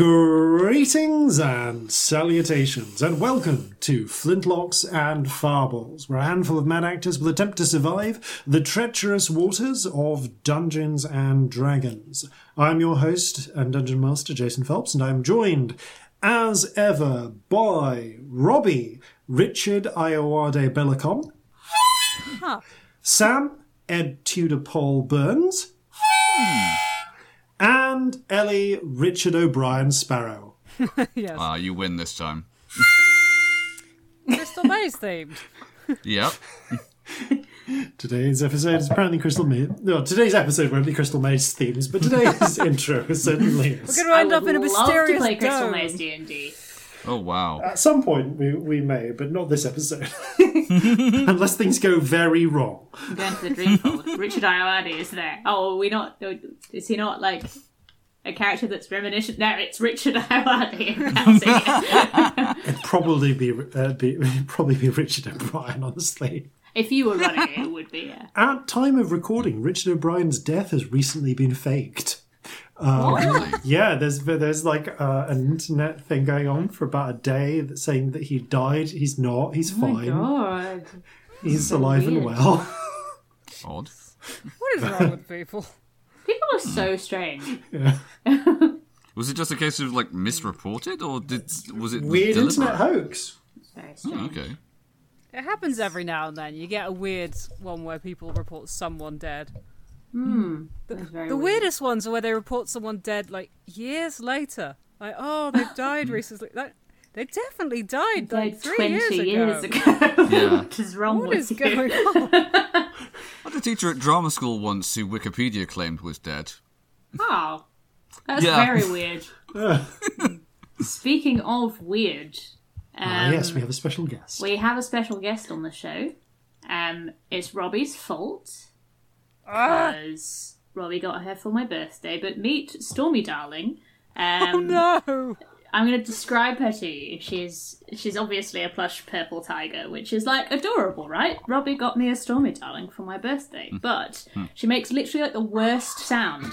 Greetings and salutations, and welcome to Flintlocks and Fireballs, where a handful of mad actors will attempt to survive the treacherous waters of Dungeons and Dragons. I'm your host and Dungeon Master, Jason Phelps, and I'm joined, as ever, by Robbie, Richard Ayoade Bellicom, Sam, Ed Tudor-Pole Burns, hmm. And Ellie Richard O'Brien Sparrow. yes. Ah, you win this time. Crystal Maze themed. Yep. Today's episode is apparently Crystal Maze. No, today's episode won't be Crystal Maze themes, but today's intro is certainly is. We're going to end up in a would love mysterious to play Crystal. Maze D and D. Oh wow. At some point, we, we may, but not this episode. Unless things go very wrong. I'm going to the Dreamfold. Richard Ayoade is there. Oh, are we not? Is he not like a character that's reminiscent? No, it's Richard Ayoade. That's it. It'd probably be, uh, be it'd probably be Richard O'Brien, honestly. if you were running it, it would be. Yeah. At time of recording, Richard O'Brien's death has recently been faked. Um, Yeah, there's there's like uh, an internet thing going on for about a day that's saying that he died. He's not. He's fine. God. He's alive and well. Odd. What is wrong with people? People are so mm. strange. Yeah. Was it just a case of like misreported, or did was it Weird deliberate? internet hoax. It's very Oh, okay. It happens every now and then. You get a weird one where people report someone dead. Hmm. Hmm. That's very The weird. weirdest ones are where they report someone dead like years later. Like, oh, they've died recently. Like, they definitely died like Like three twenty years years ago. ago. Yeah. what is wrong What with is you? going on? I had a teacher at drama school once who Wikipedia claimed was dead. Oh, that's Yeah. very weird. Speaking of weird, um, Ah, yes, we have a special guest. we have a special guest on the show. Um, it's Robbie's fault Ah, because Robbie got her for my birthday. But meet Stormy Darling. Um, no. I'm going to describe her to you. She's she's obviously a plush purple tiger, which is like adorable, right? Robbie got me a Stormy Darling for my birthday, hmm. but hmm. she makes literally like the worst sound.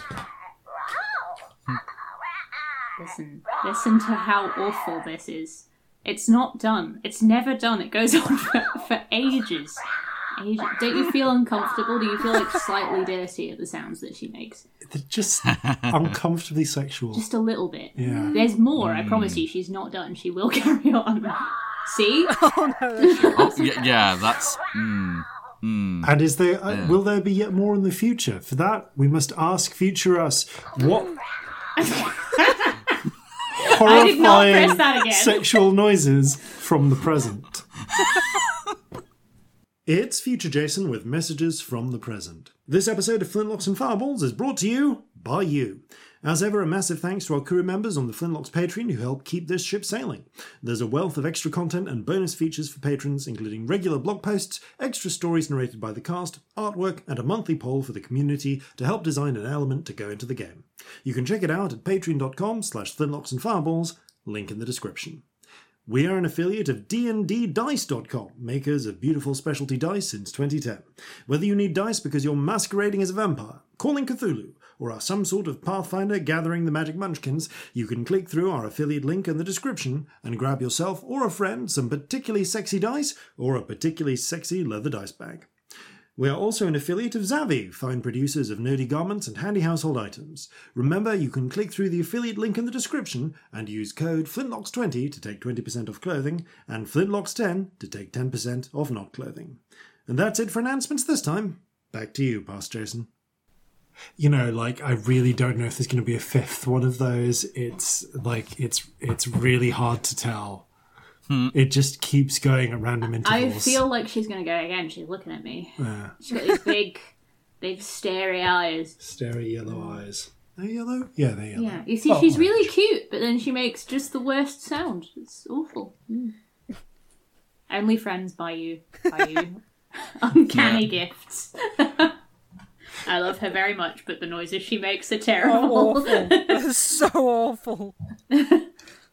Hmm. Listen, listen to how awful this is. It's not done. It's never done. It goes on for, for ages. Ages. Don't you feel uncomfortable? Do you feel like slightly dirty at the sounds that she makes? They're just uncomfortably sexual. Just a little bit. Yeah. There's more, I promise you. She's not done. She will carry on. See? Oh no. Oh, yeah, yeah that's. Mm, mm. And is there uh, will there be yet more in the future? For that, we must ask future us what I did not press horrifying that again. sexual noises from the present. It's Future Jason with messages from the present. This episode of Flintlocks and Fireballs is brought to you by you. As ever, a massive thanks to our crew members on the Flintlocks Patreon who help keep this ship sailing. There's a wealth of extra content and bonus features for patrons, including regular blog posts, extra stories narrated by the cast, artwork, and a monthly poll for the community to help design an element to go into the game. You can check it out at patreon.com slash flintlocks and fireballs, link in the description. We are an affiliate of dnddice.com, makers of beautiful specialty dice since 2010. Whether you need dice because you're masquerading as a vampire, calling Cthulhu, or are some sort of pathfinder gathering the magic munchkins, you can click through our affiliate link in the description and grab yourself or a friend some particularly sexy dice or a particularly sexy leather dice bag. We are also an affiliate of Zavvi, fine producers of nerdy garments and handy household items. Remember, you can click through the affiliate link in the description and use code FLINTLOCKS20 to take 20% off clothing and FLINTLOCKS10 to take 10% off not clothing. And that's it for announcements this time. Back to you, Past Jason. You know, like I really don't know if there's going to be a fifth one of those. It's like it's it's really hard to tell. It just keeps going at random intervals. I feel like she's going to go again. She's looking at me. Yeah. She's got these big, big starey eyes. Starry yellow eyes. They're yellow? Yeah, they're yellow. Yeah. You see, Oh, she's orange. really cute, but then she makes just the worst sound. It's awful. Mm. Only friends by you. By you. Uncanny gifts. I love her very much, but the noises she makes are terrible. awful. That's so awful.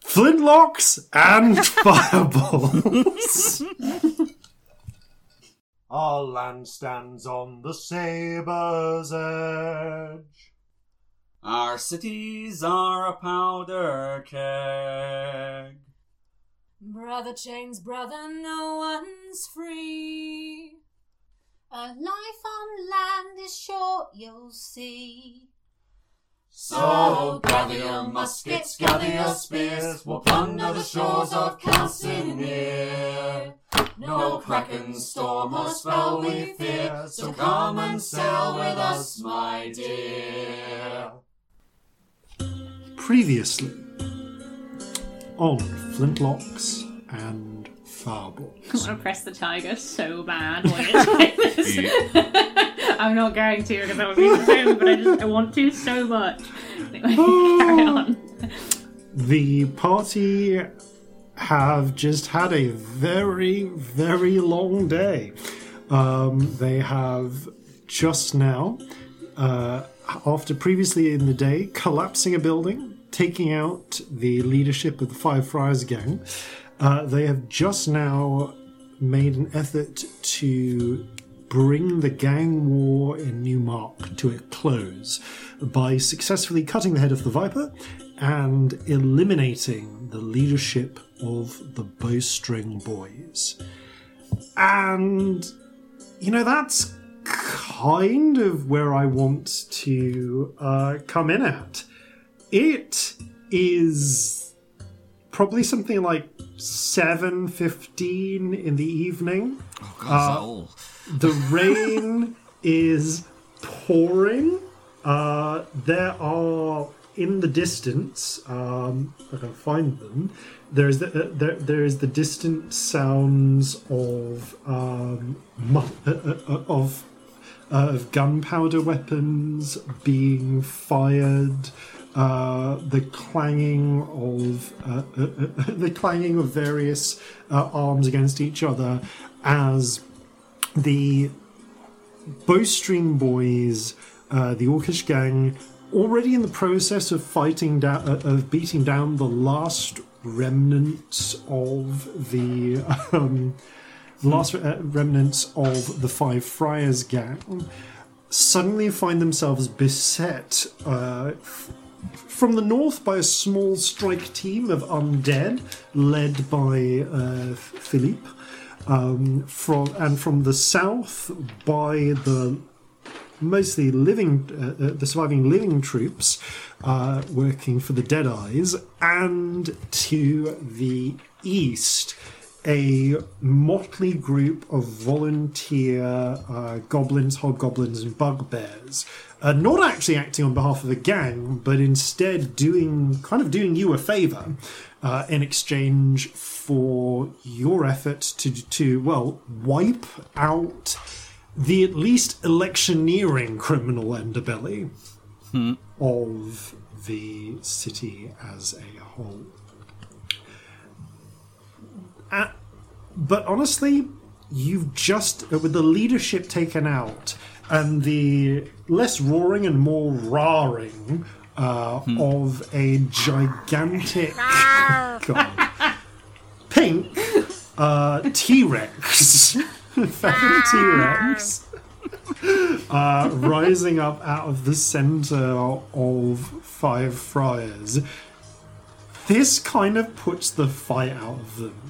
Flintlocks and fireballs. Our land stands on the sabre's edge. Our cities are a powder keg. Brother chains, brother, no one's free. A life on land is short, you'll see. So gather your muskets, gather your spears, we'll plunder the shores of Calcinear. No kraken, storm, or spell we fear, so come and sail with us, my dear. Previously on Flintlocks and Fireballs. I want to press the tiger so bad when it's like this. I'm not going to because that would be so, but I just I want to so much. Anyway, carry on. The party have just had a very, very long day. Um, they have just now, uh, after previously in the day, collapsing a building, taking out the leadership of the Five Friars gang. Uh, they have just now made an effort to bring the gang war in Newmark to a close by successfully cutting the head of the Viper and eliminating the leadership of the Bowstring Boys. And, you know, that's kind of where I want to uh, come in at. It is probably something like 7.15 in the evening Oh, God, all? The rain is pouring. Uh, there are in the distance. Um, I can find them. There is the uh, there, there is the distant sounds of um, uh, uh, uh, of of gunpowder weapons being fired. Uh, the clanging of uh, uh, the clanging of various arms against each other as the bowstring boys, uh, the Orcish gang, already in the process of fighting down, uh, of beating down the last remnants of the um, last uh, remnants of the Five Friars gang, suddenly find themselves beset. Uh, f- from the north by a small strike team of undead led by uh, Philippe um, from and from the south by the mostly living uh, uh, the surviving living troops uh, working for the Deadeyes, and to the east a motley group of volunteer uh, goblins, hobgoblins, and bugbears. Uh, not actually acting on behalf of the gang, but instead doing kind of doing you a favor uh, in exchange for your effort to to well wipe out the at least electioneering criminal underbelly of the city as a whole. Uh, but honestly, you've just uh, with the leadership taken out and the less roaring and more roaring uh, of a gigantic God, pink uh, T Rex, feathered T Rex, uh, rising up out of the center of Five Friars. This kind of puts the fight out of them.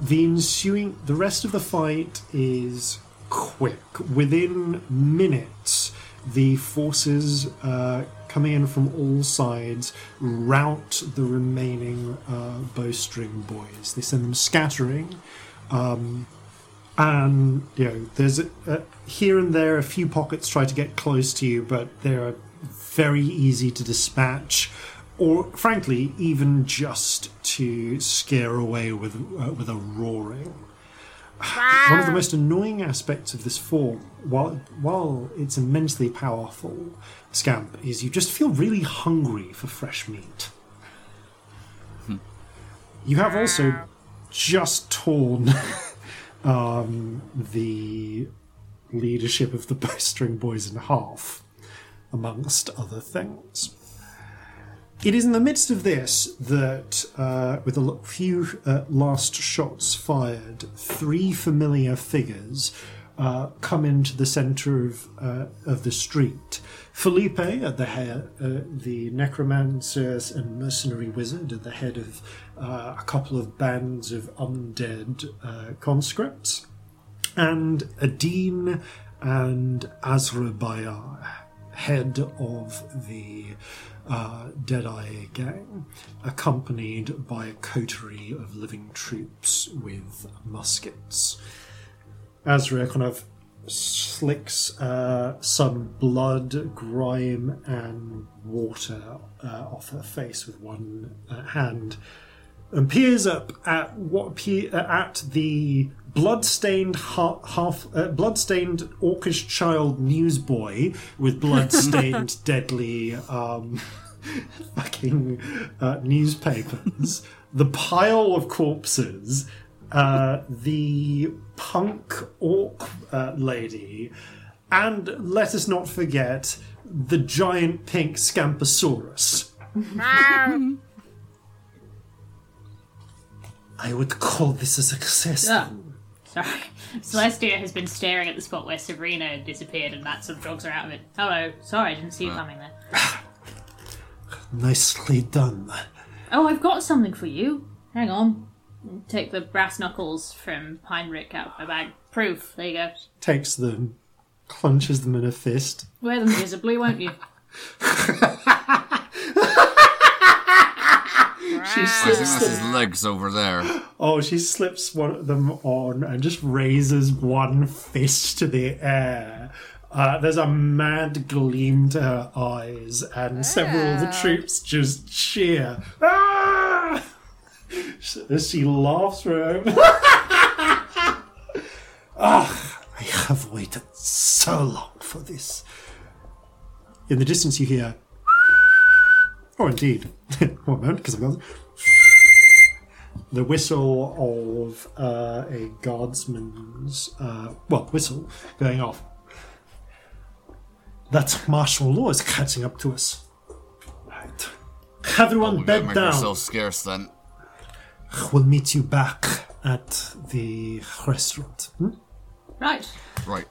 The ensuing, the rest of the fight is quick. Within minutes, the forces uh, coming in from all sides rout the remaining uh, bowstring boys. They send them scattering. Um, and you know, there's a, a, here and there a few pockets try to get close to you, but they're very easy to dispatch, or frankly, even just to scare away with uh, with a roaring. One of the most annoying aspects of this form, while while it's immensely powerful, scamp, is you just feel really hungry for fresh meat. You have also just torn um, the leadership of the bowstring boys in half, amongst other things. It is in the midst of this that, uh, with a few uh, last shots fired, three familiar figures uh, come into the center of uh, of the street. Felipe at the head, uh, the necromancer and mercenary wizard at the head of uh, a couple of bands of undead uh, conscripts, and Adine and Azra Bayar, head of the uh, Deadeye gang, accompanied by a coterie of living troops with muskets. Azra kind of slicks uh, some blood, grime, and water uh, off her face with one uh, hand, and peers up at what appear at the bloodstained half, half uh, bloodstained orcish child newsboy with blood-stained deadly um, fucking uh, newspapers, the pile of corpses, uh, the punk orc uh, lady, and let us not forget the giant pink Scamposaurus. I would call this a success. Ah. Sorry. Celestia has been staring at the spot where Sabrina disappeared and Matt some of are out of it. Hello. Sorry, I didn't see you coming there. Nicely done. Oh, I've got something for you. Hang on. Take the brass knuckles from Heinrich out of my bag. Proof. There you go. Takes them, clenches them in a fist. Wear them visibly, won't you? She I think slips that's his them. legs over there. Oh, she slips one of them on and just raises one fist to the air. Uh, there's a mad gleam to her eyes, and several of the troops just cheer. Ah! As she laughs for him. ah, I have waited so long for this. In the distance, you hear. Or indeed, one moment, because I've got the whistle of uh, a guardsman's uh, well whistle going off. That martial law is catching up to us. Right. Everyone, We bed make down. ourselves scarce then. We'll meet you back at the restaurant. Hmm? Right. Right.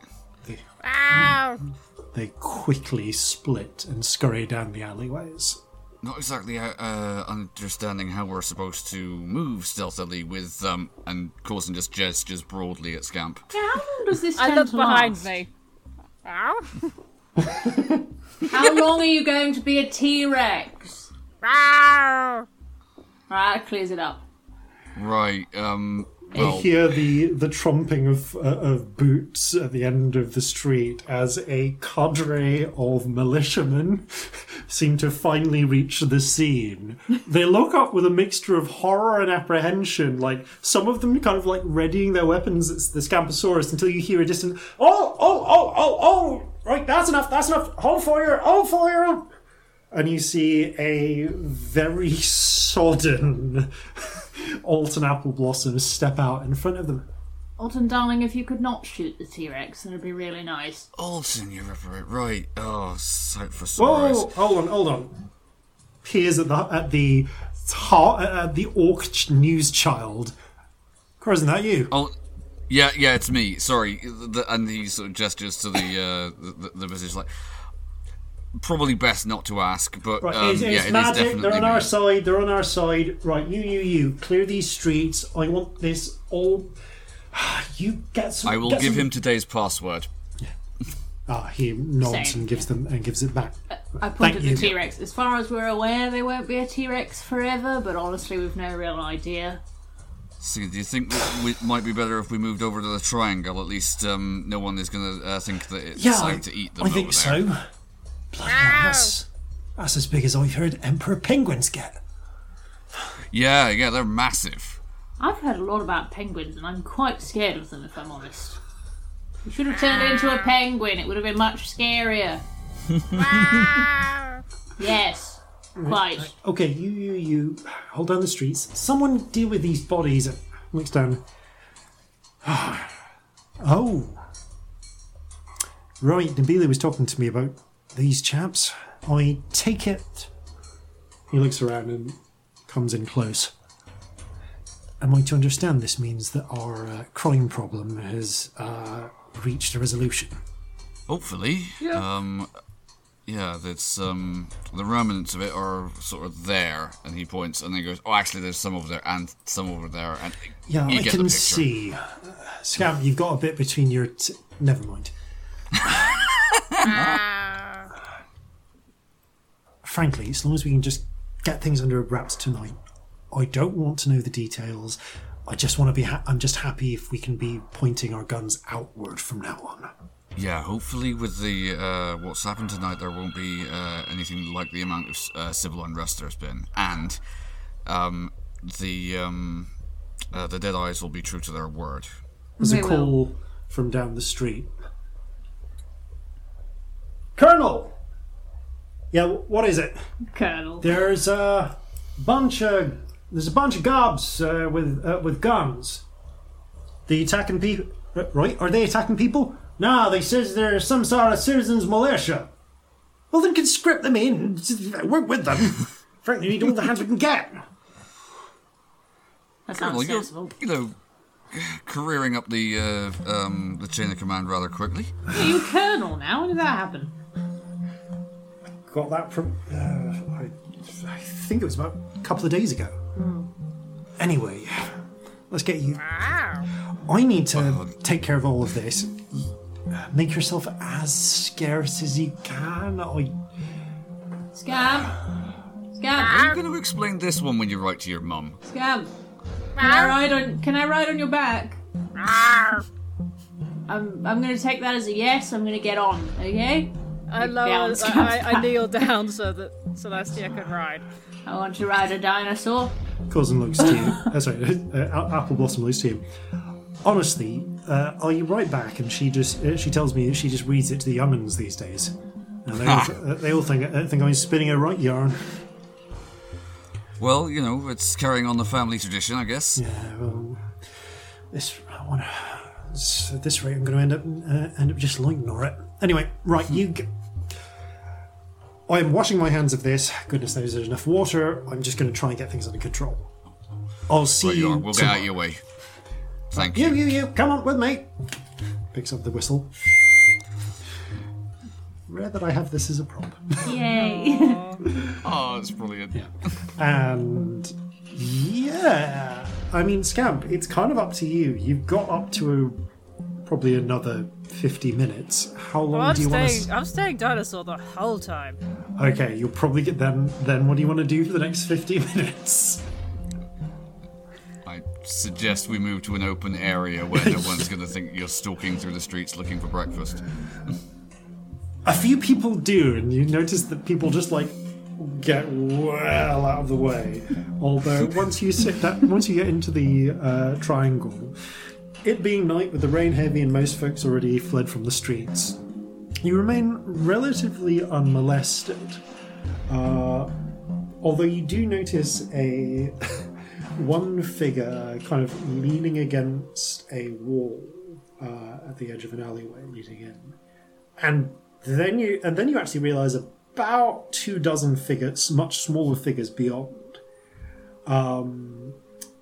They quickly split and scurry down the alleyways. Not exactly uh, uh, understanding how we're supposed to move stealthily with, um, and Coulson just gestures broadly at Scamp. Yeah, how long does this I tent look behind last? me. Ow. How long are you going to be a T-Rex? Ow. Right, that clears it up. Right, um, You hear the the tromping of uh, of boots at the end of the street as a cadre of militiamen seem to finally reach the scene. They look up with a mixture of horror and apprehension. Like some of them kind of like readying their weapons. It's the Scamposaurus until you hear a distant oh oh oh oh oh right that's enough that's enough hold fire hold fire and you see a very sodden Alton Apple Blossom step out in front of them. Alton, darling, if you could not shoot the T-Rex, then it'd be really nice. Alton, you're right, right. Oh, sight for sore Whoa, hold on, hold on. Peers at the at the heart at the orc news child. Cor, isn't that you? Oh, yeah, yeah, it's me. Sorry. The, and he sort of gestures to the uh, the, the visage like. Probably best not to ask, but Right, um, it's, yeah, it's it is magic. definitely They're on me. our side. They're on our side. Right, you, you, you. Clear these streets. I want this all. You get some. I will give some- him today's password. Ah, he nods Same. and gives them and gives it back. I Thank pointed at the you. T-Rex. As far as we're aware, there won't be a T-Rex forever, but honestly, we've no real idea. See, do you think that it might be better if we moved over to the triangle? At least um, no one is going to uh, think that it's Yeah, I, time to eat them I think there. so. Bloody hell, that's, that's as big as I've heard emperor penguins get. Yeah, yeah, they're massive. I've heard a lot about penguins, and I'm quite scared of them, if I'm honest. You should have turned into a penguin. It would have been much scarier. yes, quite. Okay, you, you, you, hold down the streets. Someone deal with these bodies. Looks down. oh. Right, Nabila was talking to me about these chaps. I take it. He looks around and comes in close. Am I to understand this means that our uh, crime problem has uh, reached a resolution. Hopefully. Um, yeah, that's um, the remnants of it are sort of there, and he points, and then he goes, "Oh, actually, there's some over there, and some over there." And Yeah, you I get the can picture. see. Uh, Scamp, you've got a bit between your. T- Never mind. Frankly, as long as we can just get things under wraps tonight, I don't want to know the details. I just want to be. Ha- I'm just happy if we can be pointing our guns outward from now on. Yeah, hopefully with the uh, what's happened tonight, there won't be uh, anything like the amount of uh, civil unrest there's been, and um, the um, uh, the Dead Eyes will be true to their word. There's a call from down the street. Colonel. Yeah, what is it? Colonel. There's a bunch of there's a bunch of gobs uh, with uh, with guns. The attacking people, right? Are they attacking people? No, they says they're some sort of citizens militia. Well, then conscript them in. Work with them. Frankly, we need all the hands we can get. That Well, sounds you're, sensible. you know, careering up the uh, um, the chain of command rather quickly. Are you colonel now? When did that happen? Got that from. Uh, I, I think it was about a couple of days ago. Anyway, let's get you. I need to take care of all of this. Make yourself as scarce as you can. I Scam. Are Scam. you going to explain this one when you write to your mum? Scam. Can I ride on? Can I ride on your back? I'm. I'm gonna take that as a yes. I'm gonna get on. Okay. I Like lower, I, I, I kneel down so that Celestia can ride. I want to ride a dinosaur. cousin looks to you. uh, sorry, uh, Apple Blossom looks to you. Honestly, uh, are you right back? And she just uh, she tells me she just reads it to the young'uns these days. And they all, uh, they all think uh, think I'm spinning a right yarn. Well, you know, it's carrying on the family tradition, I guess. Yeah, well, this I want to. At this rate, I'm going to end up uh, end up just liking it. Anyway, right, you. G- I am washing my hands of this. Goodness knows there's enough water. I'm just going to try and get things under control. I'll see Right, you you. We'll get tomorrow. out of your way. Uh, Thank You, you. you, you, come on with me. Picks up the whistle. Rare that I have this as a prop. Yay. Oh, it's brilliant. Yeah. And yeah, I mean, Scamp, it's kind of up to you. You've got up to probably another 50 minutes. How long Well, I'm do you want staying. to. I'm staying dinosaur the whole time. Okay, you'll probably get then. Then what do you want to do for the next 50 minutes? I suggest we move to an open area where no one's going to think you're stalking through the streets looking for breakfast. A few people do, and you notice that people just like get well out of the way. Although once you sit that, once you get into the uh, triangle, it being night with the rain heavy and most folks already fled from the streets, you remain relatively unmolested. Uh, although you do notice a one figure kind of leaning against a wall uh, at the edge of an alleyway leading in and then you and then you actually realize about two dozen figures, much smaller figures beyond, um,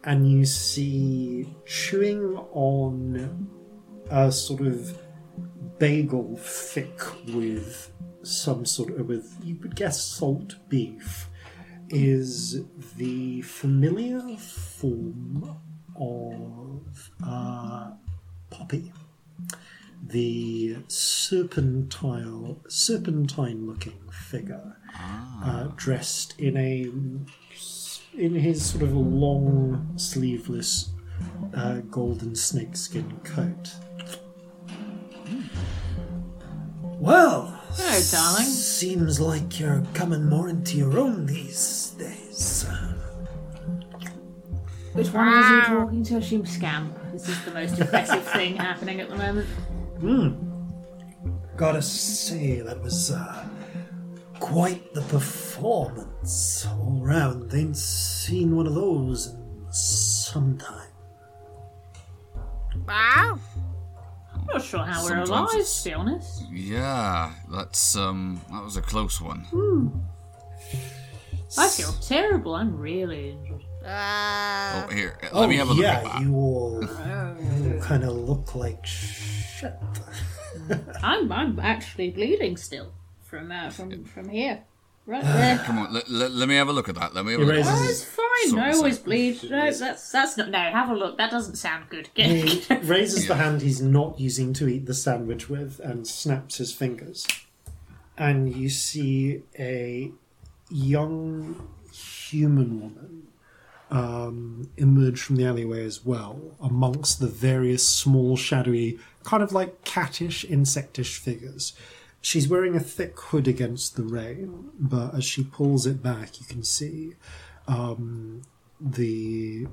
and you see chewing on a sort of bagel thick with some sort of with you would guess salt beef is the familiar form of uh, Poppy. The serpentile, serpentine-looking figure, uh, dressed in a in his sort of long sleeveless uh, golden snakeskin coat. Well, Hello, darling. seems like you're coming more into your own these days. Which one is he talking to? Assume Scamp. This is the most impressive thing happening at the moment. Hmm. Gotta say, that was uh, quite the performance all round. They Ain't seen one of those in some time. Wow. I'm not sure how we're alive, it's- to be honest. Yeah, that's um, that was a close one. Hmm. I feel terrible. I'm really injured. Ah. Oh, here, let me have a look yeah, at that. you all, you all kind of look like shit. I'm I'm actually bleeding still from uh, from from here. Right there. Come on, let, let, let me have a look at that. Let me have He a look. raises Oh, his- it's fine. Sort I always thing. bleed. No, that's that's not. No, have a look. That doesn't sound good. He raises the hand he's not using to eat the sandwich with and snaps his fingers. And you see a young human woman um, emerge from the alleyway as well, amongst the various small, shadowy, kind of like cattish, insectish figures. She's wearing a thick hood against the rain, but as she pulls it back, you can see um, the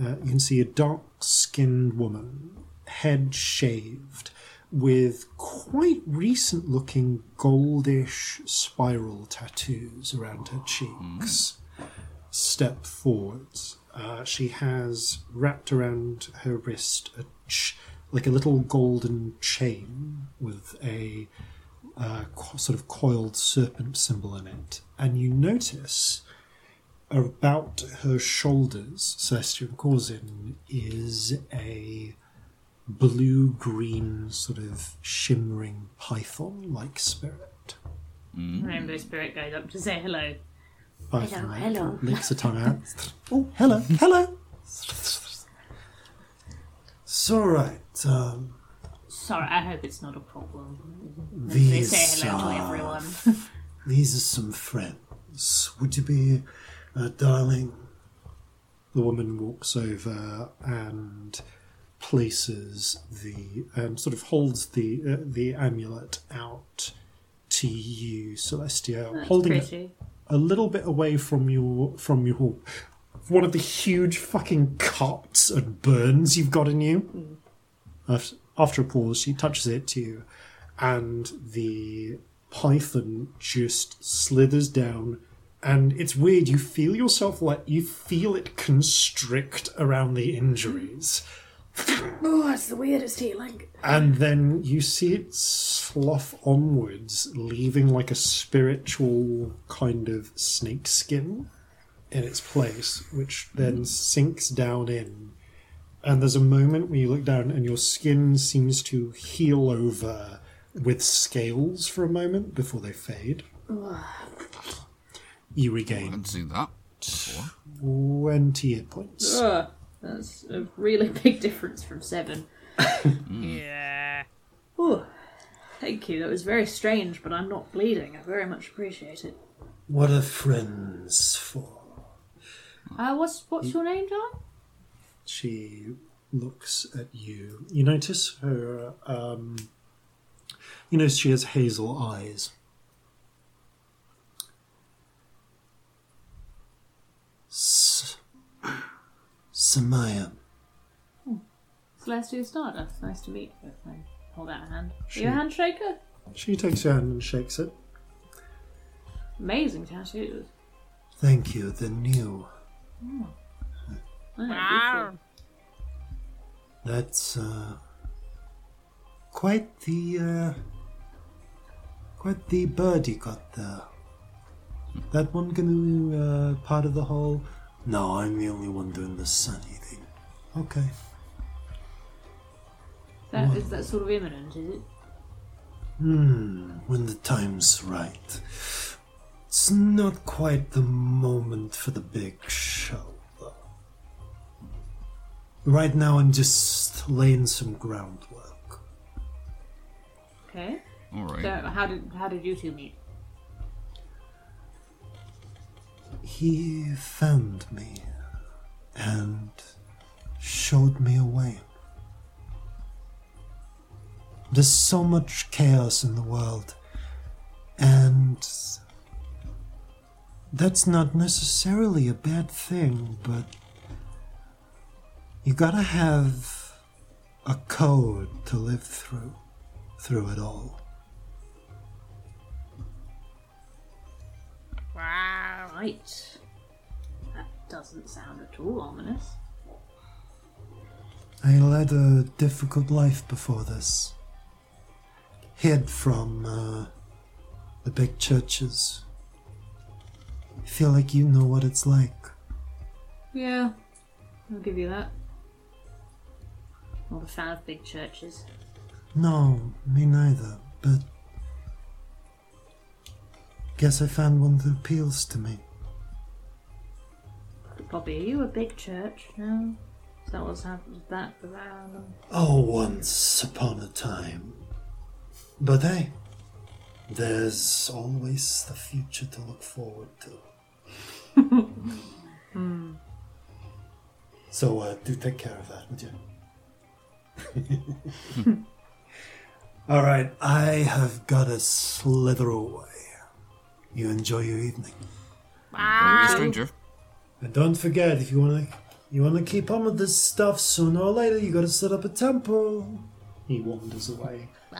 uh, you can see a dark-skinned woman, head shaved, with quite recent-looking goldish spiral tattoos around her cheeks. Step forwards. Uh, she has wrapped around her wrist a ch- like a little golden chain with a uh, sort of coiled serpent symbol in it, and you notice about her shoulders, Celestian Corzin, is a blue green, sort of shimmering python like spirit. Rainbow Spirit goes up to say hello. Python like, hello. licks a tongue out. oh, hello, hello. So, right. Um, Sorry, I hope it's not a problem. They these, say hello to are, everyone. these are some friends. Would you be, uh, darling? The woman walks over and places the and sort of holds the uh, the amulet out to you, Celestia, That's holding it a little bit away from your from your one of the huge fucking cuts and burns you've got in you. After, after a pause, she touches it to you, and the python just slithers down. And it's weird. You feel yourself like you feel it constrict around the injuries, Oh, that's the weirdest feeling. and then you see it slough onwards, leaving like a spiritual kind of snake skin in its place, which then sinks down in. And there's a moment where you look down and your skin seems to heal over with scales for a moment before they fade. You regain. I regain haven't seen that before. 20 hit points. Ugh, that's a really big difference from seven. Yeah. Ooh, thank you. That was very strange, but I'm not bleeding. I very much appreciate it. What are friends for? Uh, what's what's your name, John? She looks at you. You notice her. Um, you notice she has hazel eyes. S- Samaya. Celestia Stardust. Nice to meet you. I hold out a hand. Are She- you a handshaker? She takes your hand and shakes it. Amazing tattoos. Thank you. They're new. Oh, Wow. That's uh, quite the uh, quite the bird you got there. That one gonna uh, part of the whole? No, I'm the only one doing the sunny thing. Okay. That is that sort of imminent, is it? Hmm. When the time's right. It's not quite the moment for the big show, though. Right now, I'm just laying some groundwork. Okay. All right. So how did how did you two meet? He found me and showed me a way. There's so much chaos in the world, and that's not necessarily a bad thing, but you gotta have a code to live through, through it all. Wow. Right. That doesn't sound at all ominous. I led a difficult life before this. Hid from uh, the big churches. I feel like you know what it's like. Yeah, I'll give you that. Not a fan of big churches. No, me neither, but. Guess I found one that appeals to me. Bobby, are you a big church now? Is that what's happened with that around? Oh, once upon a time. But hey, there's always the future to look forward to. So, uh, do take care of that, would you? All right, I have got to slither away. You enjoy your evening, Don't a stranger. and don't forget if you want to, you want to keep on with this stuff. Sooner or later, you got to set up a temple. He wanders away.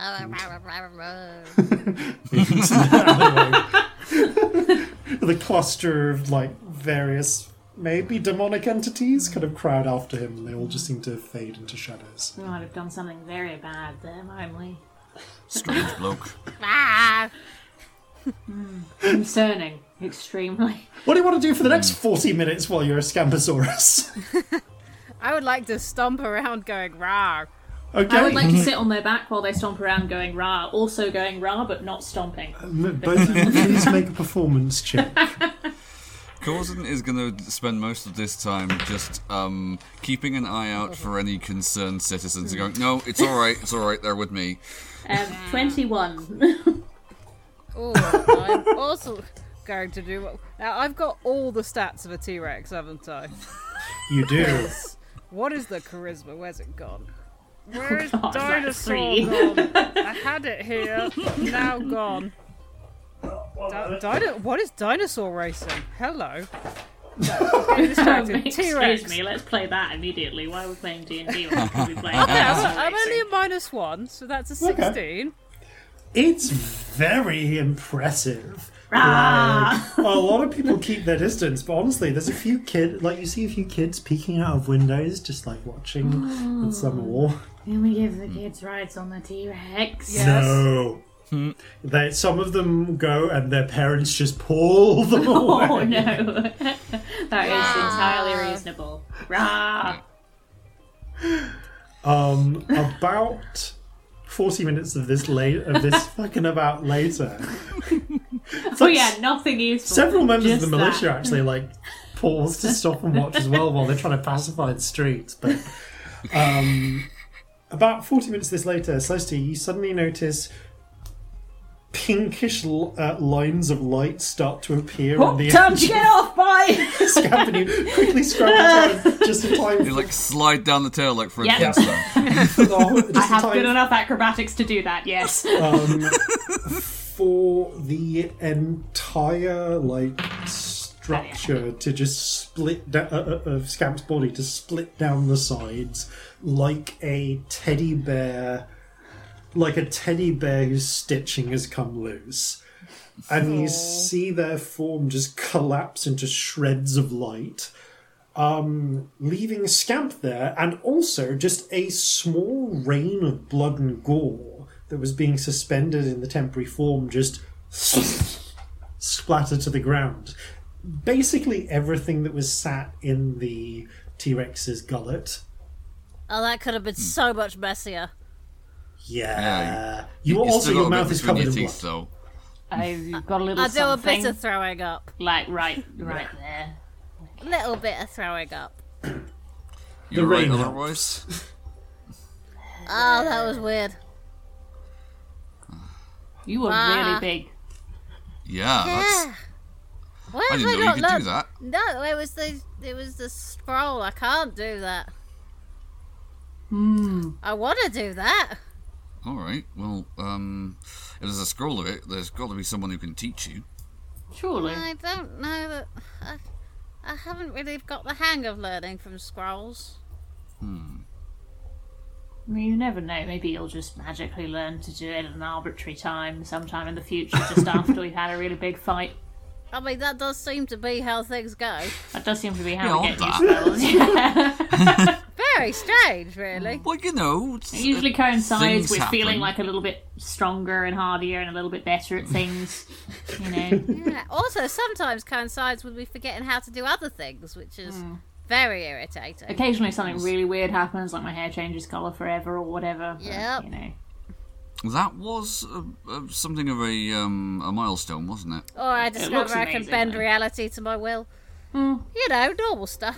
the cluster of like various maybe demonic entities kind of crowd after him and they all just seem to fade into shadows We might have done something very bad there, mightn't we? Strange bloke. Ah, Concerning, extremely. what do you want to do for the next 40 minutes while you're a scamposaurus I would like to stomp around going rah. okay I would like to sit on their back while they stomp around going rah, also going rah, but not stomping. M- both of you please make a performance check Corzin is going to spend most of this time just um, keeping an eye out for any concerned citizens and going, no, it's all right, it's all right, they're with me. Um, 21. Oh, I'm also going to do. Now I've got all the stats of a T Rex, haven't I? you do What is the charisma? Where's it gone? Where's God, dinosaur gone? I had it here, now gone. Di- dino- what is dinosaur racing? Hello. Distracted. T Rex. Excuse me, let's play that immediately. Why are we playing D&D when we could be playing Okay, I'm, I'm only a minus one, so that's a sixteen. it's very impressive Ah! Like, a lot of people keep their distance, but honestly, there's a few kid like you see a few kids peeking out of windows, just like watching with some awe. Can we give the kids rides on the T-Rex? Yes. No. They, some of them go and their parents just pull them away. Oh no, that is entirely reasonable. Rah! Um, about forty minutes of this late of this fucking about later. Oh yeah, nothing useful. Several members of the militia that. actually like pause to stop and watch as well while they're trying to pacify the streets. But um, about forty minutes this later, Celestia, you suddenly notice pinkish uh, lines of light start to appear on the Time edge get off, bye! of Scamp, and you quickly scramble down just in time You like slide down the tail like Fred Yeah. Flintstone. for the, just I have time good enough acrobatics to do that. Yes. um, for the entire like structure to just split da- uh, uh, of Scamp's body to split down the sides like a teddy bear, like a teddy bear whose stitching has come loose. And you see their form just collapse into shreds of light, um, leaving Scamp there, and also just a small rain of blood and gore that was being suspended in the temporary form just splatter to the ground. Basically, everything that was sat in the T Rex's gullet. Oh, that could have been so much messier. Yeah. Yeah, you You also, your got a bit mouth is between covered your in teeth, blood. though. I've got a little I do a bit of throwing up. like right, right there. A little bit of throwing up. You're right rain otherwise. Oh, that was weird. You were Ah. really big. Yeah, that's. Yeah. Why I have didn't know you could learned? do that. No, it was the it was the scroll. I can't do that. Hmm. I want to do that. Alright, well, um, if there's a scroll of it, there's got to be someone who can teach you. Surely. I don't know that. I, I haven't really got the hang of learning from scrolls. Hmm. I mean, you never know. Maybe you'll just magically learn to do it at an arbitrary time sometime in the future, just after we've had a really big fight. I mean, that does seem to be how things go. That does seem to be how we Yeah, get odd new spells. Yeah. Very strange, really. Well, you know. it's- It usually coincides with happen. feeling like a little bit stronger and hardier and a little bit better at things. You know. Yeah. Also, sometimes coincides with me forgetting how to do other things, which is very irritating. Occasionally something really weird happens, like my hair changes colour forever or whatever. Yeah, You know. That was uh, uh, something of a um, a milestone, wasn't it? Or I looks discover I can bend though. reality to my will. You know, normal stuff.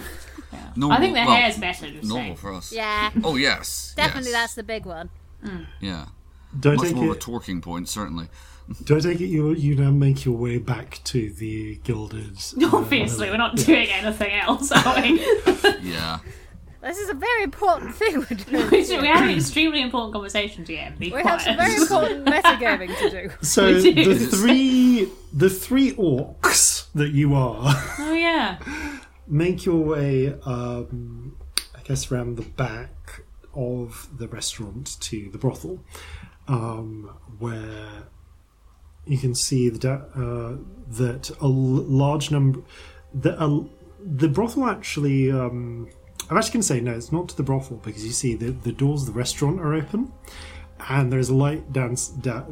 Normal, I think the well, hair's better. Just normal saying. for us. Yeah, Oh yes. definitely yes. that's the big one. Yeah. Do I Much take more of a talking point, certainly. Do I take it you you now make your way back to the gilded? uh, Obviously, we're not doing anything else, are we? Yeah. This is a very important thing we're doing. we have an extremely important conversation to get. We quiet. have some very important metagaming to do. So do. the three the three orcs that you are Oh yeah. make your way, um, I guess, around the back of the restaurant to the brothel, um, where you can see the, uh, that a large number. The, uh, the brothel actually. Um, I'm actually going to say no, it's not to the brothel because you see the, the doors of the restaurant are open and there's a light down,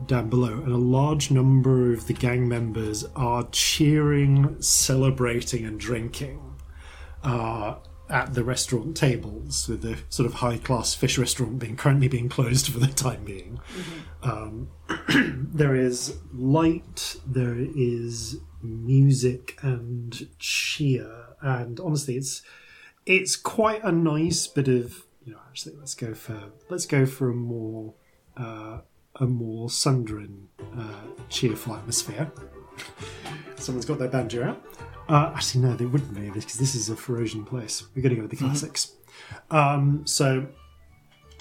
down below, and a large number of the gang members are cheering, celebrating, and drinking uh, at the restaurant tables, with the sort of high class fish restaurant being currently being closed for the time being. Um, there is light, there is music and cheer, and honestly, it's it's quite a nice bit of you know. Actually, let's go for let's go for a more uh, a more sundering, uh, cheerful atmosphere. Someone's got their banjo out. Uh, actually, no, they wouldn't be because this is a Ferocian place. We're going to go with the classics. Um, so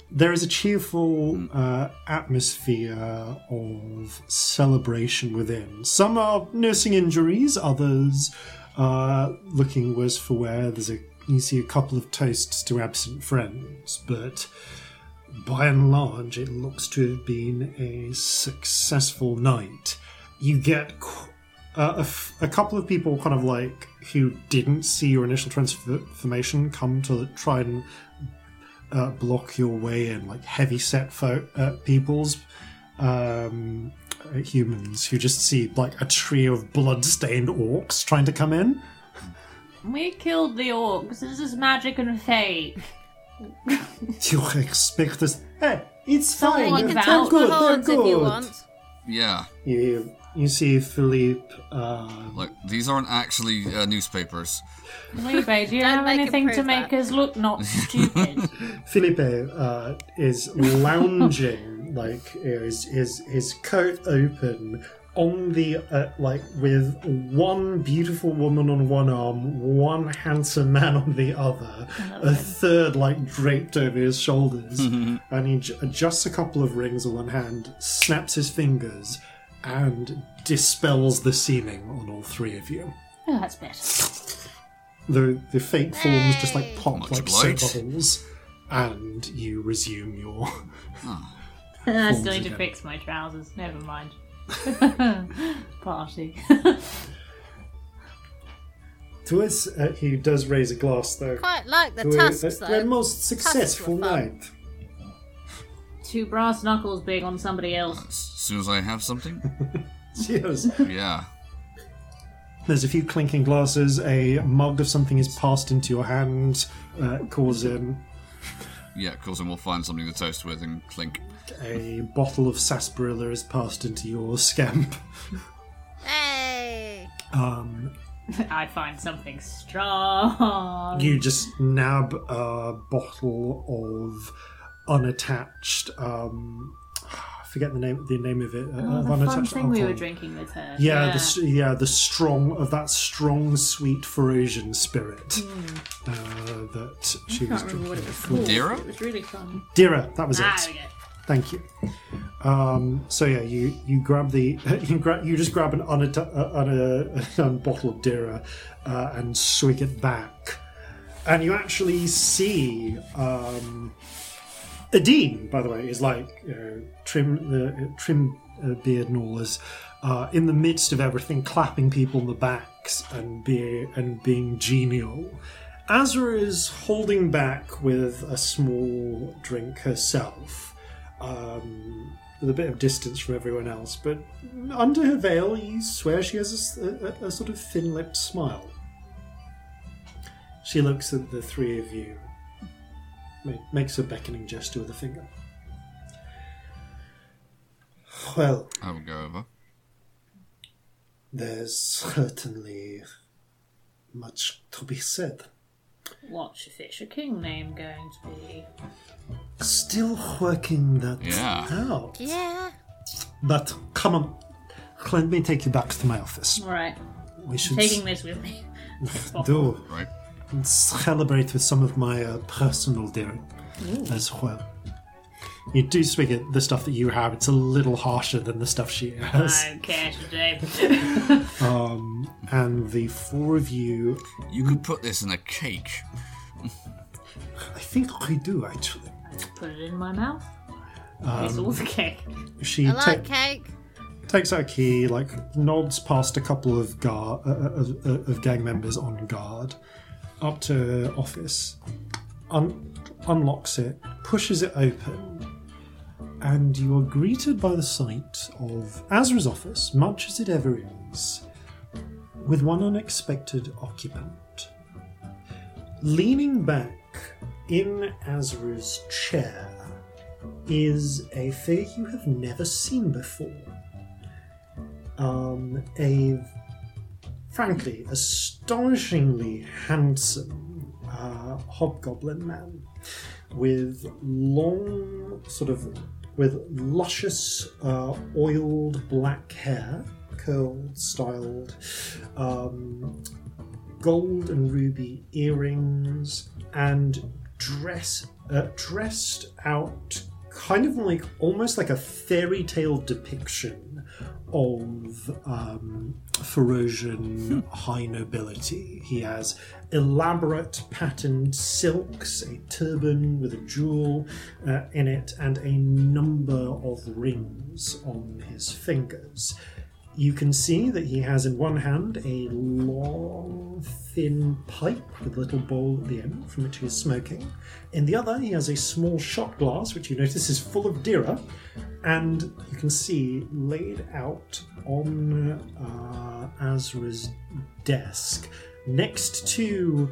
there is a cheerful uh, atmosphere of celebration within. Some are nursing injuries, others are looking worse for wear. There's a you see a couple of toasts to absent friends, but by and large, it looks to have been a successful night. You get uh, a, f- a couple of people, kind of like who didn't see your initial transformation, come to try and uh, block your way in, like heavy set fo- uh, peoples, um, humans who just see like a trio of blood-stained orcs trying to come in. We killed the orcs. This is magic and fate. You expect us? Hey, it's fine. Someone You can They're touch good, they're horns if you good. want. Yeah. You you see Philippe. Uh, Like these aren't actually uh, newspapers. Felipe, do you Don't have anything to make that. us look not stupid? Felipe uh, is lounging, like his his his coat open on the uh, like with one beautiful woman on one arm, one handsome man on the other, a third like draped over his shoulders, and he j- adjusts a couple of rings on one hand, snaps his fingers, and dispels the seeming on all three of you. oh, that's better. The the fake forms just like pop Much like soap obliged. bubbles, and you resume your. I Forms still need to fix my trousers. Never mind. Party. To us, uh, he does raise a glass though. Quite like the To a, tusks, a, a though. most successful night. Two brass knuckles big on somebody else. As soon as I have something. Cheers. Yeah. There's a few clinking glasses. A mug of something is passed into your hand, uh, causing Yeah, because then we'll find something to toast with and clink. A bottle of sarsaparilla is passed into your scamp. Hey! Um, I find something strong. you just nab a bottle of unattached. Um, I forget the name. The name of it. uh, Oh, of the fun unattached thing we were drinking with her. Yeah, the yeah the strong of that strong sweet Ferocian spirit uh, that she was. I can't remember what drinking. it was called. Dira? It was really fun. Dira, that was Ah, it. Thank you. Um, so yeah, you you grab the you grab you just grab an uh, un- a, bottle of Dira uh, and swig it back, and you actually see um, Adine. By the way, is like you know, trim the uh, trim uh, beard and all is uh, in the midst of everything, clapping people on the backs and be and being genial. Azra is holding back with a small drink herself, um, with a bit of distance from everyone else, but under her veil, you swear she has a sort of thin lipped smile. She looks at the three of you, makes a beckoning gesture with a finger. Well, I will go over. there's certainly much to be said. What's your Fisher King name going to be? Still working that Yeah. out. Yeah. But come on, let me take you back to my office. Alright, We should taking this with me. do Right. celebrate with some of my uh, personal Dira as well. You do speak it, the stuff that you have. It's a little harsher than the stuff she has. I don't care today. And the four of you, You could put this in a cake. I think I do actually. Put it in my mouth. it's all the cake. She I ta- like cake. takes out a key, like nods past a couple of guard uh, of, uh, of gang members on guard, up to office, un- unlocks it, pushes it open, and you are greeted by the sight of Azra's office, much as it ever is, with one unexpected occupant. Leaning back in Azra's chair is a figure you have never seen before. Um, a frankly astonishingly handsome uh, hobgoblin man with long, sort of, with luscious, uh, oiled black hair, curled, styled, um, gold and ruby earrings, and dress uh, dressed out kind of like almost like a fairy tale depiction of um, Ferocian high nobility. He has elaborate patterned silks, a turban with a jewel uh, in it, and a number of rings on his fingers. You can see that he has in one hand a long, thin pipe with a little bowl at the end from which he is smoking. In the other, he has a small shot glass, which you notice is full of Dira, and you can see laid out on uh, Azra's desk. Next to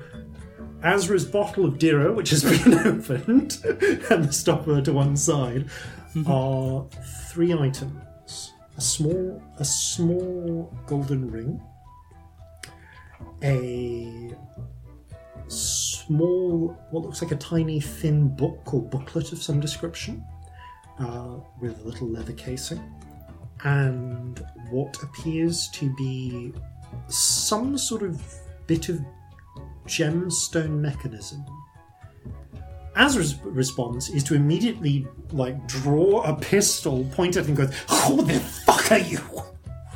Azra's bottle of Dira, which has been opened, and the stopper to one side, are three items a small a small golden ring, a small what looks like a tiny thin book or booklet of some description, uh, with a little leather casing, and what appears to be some sort of bit of gemstone mechanism. Azra's response is to immediately like draw a pistol, point at it, and go, "Who the fuck are you?"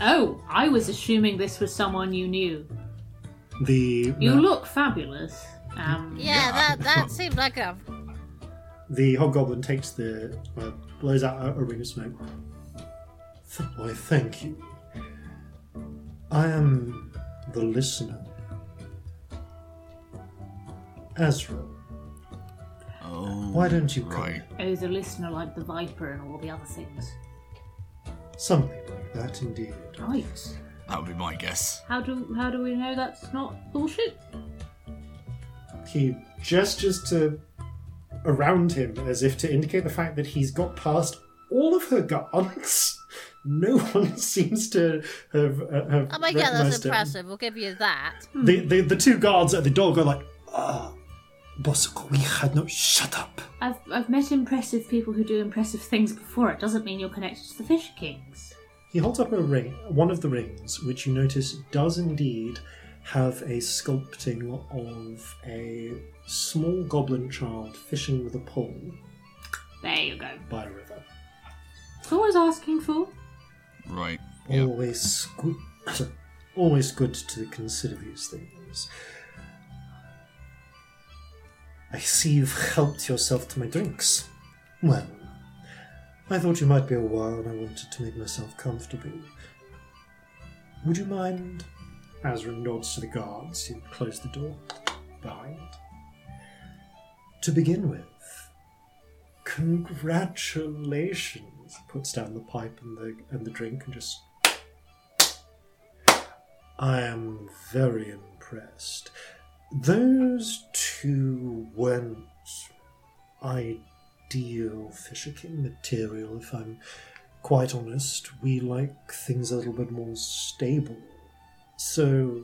Oh, I was assuming this was someone you knew. The You no, look fabulous. Um, Yeah, that that seems like a. the hobgoblin takes the uh, blows out a, a ring of smoke. Th- Why, thank you. I am the listener. Azra, Oh. why don't you come? Right. oh, the listener like the Viper and all the other things. Something like that, indeed. Right. That would be my guess. How do how do we know that's not bullshit? He gestures to around him as if to indicate the fact that he's got past all of her guards. No one seems to have. Uh, have Oh my god, that's recognised him. impressive. We'll give you that. The, the the two guards at the door go like, "Ah, Bosco, we had no shut up." I've I've met impressive people who do impressive things before. It doesn't mean you're connected to the Fish Kings. He holds up a ring, one of the rings, which you notice does indeed have a sculpting of a small goblin child fishing with a pole There you go. by a river. That's all I was asking for. Right. Yep. Always good. Always good to consider these things. I see you've helped yourself to my drinks. Well, I thought you might be a while and I wanted to make myself comfortable. Would you mind? Azra nods to the guards who close the door behind. To begin with, congratulations. Puts down the pipe and the and the drink and just. I am very impressed. Those two weren't ideal Fisher King material, if I'm quite honest, we like things a little bit more stable. So,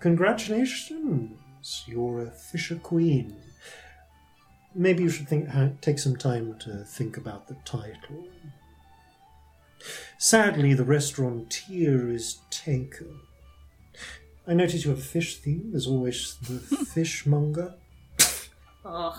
congratulations, you're a Fisher Queen. Maybe you should think, take some time to think about the title. Sadly, the restaurateur is taken. I notice you have a fish theme. There's always the fishmonger. Ugh.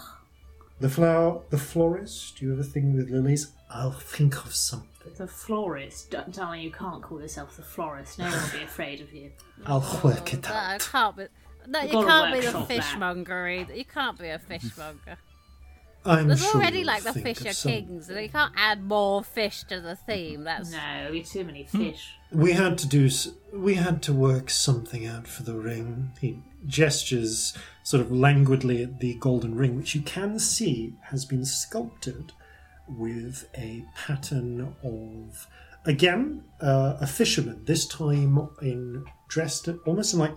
The flower, the florist. Do you have a thing with lilies? I'll think of something. The florist. D- darling, you can't call yourself the florist. No one will be afraid of you. I'll oh, work it No, out. can't be. No, you gotta can't be the workshop that. fishmonger either. You can't be a fishmonger. I'm There's sure already like the think of Fisher. Kings, and you can't add more fish to the theme. That's No, there'll too many fish. We had to do. We had to work something out for the ring. He gestures sort of languidly at the golden ring, which you can see has been sculpted with a pattern of again uh, a fisherman. This time in dressed almost in like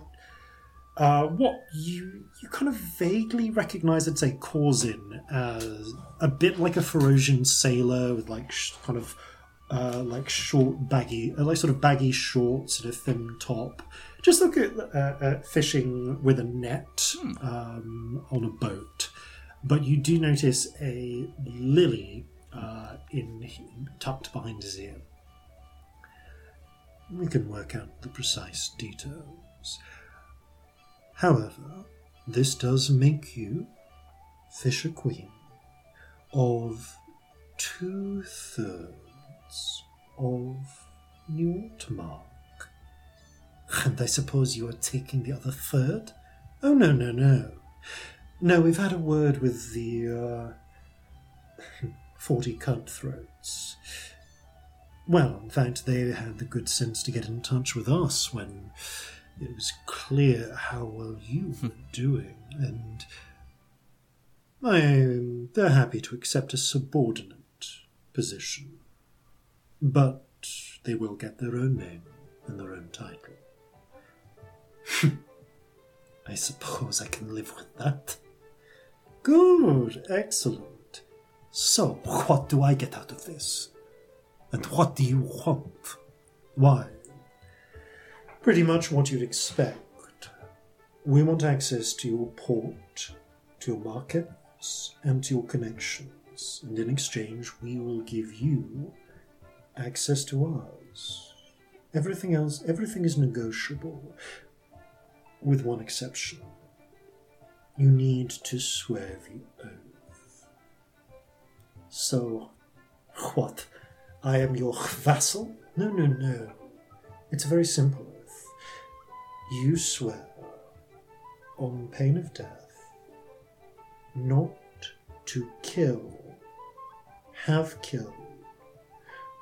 uh, what you you kind of vaguely recognise. I'd say Corzin as a bit like a Ferocian sailor with like sh- kind of uh, like short baggy, uh, like sort of baggy shorts and a thin top. Just look at uh, uh, fishing with a net um, on a boat, but you do notice a lily uh, in tucked behind his ear. We can work out the precise details. However, this does make you Fisher Queen of two thirds of New Altamark. And I suppose you are taking the other third? Oh, no, no, no. No, we've had a word with the uh, 40 cutthroats. Well, in fact, they had the good sense to get in touch with us when it was clear how well you were hmm. doing, and I, they're happy to accept a subordinate position. But they will get their own name and their own title. I suppose I can live with that. Good, excellent. So, what do I get out of this? And what do you want? Why? Pretty much what you'd expect. We want access to your port, to your markets, and to your connections, and in exchange, we will give you access to ours. Everything else, everything is negotiable, with one exception. You need to swear the oath. So, what? I am your vassal? No, no, no. It's very simple. You swear, on pain of death, not to kill, have killed,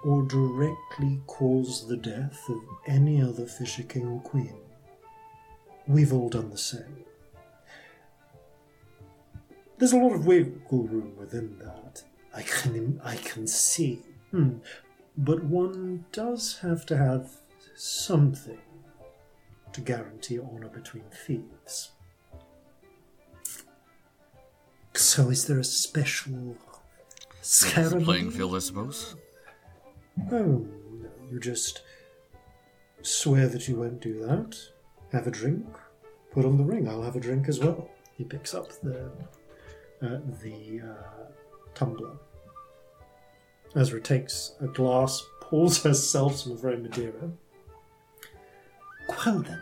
or directly cause the death of any other Fisher King or Queen. We've all done the same. There's a lot of wiggle room within that. I can I can see. Hmm. But one does have to have something to guarantee honor between thieves. So is there a special ceremony? Playing field, I suppose. Oh, no, you just swear that you won't do that, have a drink, put on the ring. I'll have a drink as well. He picks up the uh, the uh, tumbler. Azra takes a glass, pours herself some very Madeira. Well then,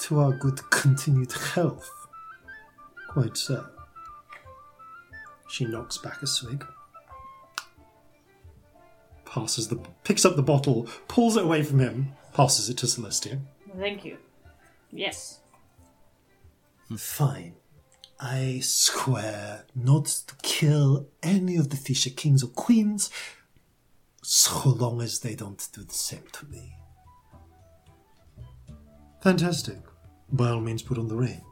to our good continued health. Quite so. She knocks back a swig passes the picks up the bottle, pulls it away from him, passes it to Celestia. Thank you. Yes. Hmm. Fine. I swear not to kill any of the Fisher kings or queens, so long as they don't do the same to me. Fantastic. By all means, put on the ring.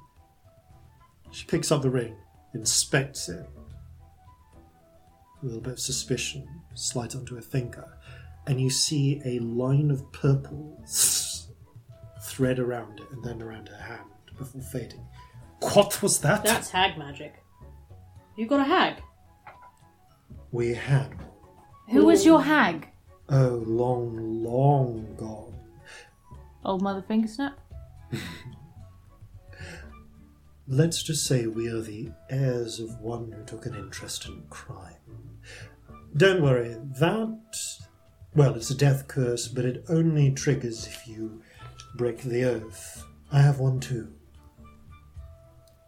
She picks up the ring, inspects it. A little bit of suspicion slides onto her finger, and you see a line of purple thread around it and then around her hand before fading. What was that? That's hag magic. You got a hag? We had one. Who was your hag? Oh, long, long gone. Old Mother Fingersnap? Let's just say we are the heirs of one who took an interest in crime. Don't worry, that. Well, it's a death curse, but it only triggers if you break the oath. I have one too.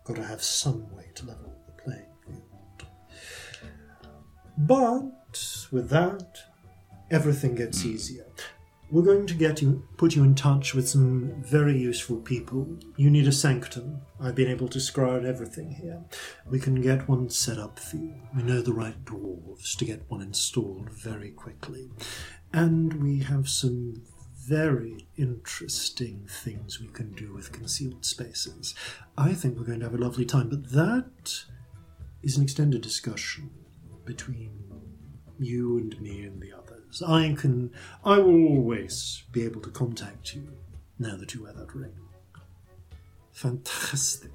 Gotta have some way to level the playing field. But with that, everything gets easier. We're going to get you, put you in touch with some very useful people. You need a sanctum. I've been able to scry out everything here. We can get one set up for you. We know the right dwarves to get one installed very quickly. And we have some very interesting things we can do with concealed spaces. I think we're going to have a lovely time, but that is an extended discussion between you and me and the others. I can, I will always be able to contact you now that you wear that ring. Fantastic.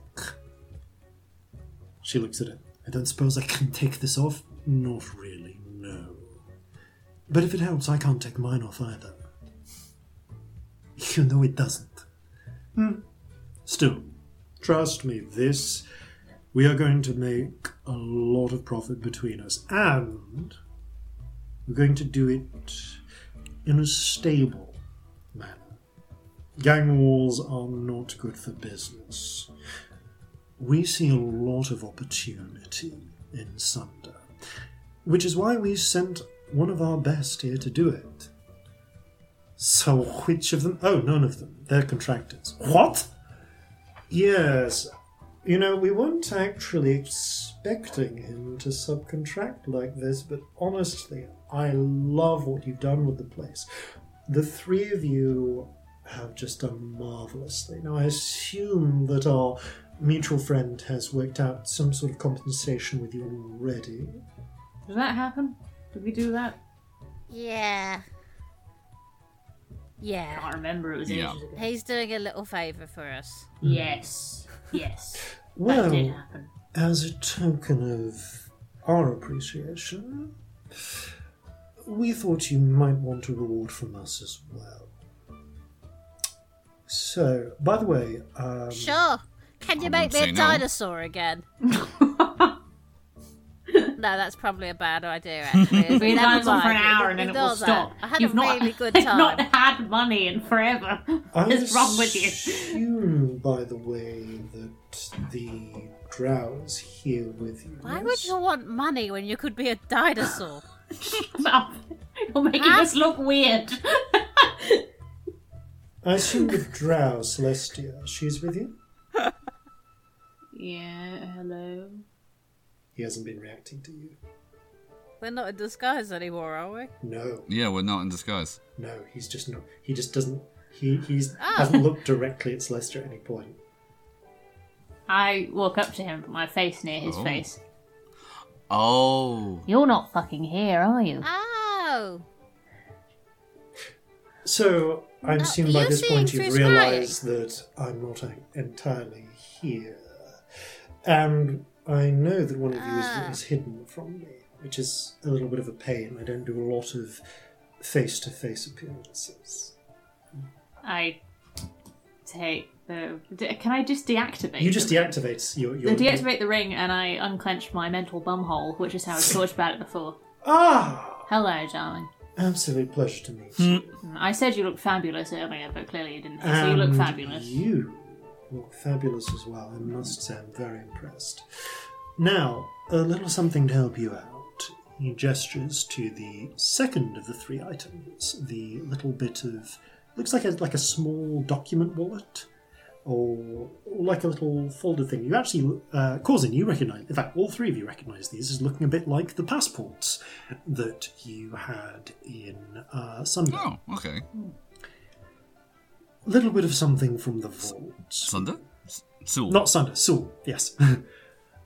She looks at it. I don't suppose I can take this off? Not really, no. But if it helps, I can't take mine off either. You know it doesn't. Hmm. Still, trust me, this we are going to make a lot of profit between us, and we're going to do it in a stable manner. Gang wars are not good for business. We see a lot of opportunity in Sunder, which is why we sent one of our best here to do it. So, which of them? Oh, none of them. They're contractors. What? Yes. You know, we weren't actually expecting him to subcontract like this, but honestly, I love what you've done with the place. The three of you have just done marvelously. Now, I assume that our mutual friend has worked out some sort of compensation with you already. Did that happen? Did we do that? Yeah. I Yeah. can't remember. It was Yeah. ages ago. He's doing a little favour for us. Yes. Yes. That Well, did happen. as a token of our appreciation, we thought you might want a reward from us as well. So, by the way, um, Sure. Can you I make won't me say a no. dinosaur again? no, that's probably a bad idea. Actually. We Never had on for an hour and then it will Ignore that. stop. I had You've a not, really good you've time. not had money in forever. I What's wrong with you? assume, by the way, that the drow is here with you. Why would you want money when you could be a dinosaur? Well, You're making Huh? us look weird. I assume the drow, Celestia, she's with you? yeah, hello. He hasn't been reacting to you. We're not in disguise anymore, are we? No, Yeah, we're not in disguise. no, he's just not. He just doesn't. He he's Ah. hasn't looked directly at Celestia at any point. I walk up to him, put my face near his Oh. face. Oh. You're not fucking here, are you? Oh. So I No, assume by this point you've realised that I'm not entirely here, and I know that one of you Ah. is, is hidden from me, which is a little bit of a pain. I don't do a lot of face-to-face appearances. I take the. d- Can I just deactivate? You just the ring? deactivate your. I deactivate the ring and I unclench my mental bumhole, which is how I talked about it before. Ah, Hello, darling. absolute pleasure to meet you. I said you looked fabulous earlier, but clearly you didn't. So you look And fabulous. You fabulous as well. I must say, I'm very impressed. Now, a little something to help you out. He gestures to the second of the three items, the little bit of looks like a like a small document wallet, or, like a little folder thing. You actually, uh, Corzin, you recognise. In fact, all three of you recognise these as looking a bit like the passports that you had in uh. Oh, okay. A little bit of something from the vault. Sunder? S- Sul. Not Sunder, Sul, yes. uh,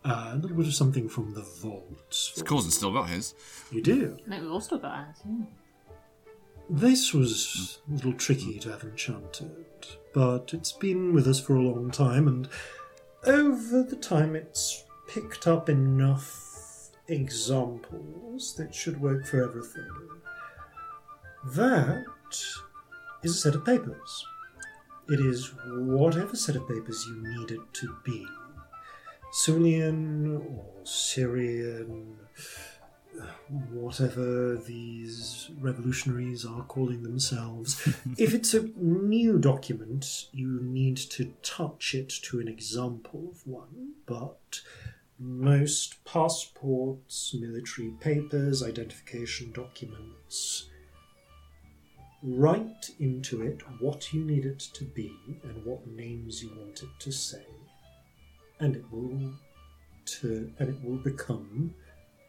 a little bit of something from the vault. Corzin's still got his. You do. No, we've all still got ours. Yeah. This was a little tricky to have enchanted, but it's been with us for a long time, and over the time it's picked up enough examples that should work for everything. That is a set of papers. It is whatever set of papers you need it to be. Sulian or Syrian, whatever these revolutionaries are calling themselves. if it's a new document, you need to touch it to an example of one, but most passports, military papers, identification documents, write into it what you need it to be and what names you want it to say, and it will to and it will become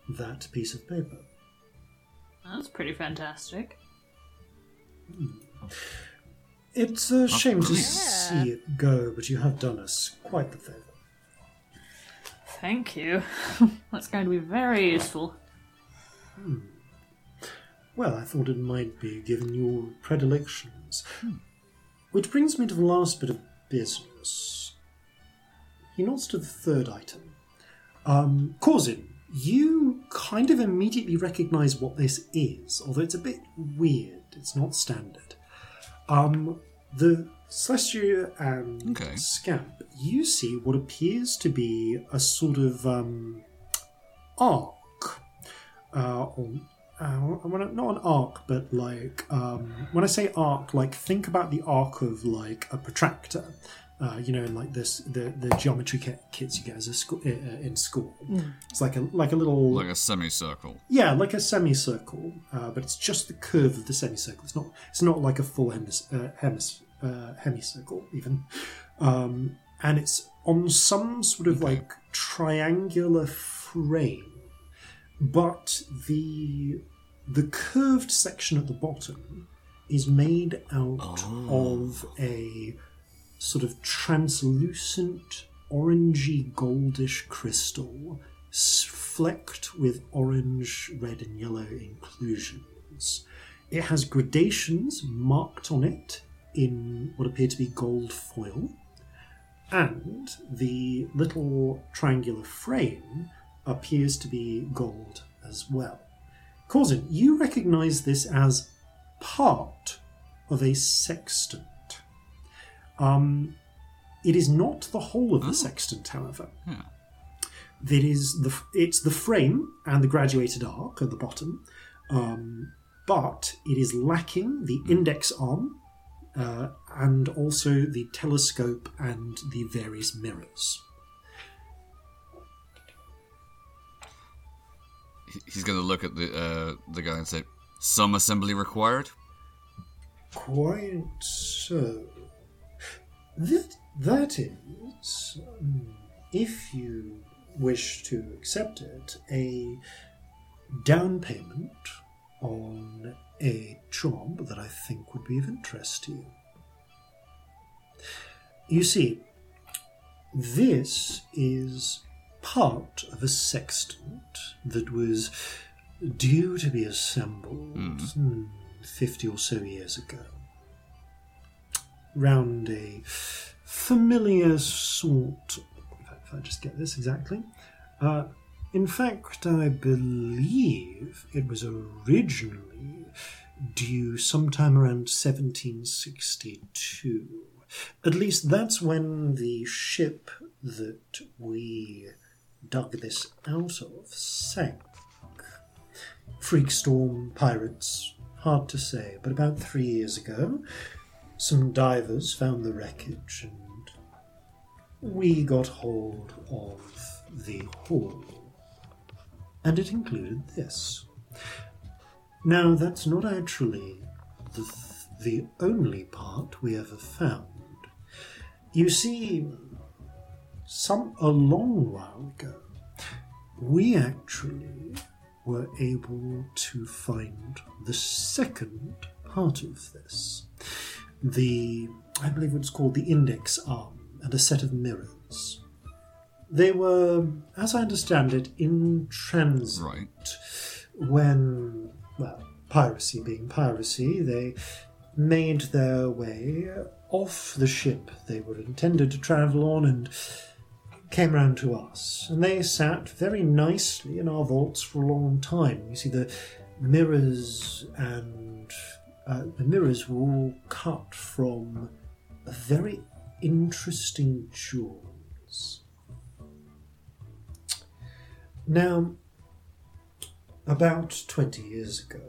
that piece of paper. That's pretty fantastic. Hmm. It's a shame to see it go, but you have done us quite the favour. Thank you. That's going to be very useful. Hmm. Well, I thought it might be, given your predilections. Which brings me to the last bit of business. He nods to the third item. Um, Corzin, you kind of immediately recognise what this is, although it's a bit weird. It's not standard. Um, the Celestia and Okay. Scamp, you see what appears to be a sort of um, arc uh, on uh, when I- not an arc, but like um, when I say arc, like think about the arc of like a protractor. Uh, you know, in like this, the the geometry kit, kits you get as a school uh, in school. It's like a like a little Like a semicircle. yeah, like a semicircle, uh, but it's just the curve of the semicircle. It's not. It's not like a full hemis, uh, hemis, uh, hemicircle even, um, and it's on some sort of like triangular frame, but the the curved section at the bottom is made out ah. of a sort of translucent orangey goldish crystal flecked with orange, red, and yellow inclusions. It has gradations marked on it in what appear to be gold foil, and the little triangular frame appears to be gold as well. Corzin, you recognize this as part of a sextant. Um, it is not the whole of the sextant, however. Yeah. That is the it's the frame and the graduated arc at the bottom, um, but it is lacking the index arm uh, and also the telescope and the various mirrors. He's going to look at the uh, the guy and say, "Some assembly required." Quite so. That that is, um, if you wish to accept it, a down payment on a job that I think would be of interest to you. You see, this is part of a sextant that was due to be assembled hmm, 50 or so years ago. Round a familiar sort. In fact, if I just get this exactly. Uh, in fact, I believe it was originally due sometime around 1762. At least that's when the ship that we dug this out of sank. Freak storm, pirates, hard to say, but about three years ago, some divers found the wreckage and we got hold of the hull. And it included this. Now, that's not actually the, the only part we ever found. You see, some a long while ago, we actually were able to find the second part of this. The, I believe it's called the index arm and a set of mirrors. They were, as I understand it, in transit Right. when, well, piracy being piracy, they made their way off the ship they were intended to travel on and came round to us, and they sat very nicely in our vaults for a long time. You see, the mirrors and uh, the mirrors were all cut from very interesting jewels. Now, about 20 years ago,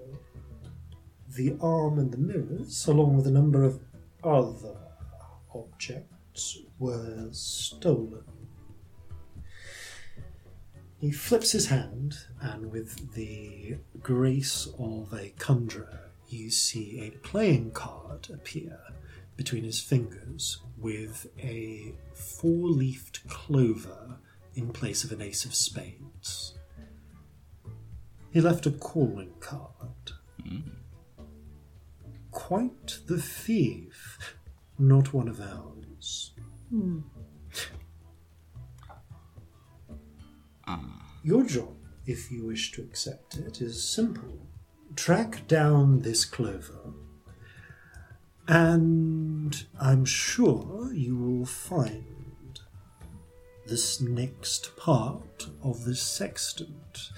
the arm and the mirrors, along with a number of other objects, were stolen. He flips his hand, and with the grace of a conjurer, you see a playing card appear between his fingers with a four leafed clover in place of an ace of spades. He left a calling card. Hmm. Quite the thief, not one of ours. Hmm. Your job, if you wish to accept it, is simple. Track down this clover, and I'm sure you will find this next part of the sextant.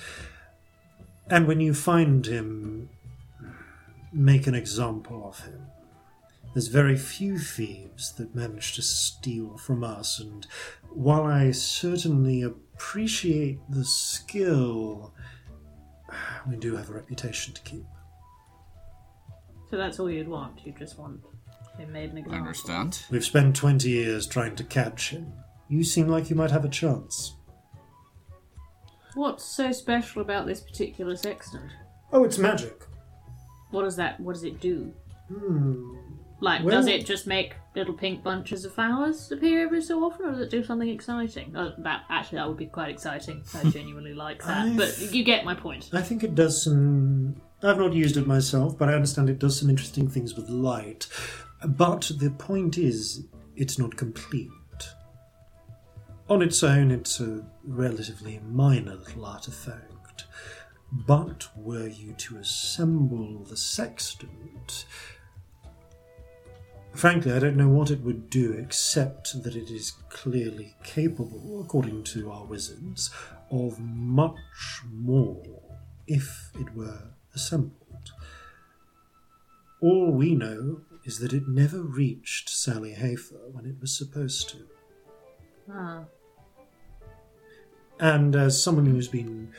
And when you find him, make an example of him. There's very few thieves that manage to steal from us, and while I certainly appreciate the skill, we do have a reputation to keep. So that's all you'd want. You just want him made an I understand. We've spent 20 years trying to catch him. You seem like you might have a chance. What's so special about this particular sextant? Oh, it's magic. What does that? What does it do? Hmm. Like, Well- does it just make little pink bunches of flowers appear every so often, or does it do something exciting? Uh, that actually, that would be quite exciting. I genuinely like that. I've- But you get my point. I think it does some. I've not used it myself, but I understand it does some interesting things with light. But the point is, it's not complete. On its own, it's a relatively minor little artifact. But were you to assemble the sextant, frankly, I don't know what it would do except that it is clearly capable, according to our wizards, of much more if it were assembled. All we know is that it never reached Sally Hafer when it was supposed to. Ah, And as someone who's been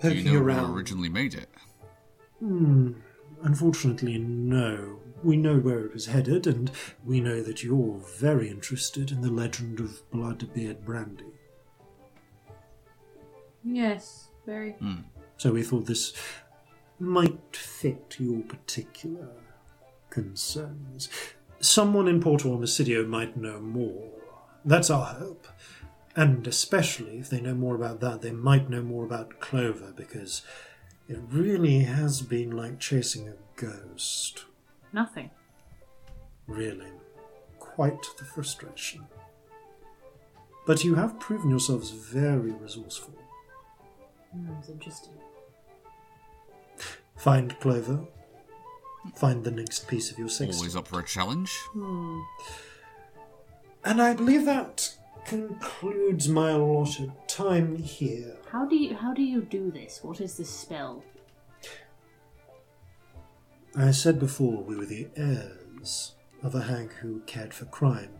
Do poking you know around, who originally made it? Hmm, unfortunately, no. We know where it was headed, and we know that you're very interested in the legend of Bloodbeard Brandy. yes, very. Hmm. So we thought this might fit your particular concerns. Someone in Porto Omicidio might know more. That's our hope. And especially if they know more about that, they might know more about Clover, because it really has been like chasing a ghost. Nothing. Really. Quite the frustration. But you have proven yourselves very resourceful. Hmm, it's interesting. Find Clover. Find the next piece of your sextant. Always up for a challenge? And I believe that concludes my allotted time here. How do you how do you do this? What is this spell? I said before we were the heirs of a hag who cared for crime.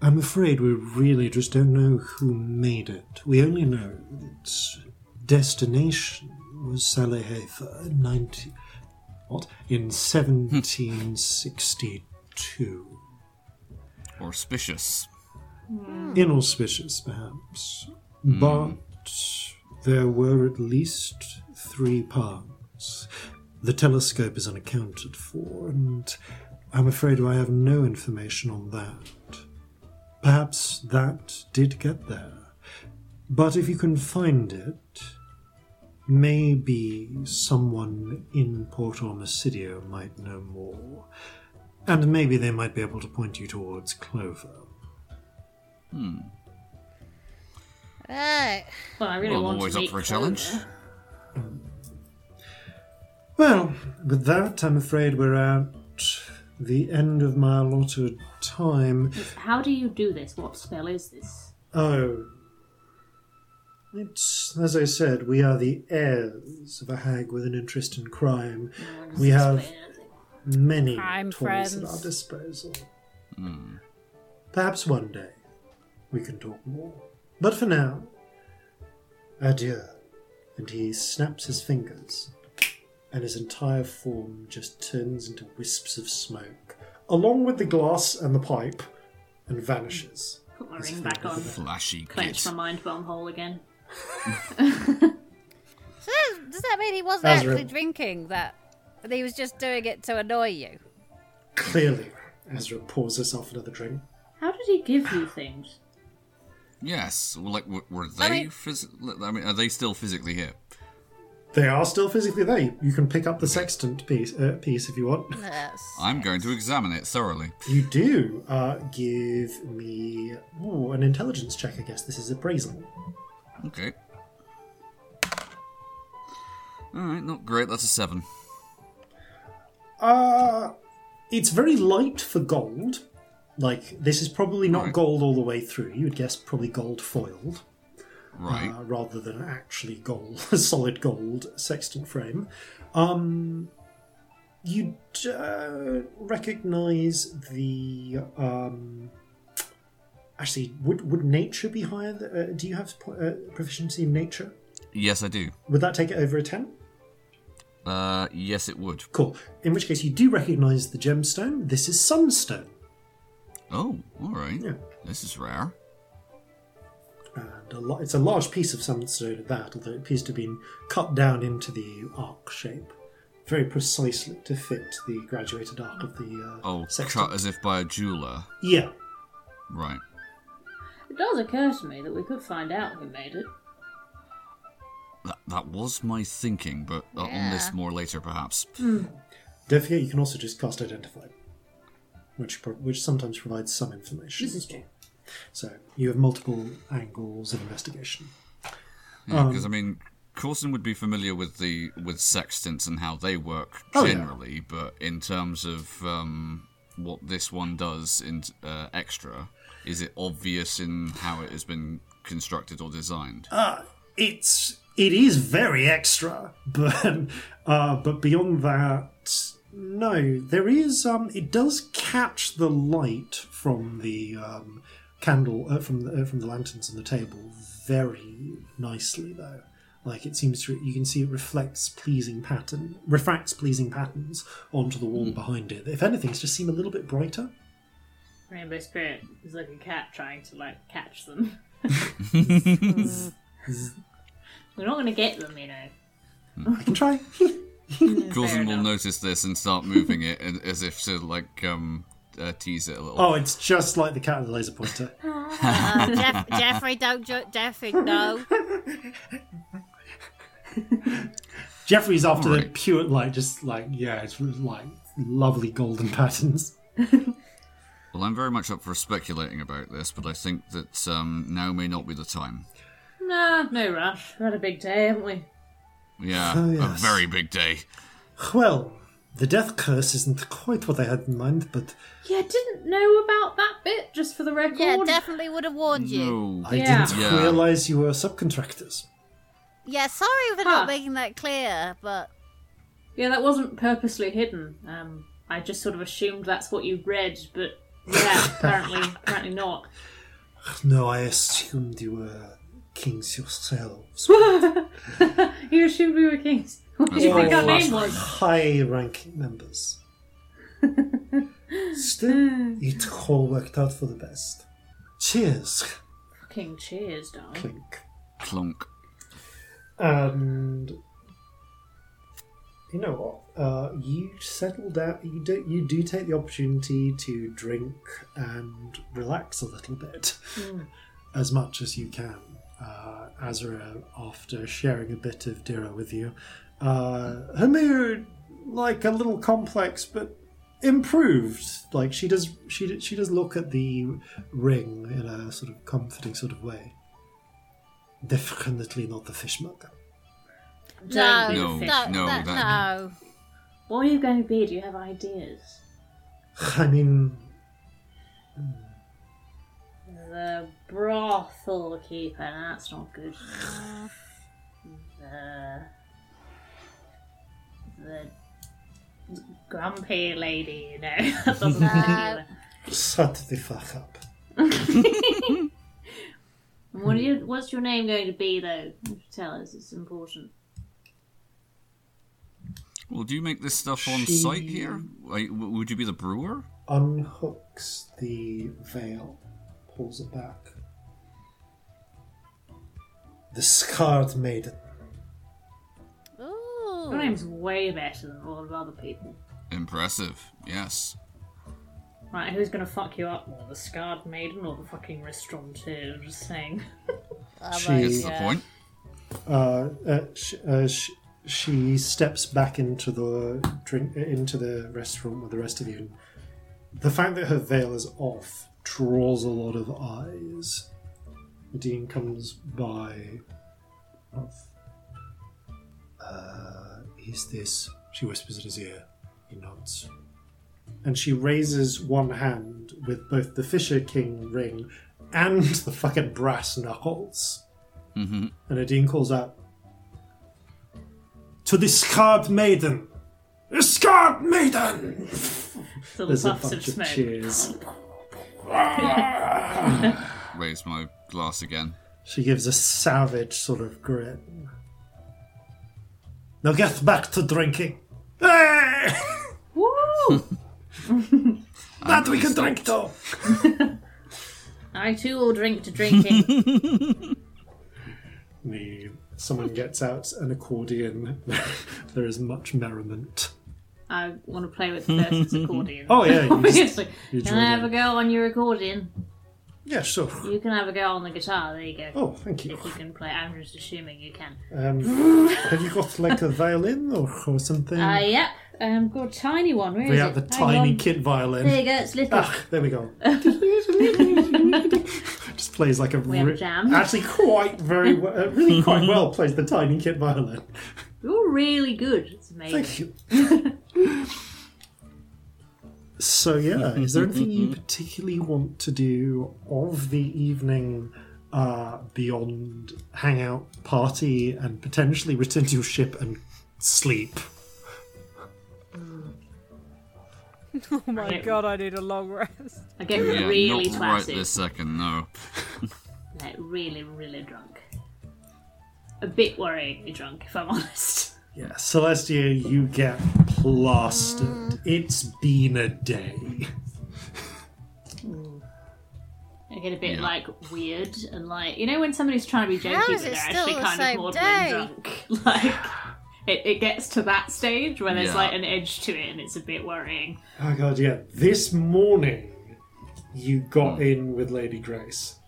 I'm afraid we really just don't know who made it. We only know its destination was Salehefa in 90, what? In hmm. 1762. Auspicious. Hmm. inauspicious, perhaps. Hmm. But there were at least three parts. The telescope is unaccounted for, and I'm afraid I have no information on that. Perhaps that did get there. But if you can find it, maybe someone in Port Omicidio might know more. And maybe they might be able to point you towards Clover. Hmm. Right. Well, I really Well, I'm always to up for a Clover. challenge. Well, with that, I'm afraid we're at the end of my allotted time. How do you do this? What spell is this? Oh. It's, as I said, we are the heirs of a hag with an interest in crime. Oh, we have many Crime tools friends. at our disposal. Hmm. Perhaps one day we can talk more. But for now, adieu. And he snaps his fingers, and his entire form just turns into wisps of smoke, along with the glass and the pipe, and vanishes. Put my ring back on. Flashy Clench git. my mind bomb hole again. So does that mean he wasn't Azra. actually drinking that? But he was just doing it to annoy you? Clearly, Azra pours herself another drink. How did he give you things? Yes. Well, like, were, were they? mean- phys- I mean, are they still physically here? They are still physically there. You can pick up the sextant piece, uh, piece if you want. Yes. I'm going to examine it thoroughly. You do. Uh, give me ooh, an intelligence check, I guess. This is appraisal. Okay. All right, not great. That's a seven. Uh, it's very light for gold. Like, this is probably not Right. gold all the way through. You would guess probably gold foiled. Right. uh, rather than actually gold, solid gold sextant frame. Um, you don't recognize the. Um, actually, would would nature be higher? th- Uh, do you have po- uh, proficiency in nature? yes, I do. Would that take it over a ten? Uh, yes, it would. Cool. In which case, you do recognize the gemstone. This is sunstone. Oh, all right. Yeah. This is rare. And a lo- it's a large piece of sunstone at that, although it appears to have been cut down into the arc shape, very precisely to fit the graduated arc of the uh, Oh, sextant. cut as if by a jeweler. Yeah, Right. It does occur to me that we could find out who made it. That, that was my thinking, but uh, on this Yeah. more later, perhaps. don't forget you can also just cast identify, which pro- which sometimes provides some information. This is true. So you have multiple angles of investigation. Yeah, because I mean, Coulson would be familiar with the with sextants and how they work Oh, yeah. generally, but in terms of um, what this one does in uh, extra, is it obvious in how it has been constructed or designed? it's it is very extra, but uh, but beyond that, no. There is um, it does catch the light from the um, candle uh, from the uh, from the lanterns on the table very nicely though. Like it seems to, you can see it reflects pleasing pattern, refracts pleasing patterns onto the wall behind it. If anything, it's just seem a little bit brighter. Rainbow Spirit is like a cat trying to like catch them. We're not going to get them, you know. I can try. Coulson will notice this and start moving it as if to like um, uh, tease it a little. oh, it's just like the cat with the laser pointer. Jeff- Jeffrey, don't ju- Jeffrey, no. Jeffrey's after the Alright. pure, like, just like, yeah, it's like lovely golden patterns. Well, I'm very much up for speculating about this, but I think that um, now may not be the time. Nah, no rush. We've had a big day, haven't we? Yeah, Oh, a very big day. Well, the death curse isn't quite what I had in mind, but Yeah, didn't know about that bit, just for the record. Yeah, definitely would have warned you. No. I Yeah. didn't Yeah. realize you were subcontractors. Yeah, sorry for Huh. not making that clear, but Yeah, that wasn't purposely hidden. Um, I just sort of assumed that's what you read, but yeah, apparently, apparently not. No, I assumed you were kings yourselves. You assumed we were kings. What did you think our name was? High ranking members. Still, it all worked out for the best. Cheers. Fucking cheers, darling. Clink. Clunk. and you know what? Uh, you settle down. You do. You do take the opportunity to drink and relax a little bit, as much as you can. Uh, Azra, after sharing a bit of Dira with you, uh, her mood like a little complex, but improved. Like she does. She she does look at the ring in a sort of comforting sort of way. Definitely not the fishmonger. no, Don't be a No, fish. no, no, that- that- no. What are you going to be? Do you have ideas? I mean, The brothel keeper. That's not good. The the grumpy lady. You know that doesn't work. Shut the fuck up. What do you? What's your name going to be though? Tell us. It's important. Well, do you make this stuff on She- site here? Like, would you be the brewer? Unhooks the veil, pulls it back. The scarred maiden. Ooh. Your name's way better than all of other people. Impressive. Yes. Right, who's gonna fuck you up more, the scarred maiden or the fucking restaurateur? Just saying. Oh, She- my Gets the point. Uh, uh, sh- uh, sh- she steps back into the drink into the restaurant with the rest of you. The fact that her veil is off draws a lot of eyes. The Dean comes by. Uh, is this? She whispers in his ear. He nods. And she raises one hand with both the Fisher King ring and the fucking brass knuckles. Mm-hmm. And Nadine calls out, To the scarred maiden! The scarred maiden! Little There's a puffs of bunch of smoke. cheers. Raise my glass again. She gives a savage sort of grin. Now get back to drinking. Hey! Woo! that we can drink though! I too will drink to drinking. The, someone gets out an accordion. there is much merriment. I want to play with the Thurston's accordion. Oh, yeah, you just- Obviously. you Can I have a go on your accordion? Yeah, sure. You can have a go on the guitar. There you go. Oh, thank you. If you can play, I'm just assuming you can. Um, have you got like a violin or, or something? Uh, yep. Um, got a tiny one. Where is we it? have the Hang tiny on. kit violin. There you go. It's little. Ah, there we go. Just plays like a, We have jam. actually quite very well, uh, really quite well plays the tiny kit violin. You're really good. It's amazing. Thank you. So yeah, is there anything you particularly want to do of the evening uh, beyond hangout, party, and potentially return to your ship and sleep? Oh my Right. god, I need a long rest. I get Yeah, really not right twatty. this second, no. Like, really, really drunk. A bit worryingly drunk, if I'm honest. Yeah, Celestia, you get plastered. It's been a day. I get a bit Yeah. like weird and like you know when somebody's trying to be How jokey is but it they're still actually the kind same of day? maudlin drunk. Like it, it gets to that stage where there's Yeah. like an edge to it and it's a bit worrying. Oh god, yeah. This morning, you got hmm. in with Lady Grace.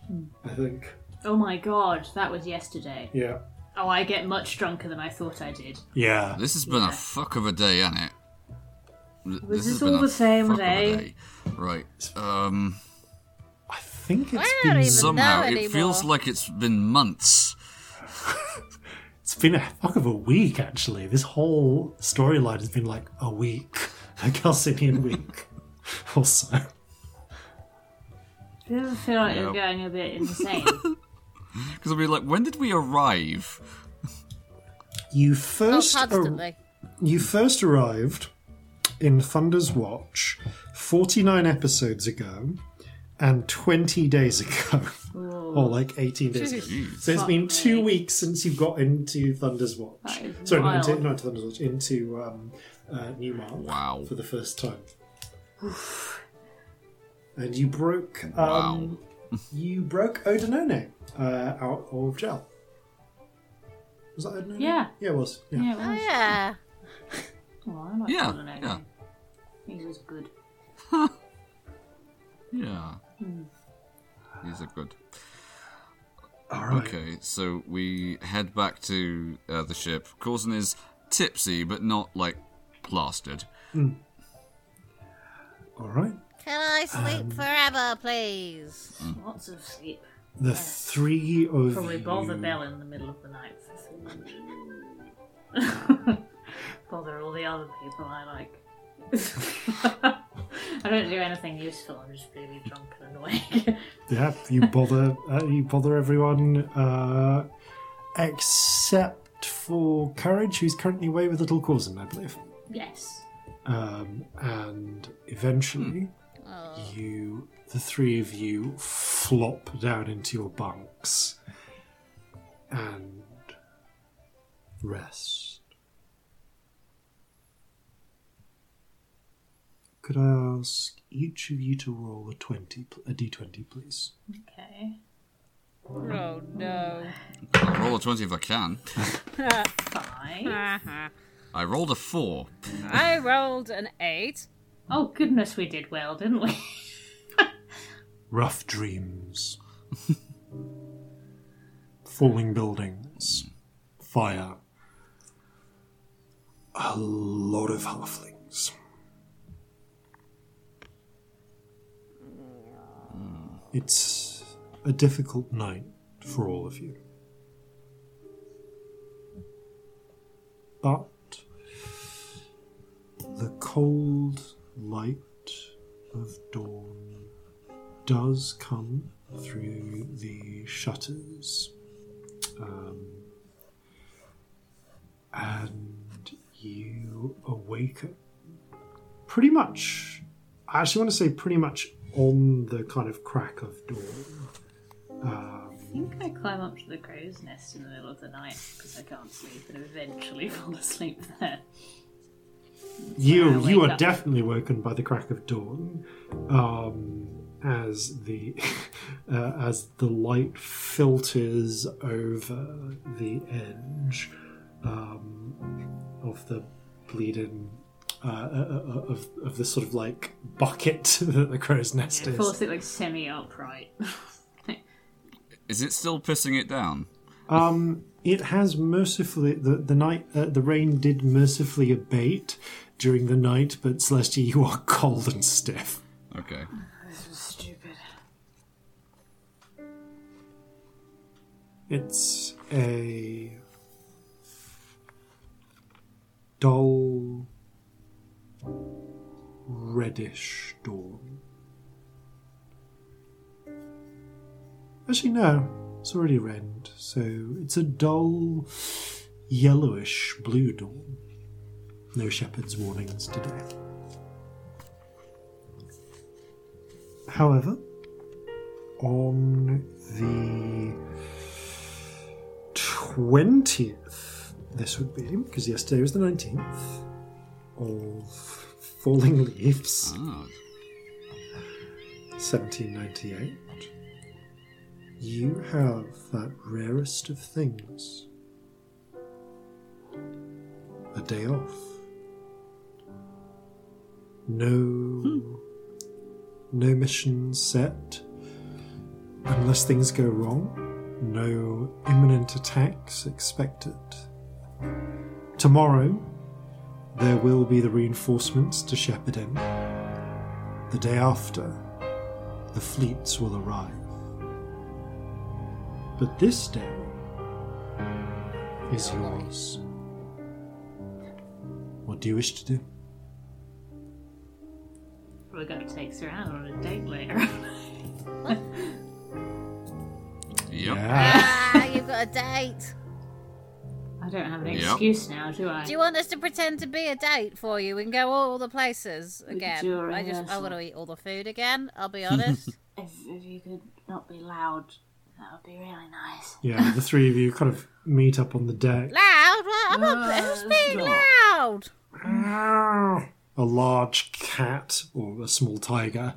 I think. Oh my god, that was yesterday. Yeah. Oh, I get much drunker than I thought I did. Yeah. This has been Yeah. a fuck of a day, hasn't it? Th- Was has this been all a the same fuck of a day? Right. Um. I think it's I don't been even Somehow know it feels like it's been months. it's been a fuck of a week actually. This whole storyline has been like a week, a Calcinian week, or so. Do you ever feel like you're Yeah. going a bit insane? Because I'll be like, when did we arrive? You Oh, first ar- you first arrived in Thunder's Watch 49 episodes ago and 20 days ago. or like 18 days ago. Jeez. So it's Fuck been me. two weeks since you've got into Thunder's Watch. Sorry, not into, not into Thunder's Watch, into um, uh, Newmark Wow. for the first time. and you broke um, Wow. You broke Odinone uh, out of jail. Was that Odinone? Yeah. Yeah, it was. Yeah. yeah, Oh well, yeah. oh, I like Yeah, Colin yeah. Oakley. He was good. Yeah. Hmm. These are good. All right. Okay, so we head back to uh, the ship. Coulson is tipsy, but not like plastered. All right. Can I sleep Um, forever, please? Lots of sleep. The three of Probably you. bother Bell in the middle of the night bother all the other people I like. I don't do anything useful. I'm just really drunk and annoying. Yeah, you bother uh, you bother everyone uh, except for Courage, who's currently away with Little Corzin, I believe. yes. Um, and eventually, Oh. you, the three of you, flop down into your bunks and rest. Could I ask each of you to roll a twenty, a d20, please? Okay. Oh no. I'll roll a 20 if I can. Five. I rolled a 4. I rolled an eight. Oh goodness, we did well, didn't we? Rough dreams. Falling buildings. Fire. A lot of halflings. It's a difficult night for all of you. But the cold light of dawn does come through the shutters. Um, and you awaken pretty much, I actually want to say pretty much on the kind of crack of dawn. Um, I think I climb up to the crow's nest in the middle of the night because I can't sleep and eventually fall asleep there. You you are up. definitely woken by the crack of dawn um, as the uh, as the light filters over the edge um, of the bleeding uh, uh, uh, of of the sort of like bucket that the crow's nest Yeah, is. falls it like semi upright. Is it still pissing it down? Um, it has mercifully the the night uh, the rain did mercifully abate during the night, but Celestia, you are cold and stiff. Okay. this was stupid. It's a dull reddish dawn. Actually, no, it's already rend, so it's a dull yellowish blue dawn. No shepherd's warnings today. However, on the 20th, this would be, because yesterday was the 19th, of Falling Leaves, Ah, 1798, you have that rarest of things a day off. No. Hmm. No missions set unless things go wrong. No imminent attacks expected. Tomorrow, there will be the reinforcements to shepherd in. The day after, the fleets will arrive. But this day is yours. What do you wish to do? We're going to take her out on a date later. yep. Ah, you've got a date. I don't have an Yep. excuse now, do I? Do you want us to pretend to be a date for you and go all the places could again? do a I just I rehearsal. want to eat all the food again. I'll be honest. If, if you could not be loud, that would be really nice. Yeah, the three of you kind of meet up on the deck. loud? I'm not. Uh, Who's being stop. loud? A large cat or a small tiger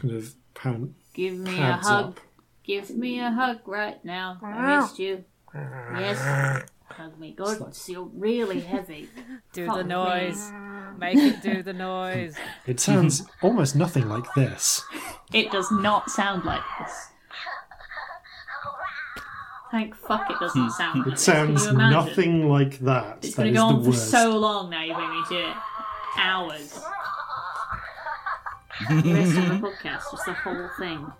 kind of pound. Give me a Pads hug. up. Give me a hug right now. I missed you. Yes. Hug me. God, you're really heavy. Do Fuck the me. noise. Make it do the noise. It sounds almost nothing like this. It does not sound like this. Thank fuck it doesn't sound like It this. Can sounds imagine? nothing like that. It's That going is to go the on for worst. so long now you make me do it. Hours. the rest of the podcast, just the whole thing.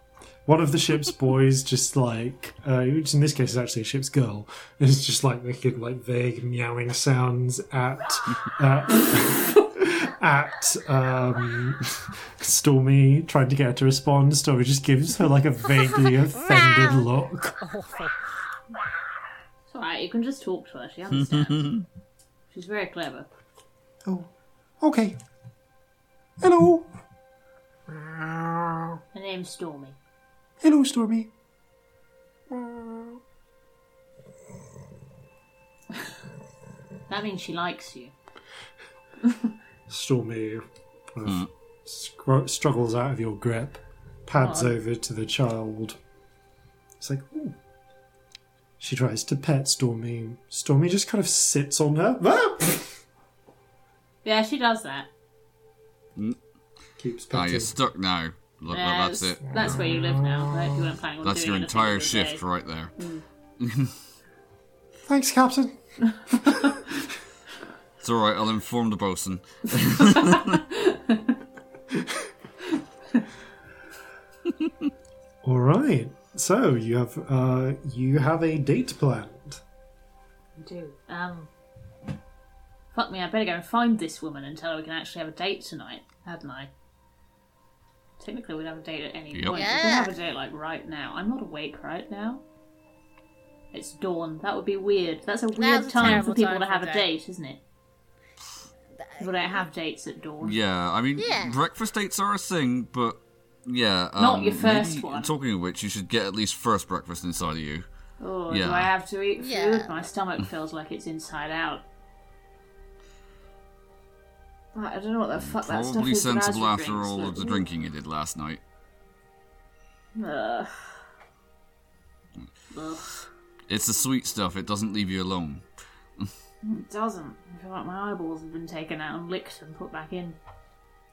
One of the ship's boys, just like, uh, which in this case is actually a ship's girl, is just like making like vague meowing sounds at uh, at um, Stormy, trying to get her to respond. Stormy just gives her like a vaguely offended look. It's alright, you can just talk to her. She understands. She's very clever. Oh, okay. Hello. Her name's Stormy. Hello, Stormy. That means she likes you. Stormy kind of scr- struggles out of your grip, pads Aw. over to the child. It's like, ooh. She tries to pet Stormy. Stormy just kind of sits on her. Ah! Yeah, she does that. Keeps Ah, petting. you're stuck now. Look, Yeah, that's it. That's where you live now. Right? You weren't planning on That's doing your entire shift day. right there. Thanks, Captain. It's alright, I'll inform the bosun. All right. So you have uh, you have a date planned. I do. Um. Fuck me, I better go and find this woman and tell her we can actually have a date tonight, hadn't I? Technically, we'd have a date at any Yep. point. We Yeah. can have a date, like, right now. I'm not awake right now. It's dawn. That would be weird. That's a weird Now's a time terrible for people time to for have a a date. date, isn't it? People don't have dates at dawn. Yeah, I mean, Yeah. breakfast dates are a thing, but yeah. Um, Not your first maybe- one. Talking of which, you should get at least first breakfast inside of you. Oh, Yeah. do I have to eat food? Yeah. My stomach feels like it's inside out. I don't know what the fuck that stuff Probably is. that sensible Azra after drinks, all but- of the drinking you did last night. Ugh. Ugh. It's the sweet stuff, it doesn't leave you alone. It doesn't. I feel like my eyeballs have been taken out and licked and put back in.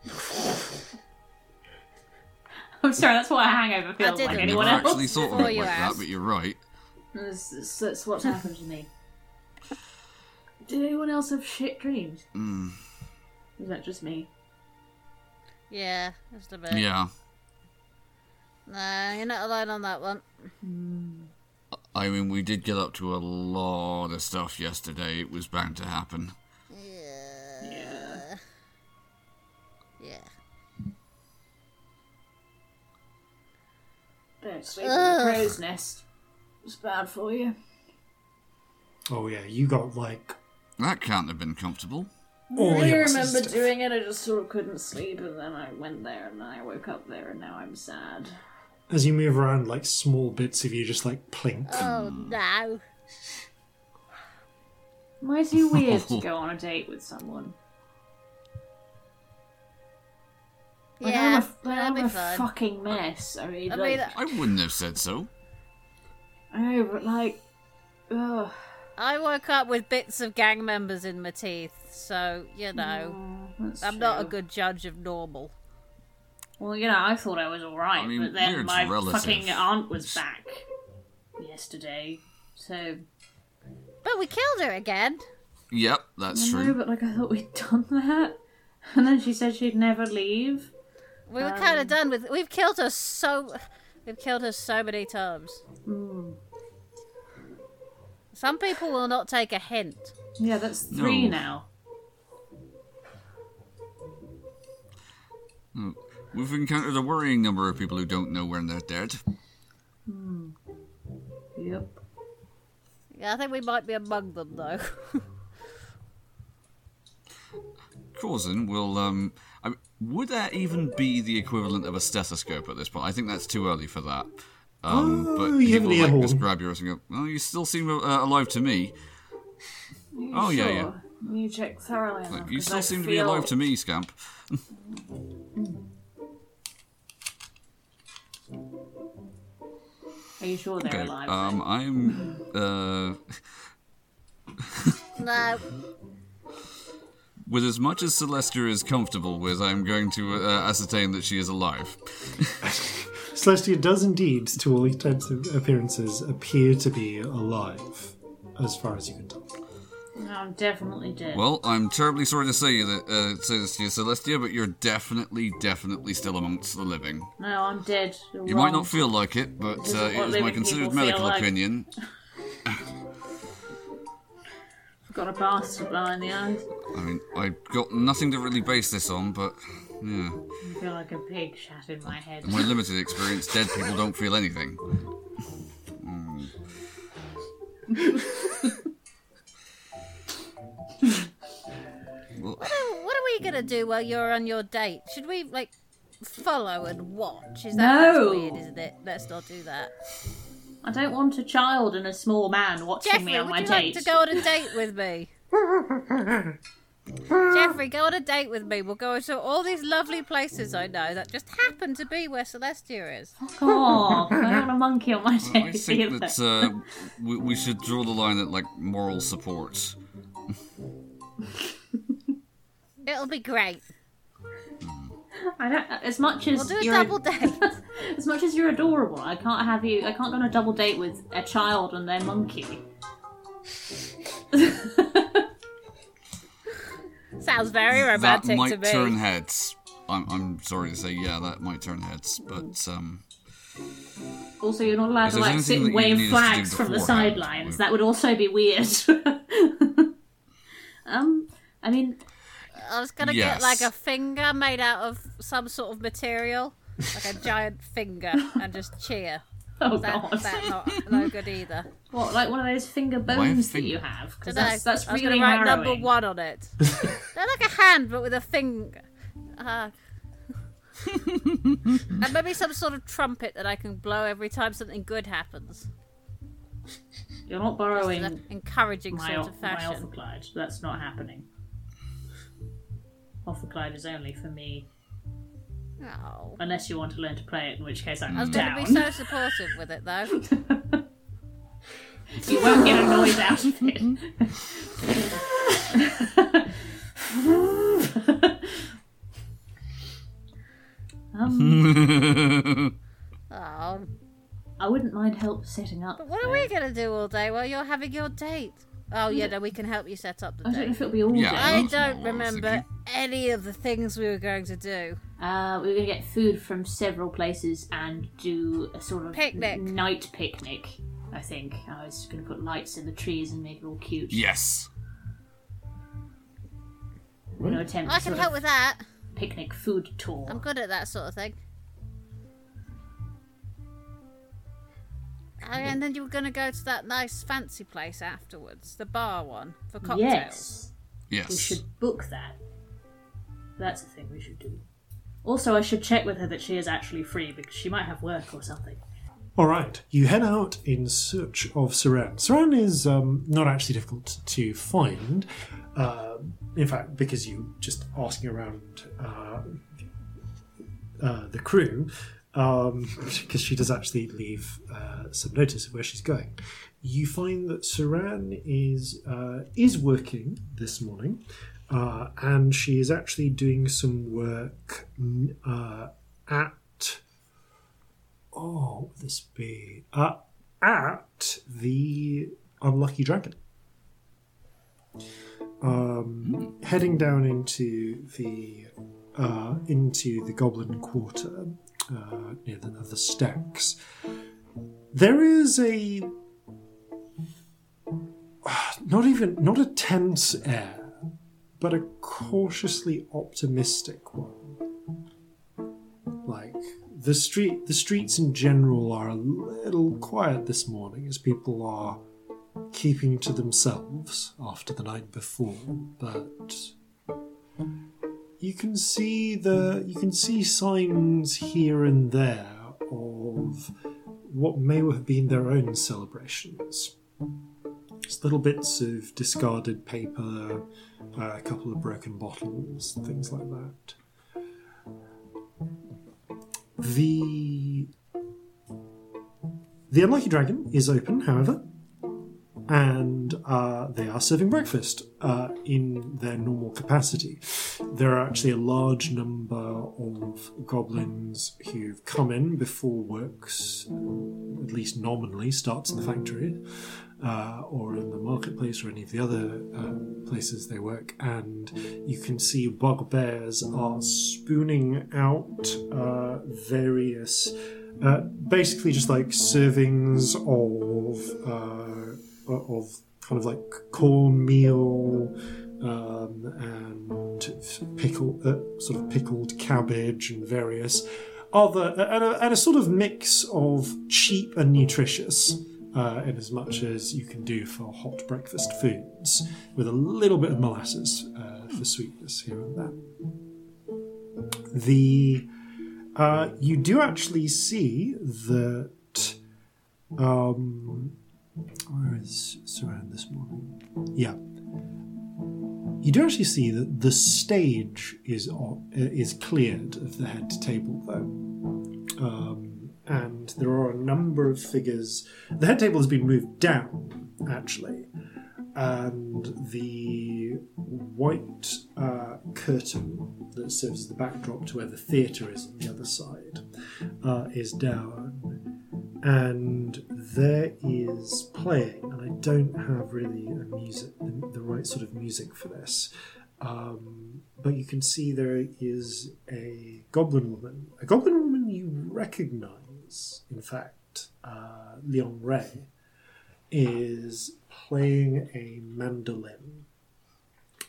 I'm sorry, that's what a hangover feels didn't. like. Anyone Never else? actually thought of Before it you like that, asked. but you're right. That's, that's- that's what's happened to me. Did anyone else have shit dreams? Mm, Was that just me? Yeah, just a bit. yeah. No, you're not alone on that one. I mean, we did get up to a lot of stuff yesterday. It was bound to happen. Don't sleep in the crow's nest. It's bad for you. Oh yeah, you got like That can't have been comfortable. all I your remember stuff. doing it, I just sort of couldn't sleep, and then I went there, and then I woke up there, and now I'm sad. As you move around, like small bits of you just like plink. Oh no. Why is it weird to go on a date with someone? Like, Yeah, I'm a, like, that'd I'm be a fun. fucking mess. I mean, I like, mean, I wouldn't have said so. I know, but like, ugh. I woke up with bits of gang members in my teeth, so you know, That's I'm not a good judge of normal. Well, you know, I thought I was alright, I mean, but then my relative. fucking aunt was back yesterday. So But we killed her again. Yep, that's I know, true. but like I thought we'd done that, and then she said she'd never leave. We were kind Um, of done with. We've killed her so. We've killed her so many times. Hmm. Some people will not take a hint. Yeah, that's three No. now. We've encountered a worrying number of people who don't know when they're dead. Yep. Yeah, I think we might be among them though. Corzin will, um. I would that even be the equivalent of a stethoscope at this point? I think that's too early for that. Um, Oh, but you he have will an ear like horn. just grab yours and go, "Well, you still seem uh, alive to me. Oh yeah, yeah. You check thoroughly enough. Like, you 'cause still I seem to be feel- alive to me, Scamp. Are you sure they're Okay. alive? Um, I'm. Uh, no, with as much as Celestia is comfortable with, I'm going to uh, ascertain that she is alive. Celestia does indeed, to all intents and appearances, appear to be alive, as far as you can tell. No, I'm definitely dead. Well, I'm terribly sorry to say that uh, say this to you, Celestia, but you're definitely, definitely still amongst the living. no, I'm dead. You're You might not feel like it, but This is uh, it is my considered medical like. opinion. I've got a bastard behind the eyes. I mean, I've got nothing to really base this on, but yeah, I feel like a pig shat in my head. in my limited experience, dead people don't feel anything. Well, What are we gonna do while you're on your date? Should we like follow and watch? Is that that's No. weird, isn't it? Let's not do that. I don't want a child and a small man watching Jeffrey, me on would my you date. like to go on a date with me? Jeffrey, go on a date with me. We'll go to all these lovely places I know that just happen to be where Celestia is. Oh, I don't want a monkey on my I date think either. that uh, we, we should draw the line at like moral support. It'll be great. I don't. As much as We'll do a you're double date. as much as you're adorable, I can't have you. I can't go on a double date with a child and their monkey. Sounds very that romantic might to me. turn heads. I'm, I'm sorry to say, yeah, that might turn heads, but um, Also, you're not allowed to like sit and wave need us to do flags from the sidelines. That would also be weird. um, I mean, I was gonna Yes. get like a finger made out of some sort of material, like a giant finger, and just cheer. oh That, god, that not no good either. what like one of those finger Why a bones that you have? Because Dunno. that's that's I was really gonna write harrowing. number one on it. They're like a hand, but with a finger. Uh, and maybe some sort of trumpet that I can blow every time something good happens. You're not In borrowing an encouraging my, sort of fashion. ophicleide. That's not happening. Alpha Clyde is only for me, Oh. unless you want to learn to play it, in which case I'm I was down. going to be so supportive with it, though. You won't get a noise out of it. um, Oh. I wouldn't mind help setting up. But what are we going to do all day while you're having your date? Oh, yeah, no, we can help you set up the I don't know if it'll be all Yeah. day. I don't what remember thinking. any of the things we were going to do. Uh, we were going to get food from several places and do a sort of Picnic. night picnic. I think I was going to put lights in the trees and make it all cute. yes. You know, attempt I a can sort help of with that. picnic food tour. I'm good at that sort of thing. And then you were going to go to that nice fancy place afterwards, the bar one, for cocktails. Yes, Yes. we should book that. That's the thing we should do. Also, I should check with her that she is actually free because she might have work or something. All right, you head out in search of Saran. Saran is um, not actually difficult to find. Uh, in fact, because you just asking around uh, uh, the crew, because she does actually leave uh, some notice of where she's going. You find that Saran is uh, is working this morning, uh, and she is actually doing some work mm, uh, at oh, what this be? Uh, at the Unlucky Dragon. Um, heading down into the uh, into the Goblin Quarter uh, near the, the stacks, there is a not even not a tense air, but a cautiously optimistic one. Like the street the streets in general are a little quiet this morning as people are keeping to themselves after the night before but you can see the you can see signs here and there of what may have been their own celebrations. Just little bits of discarded paper uh, a couple of broken bottles things like that. The the unlucky dragon is open, however, and uh, they are serving breakfast uh, in their normal capacity. There are actually a large number of goblins who've come in before works, at least nominally, starts in the factory. Uh, or in the marketplace or any of the other uh, places they work, and you can see bugbears are spooning out uh, various, uh, basically just like servings of of kind of like cornmeal, um, and pickle, uh, sort of pickled cabbage and various other, and a, and a sort of mix of cheap and nutritious. Uh, in as much as you can do for hot breakfast foods, with a little bit of molasses uh, for sweetness here and there. The uh, you do actually see that um, where is Saran this morning? Yeah. You do actually see that the stage is o- is cleared of the head table, though, um, and there are a number of figures. The head table has been moved down, actually, and the white uh, curtain that serves as the backdrop to where the theatre is on the other side uh, is down and there is playing, and I don't have really a music, the, the right sort of music for this. Um, but you can see there is a goblin woman, a goblin woman you recognise. In fact, uh, Leon Ray is playing a mandolin,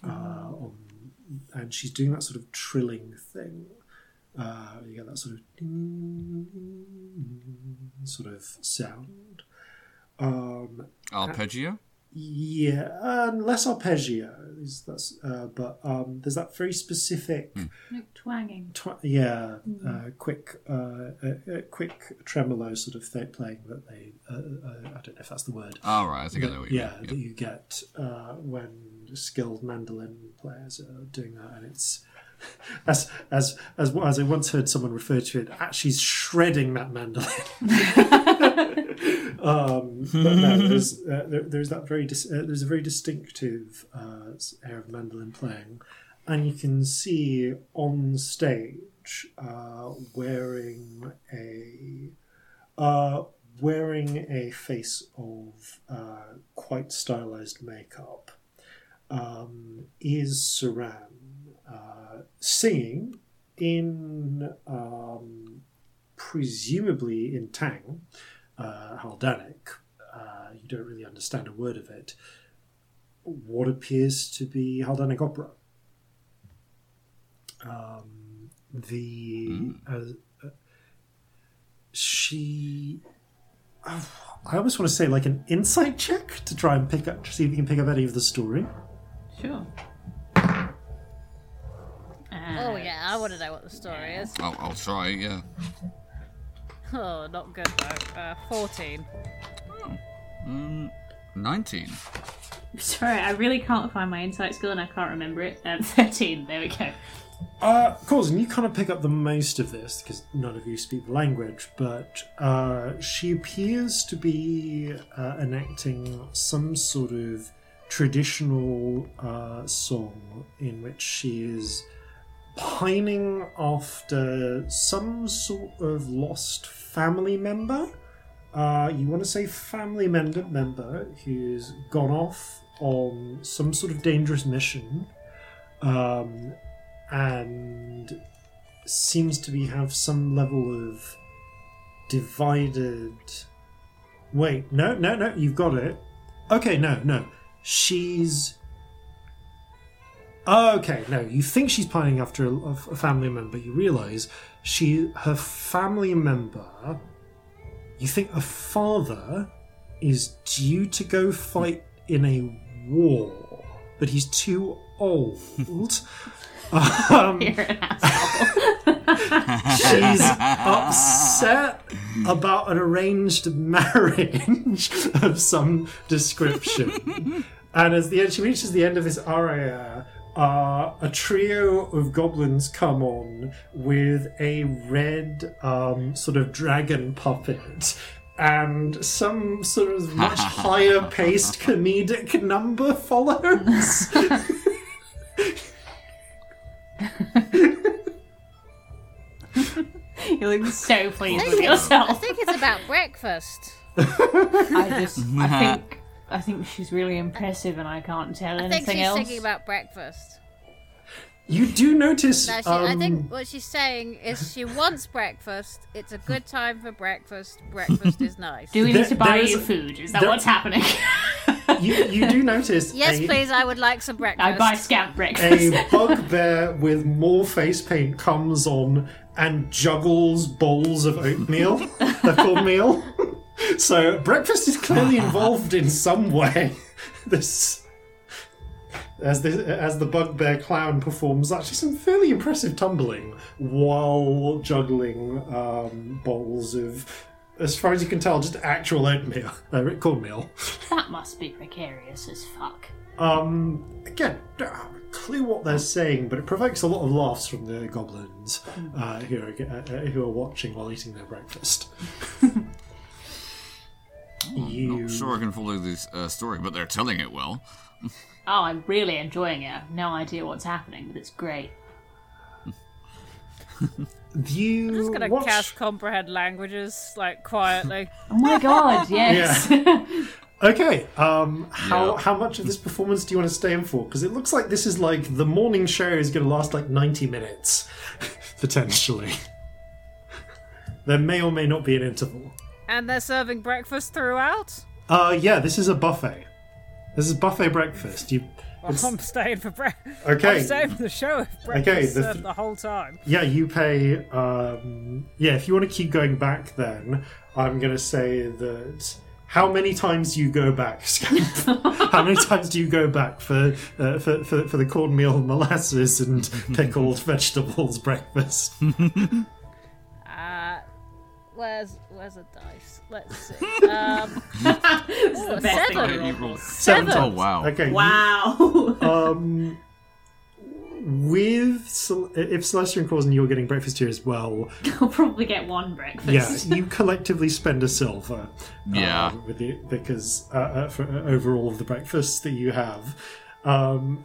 uh, on, and she's doing that sort of trilling thing. Uh, you get that sort of sort of sound. Um, Arpeggio? yeah, uh, less arpeggio. Is that's uh, but um, there's that very specific, Like twanging. tw- yeah, uh, quick, uh, uh, uh, quick tremolo sort of thing playing that they. Uh, uh, I don't know if that's the word. All right, I think I that- know what you yeah, mean. that you get uh, when skilled mandolin players are doing that, and it's as as as as I once heard someone refer to it, actually shredding that mandolin. um, there's uh, there, there's that very dis- uh, there's a very distinctive uh, air of mandolin playing, and you can see on stage uh, wearing a uh, wearing a face of uh, quite stylized makeup um, is Saran uh, singing in um, presumably in Tang, uh, Haldanic. Uh, you don't really understand a word of it. What appears to be Haldanic opera. Um, the uh, uh, she. oh, I almost want to say like an insight check to try and pick up, to see if you can pick up any of the story. Sure. Oh yeah, I want to know what the story is. I'll, I'll try, yeah. Oh, not good though. Uh, Fourteen. Um, 19. Sorry, I really can't find my insight skill and I can't remember it. Um, 13, there we go. Uh, of course, and you kind of pick up the most of this because none of you speak the language, but uh, she appears to be uh, enacting some sort of traditional uh, song in which she is pining after some sort of lost family member. Uh, you want to say family member member who's gone off on some sort of dangerous mission. Um, and seems to be have some level of divided wait no no no you've got it okay no no she's okay no you think she's pining after a, a family member you realize she her family member you think her father is due to go fight in a war but he's too old um, You're an asshole. she's upset about an arranged marriage of some description. and as the end, she reaches the end of this aria, uh, a trio of goblins come on with a red um, sort of dragon puppet. And some sort of much higher paced comedic number follows. you look so pleased with yourself. I think it's about breakfast. I just, I think, I think she's really impressive, and I can't tell anything else. I think she's else. thinking about breakfast. You do notice. No, she, I um, think what she's saying is she wants breakfast. It's a good time for breakfast. Breakfast is nice. Do we There- need to buy there is you a- food? Is that there- what's happening? you, you do notice Yes, a, please. I would like some breakfast. I buy scamp breakfast. a bugbear with more face paint comes on and juggles bowls of oatmeal. They're called meal. So breakfast is clearly involved in some way. This as the as the bugbear clown performs actually some fairly impressive tumbling while juggling um, bowls of, as far as you can tell, just actual oatmeal, uh, cornmeal. that must be precarious as fuck. Um, again, don't have a clue what they're saying, but it provokes a lot of laughs from the goblins uh, who, are, uh, uh, who are watching while eating their breakfast. you, Not sure I can follow this uh, story, but they're telling it well. Oh, I'm really enjoying it. I have no idea what's happening, but it's great. you I'm just gonna watch- cast comprehend languages like quietly. Oh my god, yes. Okay, um, how Yeah. how much of this performance do you want to stay in for? Because it looks like this is like the morning show is going to last like ninety minutes, potentially. there may or may not be an interval. And they're serving breakfast throughout. Uh, yeah, this is a buffet. This is buffet breakfast. You, Well, I'm staying for breakfast. okay. I'm staying for the show. If breakfast Okay, the served th- the whole time. Yeah, you pay. Um, yeah, if you want to keep going back, then I'm going to say that. How many times do you go back, Scamp? How many times do you go back for uh, for, for for the cornmeal, molasses, and pickled vegetables breakfast? Uh, where's where's a dice? Let's see. Um, the best thing seven. to You roll- Seven Oh times. wow! Okay. you- Wow. um, with if Celestia and Corson, you're getting breakfast here as well. I'll probably get one breakfast. Yeah, you collectively spend a silver. Yeah. um, with it because uh, uh, for uh, over all of the breakfasts that you have. Um,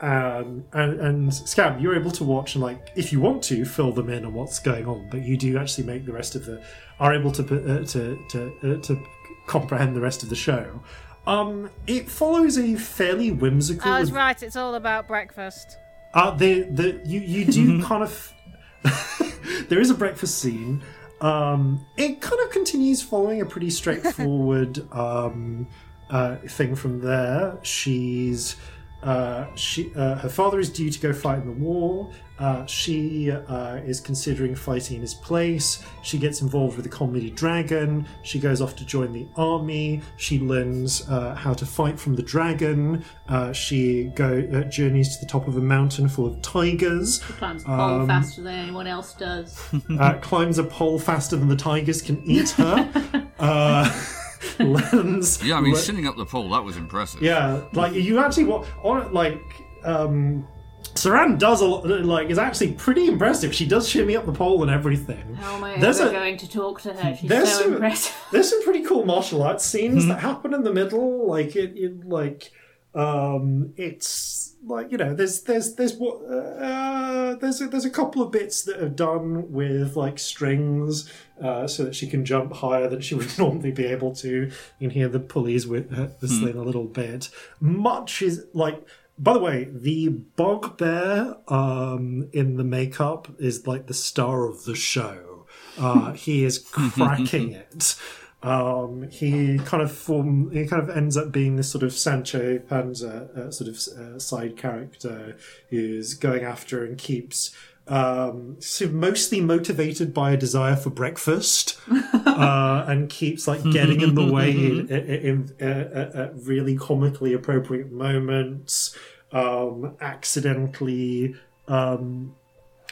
um, and, and Scab, you're able to watch and like, if you want to, fill them in on what's going on. But you do actually make the rest of the are able to uh, to to uh, to comprehend the rest of the show. Um, it follows a fairly whimsical. I was right. It's all about breakfast. Uh, the the you you do kind of there is a breakfast scene. Um, it kind of continues following a pretty straightforward um, uh, thing from there. She's uh, she uh, her father is due to go fight in the war. Uh, she uh, is considering fighting in his place. She gets involved with the comedy dragon. She goes off to join the army. She learns uh, how to fight from the dragon. Uh, she go uh, journeys to the top of a mountain full of tigers. Climbs a pole Um, faster than anyone else does. uh, climbs a pole faster than the tigers can eat her. learns. Yeah, I mean, le- sitting up the pole, that was impressive. yeah, like you actually what on like um, Saran does a lot. Like is actually pretty impressive. She does shimmy up the pole and everything. How am I There's ever a- going to talk to her? She's so some- impressive. There's some pretty cool martial arts scenes that happen in the middle. Like it, it like um, it's like you know, there's there's there's what uh, there's a, there's a couple of bits that are done with like strings, uh, so that she can jump higher than she would normally be able to. You can hear the pulleys with uh, whistling a little bit. Much is like. By the way, the bugbear um, in the makeup is like the star of the show. Uh, he is cracking it. Um, he kind of form. He kind of ends up being this sort of Sancho Panza uh, sort of uh, side character who's going after and keeps. Um, so mostly motivated by a desire for breakfast, uh, and keeps like getting in the way in, in, in, uh, at really comically appropriate moments. Um, accidentally um,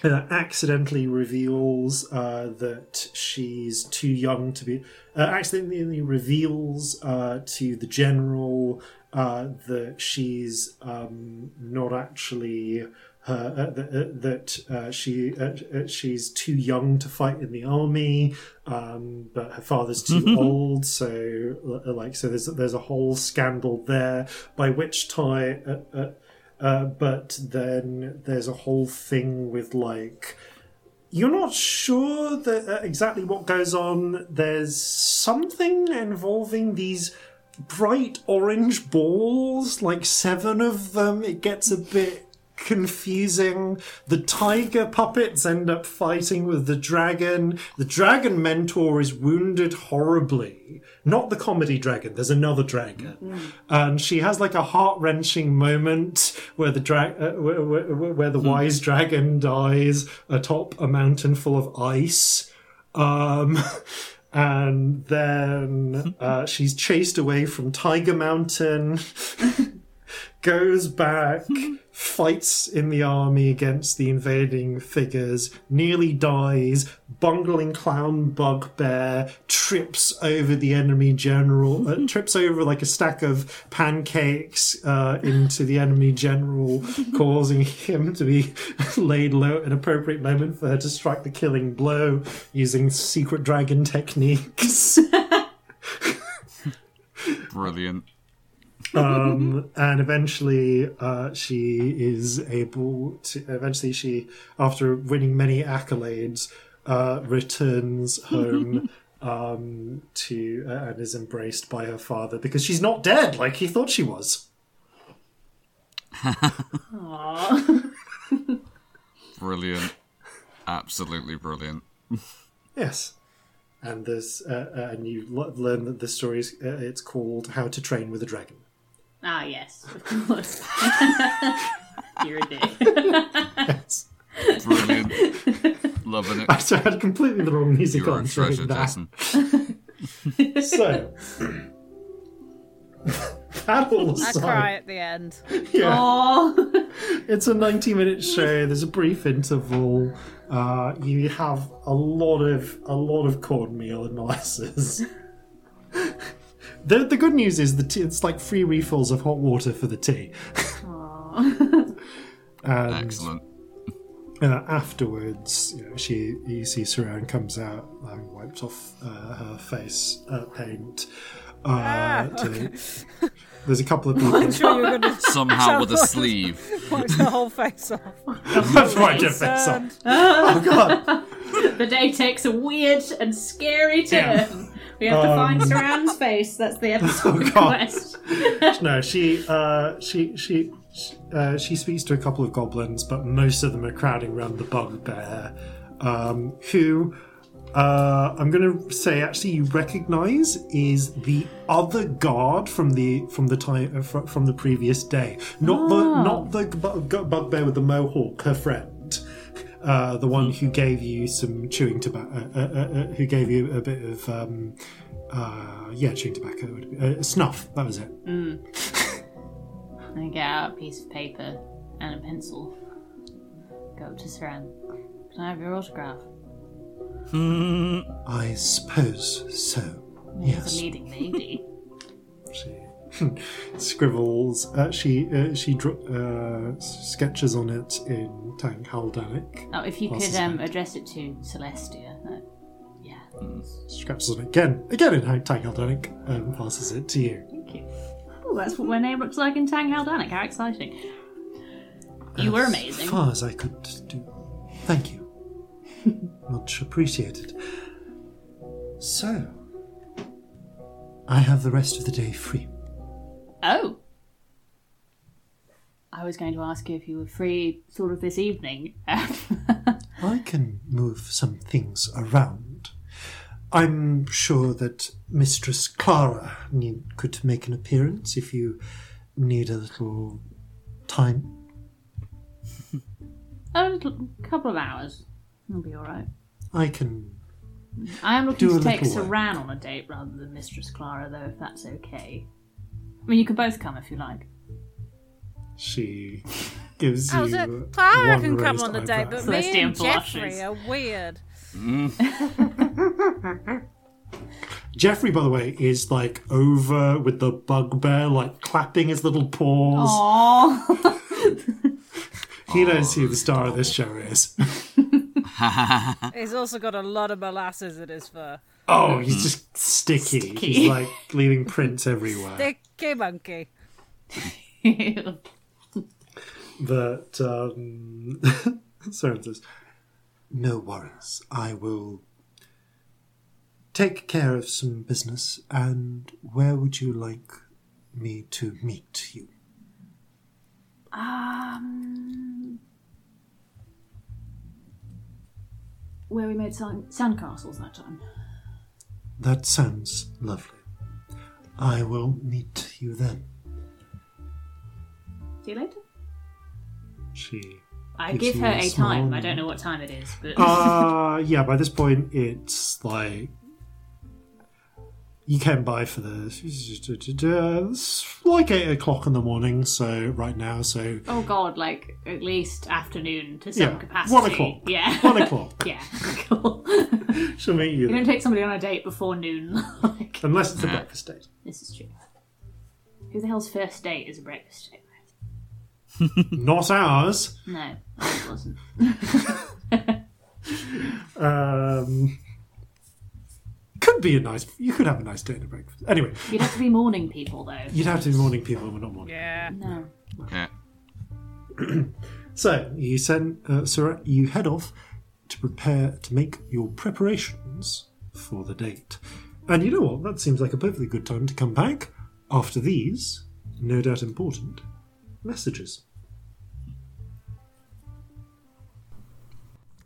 uh, accidentally reveals uh, that she's too young to be. Uh, accidentally reveals uh, to the general uh, that she's um, not actually. Her, uh, that, that she she's too young to fight in the army, um, but her father's too old. So like so, there's there's a whole scandal there. By which time, uh, but then there's a whole thing with like you're not sure that uh, exactly what goes on. There's something involving these bright orange balls, like seven of them. It gets a bit confusing. The tiger puppets end up fighting with the dragon. The dragon mentor is wounded horribly. Not the comedy dragon, there's another dragon. And she has like a heart wrenching moment where the dra- uh, where, where, where the wise dragon dies atop a mountain full of ice. Um, and then uh, she's chased away from Tiger Mountain, goes back, fights in the army against the invading figures, nearly dies, bungling clown bugbear, trips over the enemy general, uh, trips over like a stack of pancakes uh, into the enemy general, causing him to be laid low at an appropriate moment for her to strike the killing blow using secret dragon techniques. Brilliant. Um, and eventually uh, she is able to eventually she after winning many accolades uh, returns home um, to uh, and is embraced by her father because she's not dead like he thought she was. Brilliant. Absolutely brilliant. yes and there's uh, uh, and you learn that the story is uh, it's called how to train with a dragon ah, yes, of course. You're a dick. yes. Brilliant. Loving it. I had completely the wrong music You're on a treasure, that. Jason. so that all I aside, cry at the end. yeah. Aww. It's a 90 minute show. There's a brief interval. Uh, you have a lot of a lot of cornmeal and molasses. The the good news is the tea, it's like free refills of hot water for the tea. Aww. And Excellent. uh, afterwards, you know, she you see Saran comes out, having wiped off uh, her face uh, paint. Uh, to- there's a couple of people. I'm sure you're going to Somehow with a sleeve. wipe the whole face off. That's right, your face off. Oh god! the day takes a weird and scary turn. Yeah. We have to find Um, Saran's face. That's the episode Oh, God. quest. No, she uh, she she uh, she speaks to a couple of goblins, but most of them are crowding around the bugbear, um, who uh, I'm going to say actually you recognise is the other guard from the from the time uh, from the previous day, not the not the bugbear with the mohawk, her friend. Uh, the one who gave you some chewing tobacco, uh, uh, uh, who gave you a bit of, um, uh, yeah, chewing tobacco, uh, snuff. That was it. I get out a piece of paper and a pencil. Go up to Saran. Can I have your autograph? I suppose so. Yes. a leading lady. Scribbles. Uh, she uh, she dr- uh, sketches on it in Tang Haldanic. Oh, if you could um, address it to Celestia. That, yeah. Scratches on it again, again in Tang Haldanic, and passes it to you. Thank you. Oh, that's what my name looks like in Tang Haldanic. How exciting. You were amazing. As far as I could do. Thank you. Much appreciated. So, I have the rest of the day free. Oh. I was going to ask you if you were free sort of this evening. I can move some things around. I'm sure that Mistress Clara need, could make an appearance if you need a little time. a little, couple of hours. It'll be alright. I can. I am looking to take work. Saran on a date rather than Mistress Clara, though, if that's okay. I mean, you can both come if you like. She gives you. so Clara one can come on the date, eyebrow. but me and blushes. Jeffrey are weird. Mm. Jeffrey, by the way, is like over with the bugbear, like clapping his little paws. Aww. He knows who the star of this show is. He's also got a lot of molasses in his fur. Oh, he's mm-hmm. just sticky. Sticky. He's like leaving prints everywhere. Okay, monkey. that um, says, "No worries. I will take care of some business. And where would you like me to meet you?" Um, where we made sand- sandcastles that time. That sounds lovely. I will meet you then. See you later. She. I Gives give you her a a small time. I don't know what time it is, but Uh, yeah, by this point, it's like. You came by for the. It's like 8 o'clock in the morning, so right now, so. oh god, like at least afternoon to some Yeah, capacity. one o'clock. Yeah. One o'clock. yeah. Cool. She'll meet you you don't take somebody on a date before noon. like, Unless it's a breakfast date. this is true. Who the hell's first date is a breakfast date? Not ours. No, it wasn't. Um, could be a nice. You could have a nice date at breakfast. Anyway, You'd have to be morning people though. you'd have to be morning people, and we're not morning. Yeah. No. Yeah. So you send uh, Surah, you head off to prepare to make your preparations for the date. And you know what? That seems like a perfectly good time to come back after these, no doubt important, messages.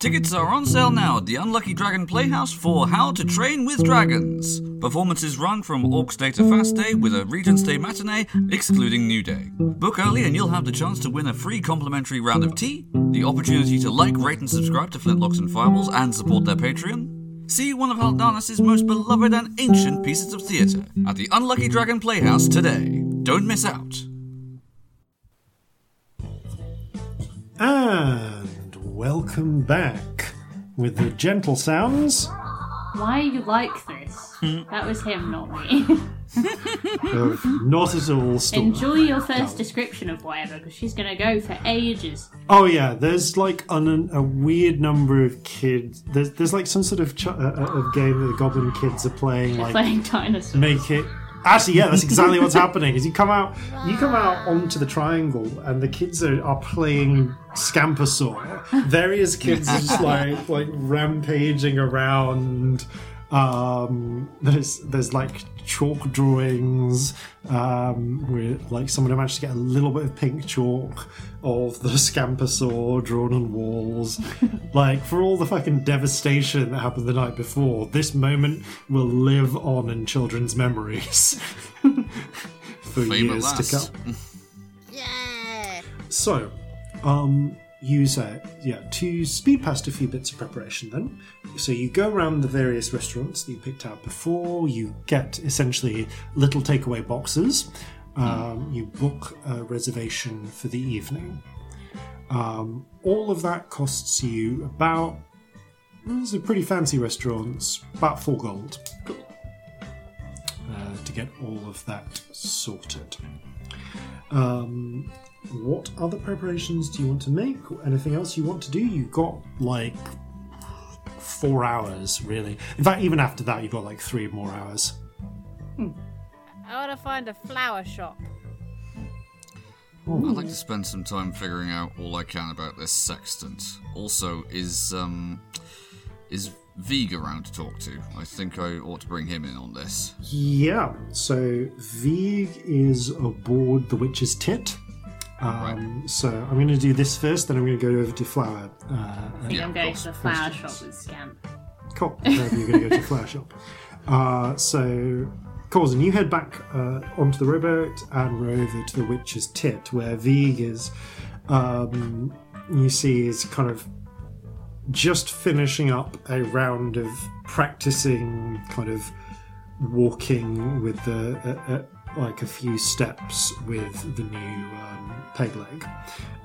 Tickets are on sale now at the Unlucky Dragon Playhouse for How to Train with Dragons. Performances run from Orcs Day to Fast Day with a Regent's Day matinee, excluding New Day. Book early and you'll have the chance to win a free complimentary round of tea, the opportunity to like, rate, and subscribe to Flintlocks and Fireballs and support their Patreon. See one of Haldanis' most beloved and ancient pieces of theatre at the Unlucky Dragon Playhouse today. Don't miss out. And welcome back with the gentle sounds Why are you like this? that was him, not me. of not at all. Enjoy your first description of whatever, because she's gonna go for ages. Oh yeah, there's like an, a weird number of kids. There's there's like some sort of ch- uh, uh, of game that the Goblin kids are playing, like Playing dinosaurs. make it. Actually, yeah, that's exactly what's happening. Is you come out, you come out onto the triangle, and the kids are, are playing Scampersaw. Various kids are just like like rampaging around. Um, there's there's like chalk drawings um, where like someone managed to get a little bit of pink chalk of the Scampersaw drawn on walls. like for all the fucking devastation that happened the night before, this moment will live on in children's memories for Fame at years to come. Yeah. So, um, use uh, yeah to speed past a few bits of preparation. Then, so you go around the various restaurants that you picked out before. You get essentially little takeaway boxes. Um, you book a reservation for the evening. Um, all of that costs you about. These are pretty fancy restaurants, about four gold. Uh, to get all of that sorted. Um, what other preparations do you want to make? Or anything else you want to do? You've got like four hours, really. In fact, even after that, you've got like three more hours. I want to find a flower shop. I'd like to spend some time figuring out all I can about this sextant. Also, is um, is Vig around to talk to? I think I ought to bring him in on this. Yeah, so Vig is aboard the Witch's Tit. Um, So I'm going to do this first, then I'm going to go over to Flower. Uh, I think Yeah, I'm going to the flower shop with Scamp. Cool. So you're going to go to flower shop. Uh, so, Corzin, you head back uh, onto the rowboat and row over to the Witch's Tit, where Vig is. Um, you see is kind of just finishing up a round of practicing, kind of walking with the uh, uh, like a few steps with the new um, peg leg.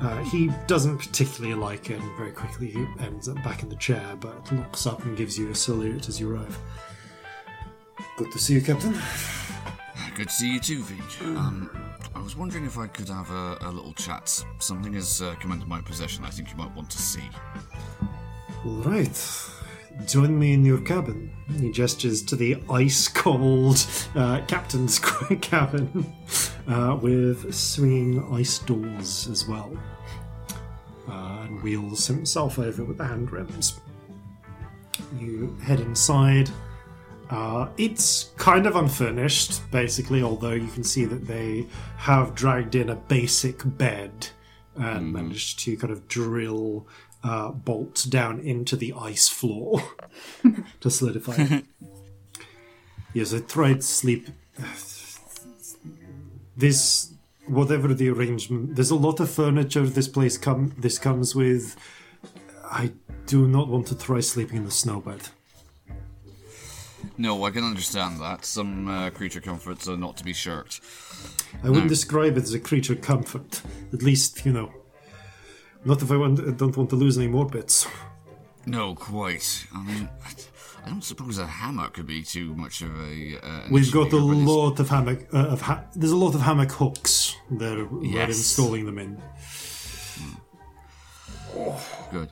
Uh, he doesn't particularly like it, and very quickly he ends up back in the chair, but looks up and gives you a salute as you arrive. Good to see you, Captain. Good to see you too, Vig. Um, I was wondering if I could have a, a little chat. Something has uh, come into my possession. I think you might want to see. All right. Join me in your cabin. He gestures to the ice cold uh, captain's cabin uh, with swinging ice doors as well. Uh, and wheels himself over with the hand rims. You head inside. Uh, it's kind of unfurnished, basically, although you can see that they have dragged in a basic bed and managed to kind of drill uh, bolt down into the ice floor to solidify it. yes, I tried to sleep. This, whatever the arrangement, there's a lot of furniture this place come this comes with. I do not want to try sleeping in the snowbed. No, I can understand that. Some uh, creature comforts are not to be shirked. I wouldn't describe it as a creature comfort. At least, you know. Not if I want, don't want to lose any more bits. No, quite. I mean, I don't suppose a hammock could be too much of a. Uh, We've got a here, but it's- lot of hammock. Uh, of ha- there's a lot of hammock hooks. They're we're installing them in. Good.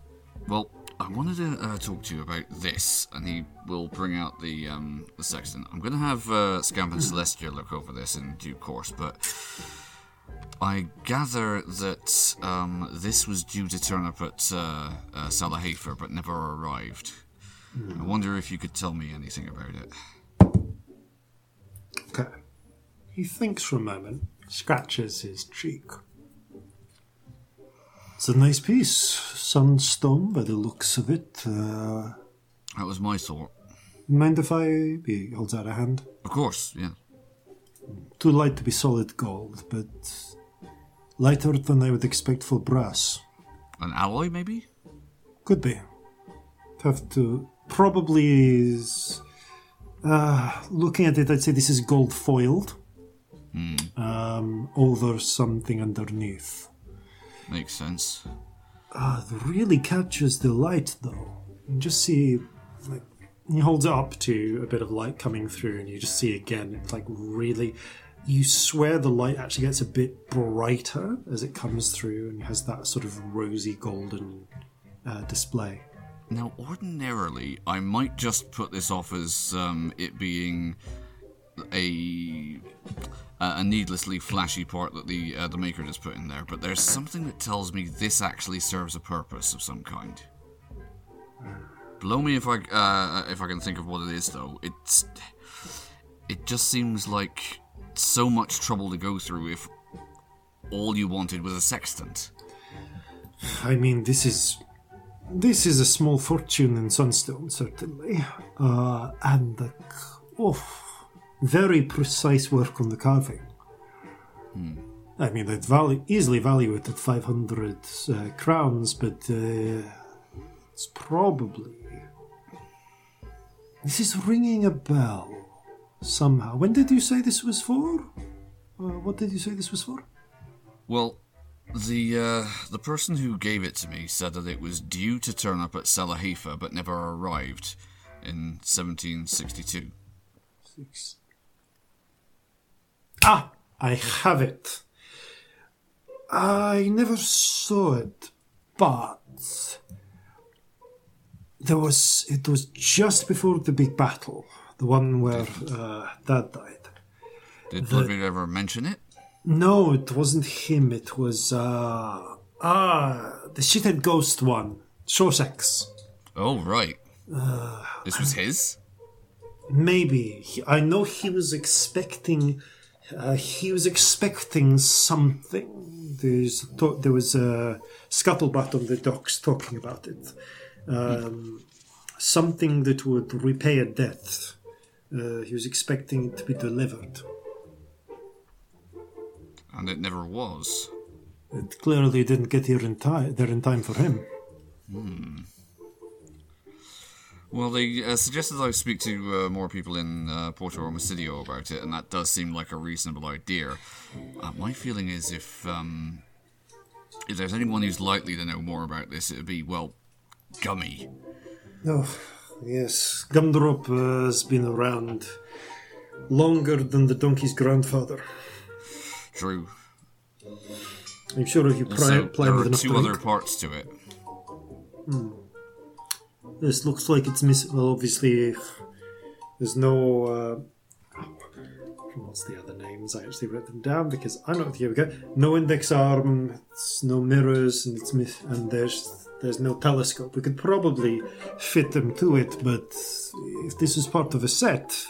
Well, I wanted to uh, talk to you about this, and he will bring out the um, the sextant. I'm going to have uh, Scamp and Celestia look over this in due course, but I gather that um, this was due to turn up at uh, uh, Salahafer, but never arrived. I wonder if you could tell me anything about it. Okay. He thinks for a moment, scratches his cheek. It's a nice piece. Sunstone, by the looks of it. Uh, That was my thought. mind if I. He holds out a hand. Of course, yeah. Too light to be solid gold, but lighter than I would expect for brass. An alloy, maybe? Could be. Have to. Probably is. Uh, looking at it, I'd say this is gold foiled. Um, over something underneath. Makes sense. Ah, it really catches the light, though. You just see, like, he holds it up to a bit of light coming through, and you just see again, it's like really. You swear the light actually gets a bit brighter as it comes through, and has that sort of rosy golden uh, display. Now, ordinarily, I might just put this off as um, it being a a needlessly flashy part that the uh, the maker just put in there, but there's something that tells me this actually serves a purpose of some kind. Blow me if I uh, if I can think of what it is, though. It's it just seems like so much trouble to go through if all you wanted was a sextant. I mean, this is this is a small fortune in Sunstone, certainly, uh, and the oh, very precise work on the carving. I mean, I'd value, easily value it at five hundred uh, crowns, but uh, it's probably this is ringing a bell somehow. When did you say this was for? Uh, what did you say this was for? Well, the uh, the person who gave it to me said that it was due to turn up at Salahifa but never arrived in 1762. Six. Ah, I have it. I never saw it, but there was. It was just before the big battle, the one where uh, Dad died. Did Ludwig ever mention it? No, it wasn't him. It was uh ah the shithead ghost one, Shawshanks. Oh, right. this was his? Maybe He- I know he was expecting. Uh, he was expecting something. There's to- there was a scuttlebutt on the docks talking about it. Um, something that would repay a debt. Uh, he was expecting it to be delivered. And it never was. It clearly didn't get here in time. There in time for him. Hmm. Well, they uh, suggested I speak to uh, more people in uh, Porto Omicidio about it, and that does seem like a reasonable idea. Uh, my feeling is if um, if there's anyone who's likely to know more about this, it'd be well, Gummy. Oh, yes. Gumdrop has been around longer than the donkey's grandfather. True. I'm sure if you pry, So ply there with are enough two other parts to it. This looks like it's missing. Well, obviously, there's no. Uh, what's the other names? I actually wrote them down because I'm not here. We go. No index arm. It's no mirrors, and it's. And there's there's no telescope. We could probably fit them to it, but if this is part of a set,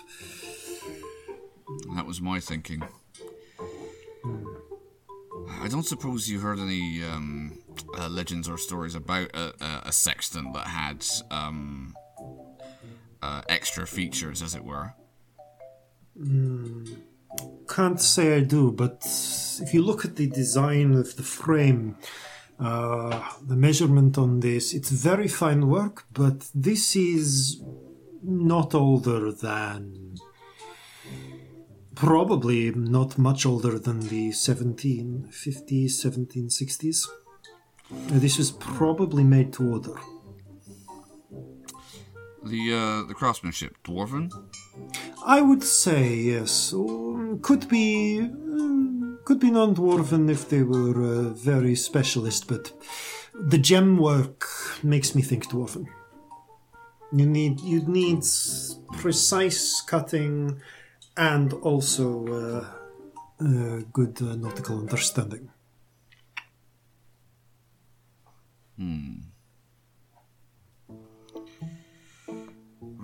That was my thinking. I don't suppose you heard any um, uh, legends or stories about a, a, a sextant that had um, uh, extra features, as it were. Can't say I do, but if you look at the design of the frame, uh, the measurement on this, it's very fine work, but this is not older than. Probably not much older than the 1750s, 1760s. Uh, This was probably made to order. The uh, the craftsmanship dwarven. I would say yes. Could be um, could be non-dwarven if they were uh, very specialist, but the gem work makes me think dwarven. You need you need precise cutting and also uh, uh, good uh, nautical understanding.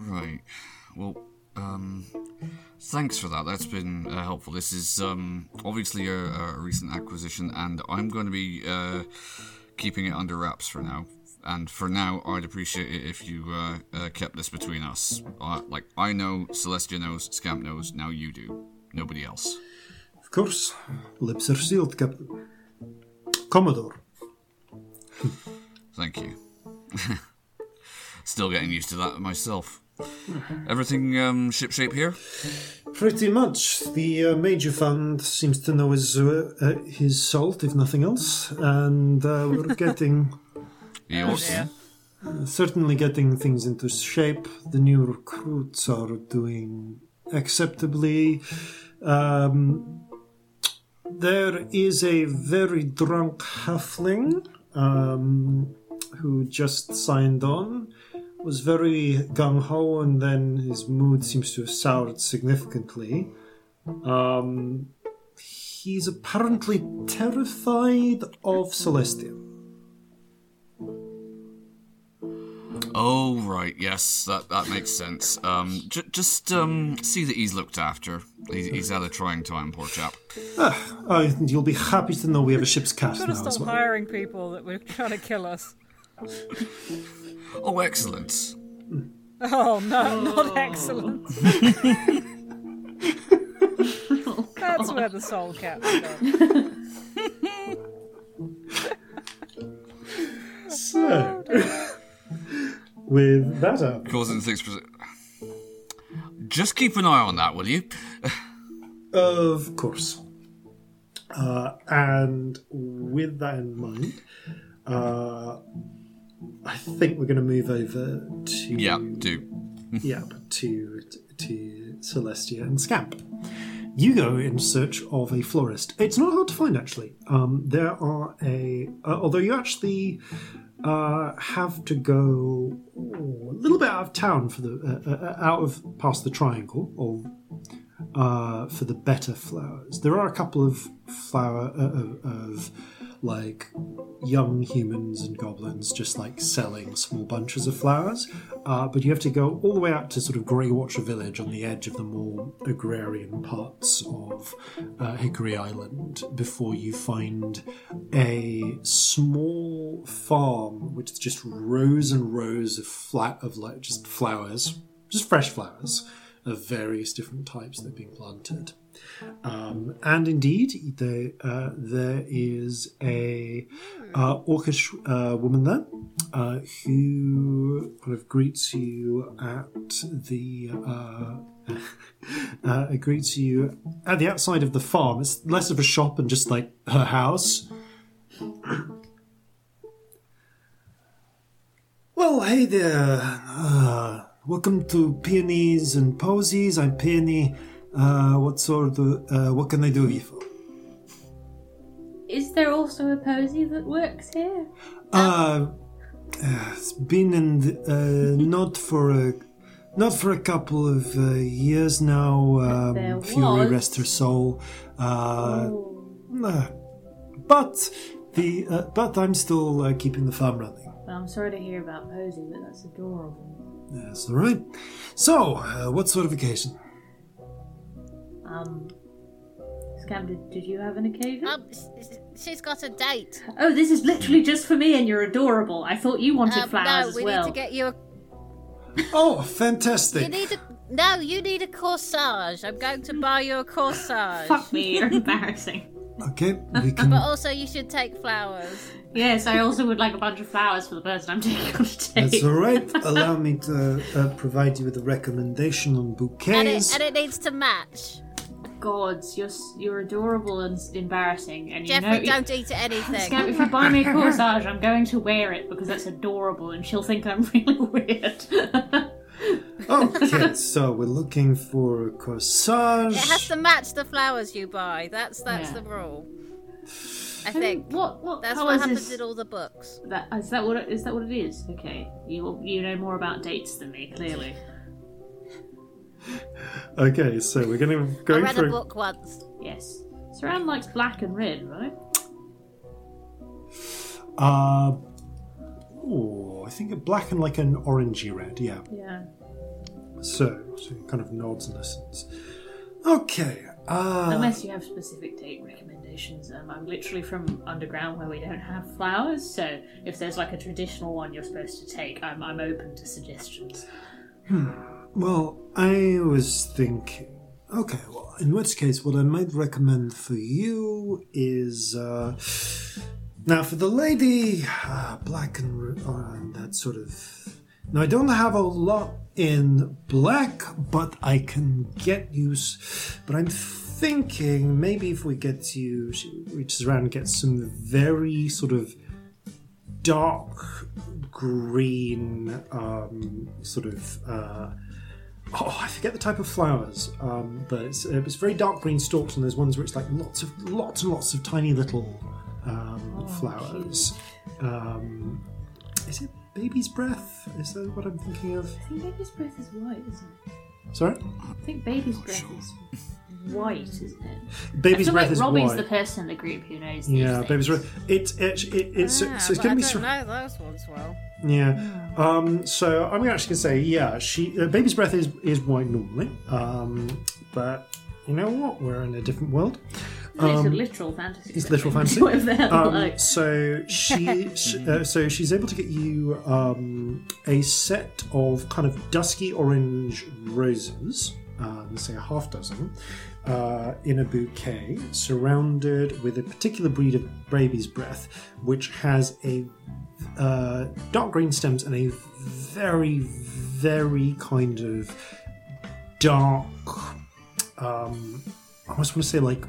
Right. Well, um, thanks for that. That's been uh, helpful. This is um, obviously a, a recent acquisition, and I'm going to be uh, keeping it under wraps for now. And for now, I'd appreciate it if you uh, uh, kept this between us. Uh, like, I know, Celestia knows, Scamp knows, now you do. Nobody else. Of course, lips are sealed, Captain. Commodore. Thank you. Still getting used to that myself. Everything um, shipshape here? Pretty much. The uh, Major Fund seems to know his uh, uh, his salt, if nothing else, and uh, we're getting Yours? certainly getting things into shape. The new recruits are doing acceptably. Um, there is a very drunk halfling um, who just signed on. Was very gung ho, and then his mood seems to have soured significantly. Um, he's apparently terrified of Celestia. Oh right, yes, that that makes sense. Um, j- just um, see that he's looked after. He's, he's had a trying time, poor chap. Uh, you'll be happy to know we have a ship's cat Gotta now stop as well. hiring people that were trying to kill us. Oh, excellent. Oh no, not excellent. That's where the soul cat's gone. So, with that up, Causing six percent. Just keep an eye on that, will you? of course. Uh, and with that in mind, uh, I think we're going to move over to Yeah, do. yeah, to to Celestia and Scamp. You go in search of a florist. It's not hard to find, actually. Um, there are a, uh, although you actually uh, have to go oh, a little bit out of town for the uh, uh, out of past the triangle, or uh, for the better flowers. There are a couple of flower uh, of, of like young humans and goblins just like selling small bunches of flowers, uh, but you have to go all the way out to sort of Greywatcher Village on the edge of the more agrarian parts of uh, Hickory Island before you find a small farm which is just rows and rows of flat of like just flowers, just fresh flowers of various different types that are being planted. Um, and indeed, there, uh, there is a uh, orcish uh, woman there uh, who kind of greets you at the uh, uh, greets you at the outside of the farm. It's less of a shop and just like her house. Well, hey there. Welcome to Peonies and Posies. I'm Peony. Uh, what sort of, uh, what can I do you for? Is there also a posy that works here? Uh, uh, it's been in the, uh, not for a, not for a couple of uh, years now. Um, Fury rest her soul. Uh, Oh, uh, but the, uh, but I'm still uh, keeping the farm running. well, I'm sorry to hear about posy, but that's adorable. That's all right. So, uh, what sort of occasion? Um, Scam, did, did you have an occasion? Um, s- s- she's got a date. Oh, this is literally just for me, and you're adorable. I thought you wanted Um, flowers no, as we well. need to get you a. Oh, You fantastic! need a. No, you need a corsage. I'm going to buy you a corsage. Fuck me, you're embarrassing. Okay, we can. But also, you should take flowers. Yes, I also would like a bunch of flowers for the person I'm taking on a date. That's all right. Allow me to uh, provide you with a recommendation on And bouquets. it, and it needs to match. Gods, you're you're adorable and embarrassing, and you Jeffrey, know. don't eat Scamp, anything. if you buy me a corsage, I'm going to wear it because that's adorable, and she'll think I'm really weird. Oh, okay, so we're looking for a corsage. It has to match the flowers you buy. That's that's Yeah. the rule. I um, think what what that's what happens in all the books. that? Is that what it, is that what it is? Okay, you you know more about dates than me, clearly. Okay, so we're gonna go I go read for a book once. Yes, Saran likes black and red, right? Uh, oh, I think a black and like an orangey red. Yeah. Yeah. So, so it kind of nods and listens. Okay. Uh, Unless you have specific date recommendations. Um, I'm literally from underground where we don't have flowers, so if there's like a traditional one you're supposed to take, I'm, I'm open to suggestions. Well, I was thinking. Okay, well, in which case, what I might recommend for you is. Uh, now, for the lady, uh, black and, uh, that sort of. Now, I don't have a lot in black, but I can get s- But I'm thinking maybe if we get you. She reaches around and gets some very sort of dark green, um, sort of. Uh, Oh, I forget the type of flowers, um, but it's, uh, it's very dark green stalks, and there's ones where it's like lots of lots and lots of tiny little um, flowers. Um, is it baby's breath? Is that what I'm thinking of? I think baby's breath is white, isn't it? Sorry, I think baby's breath is white, isn't it? I baby's feel breath like is Robbie's white. the person in the group who knows yeah, things. baby's breath. It's it, it, it's Ah, so it's going to be. I be. don't sur- know those ones well. Yeah. Um, so I'm actually gonna say, yeah, she uh, baby's breath is is white normally, um, but you know what? We're in a different world. it's a literal fantasy. It's literal fantasy. Whatever the hell, Um, like. so she, sh uh, so she's able to get you um, a set of kind of dusky orange roses, um, say a half dozen, uh, in a bouquet, surrounded with a particular breed of baby's breath, which has a uh, dark green stems and a very, very kind of dark. Um, I almost want to say like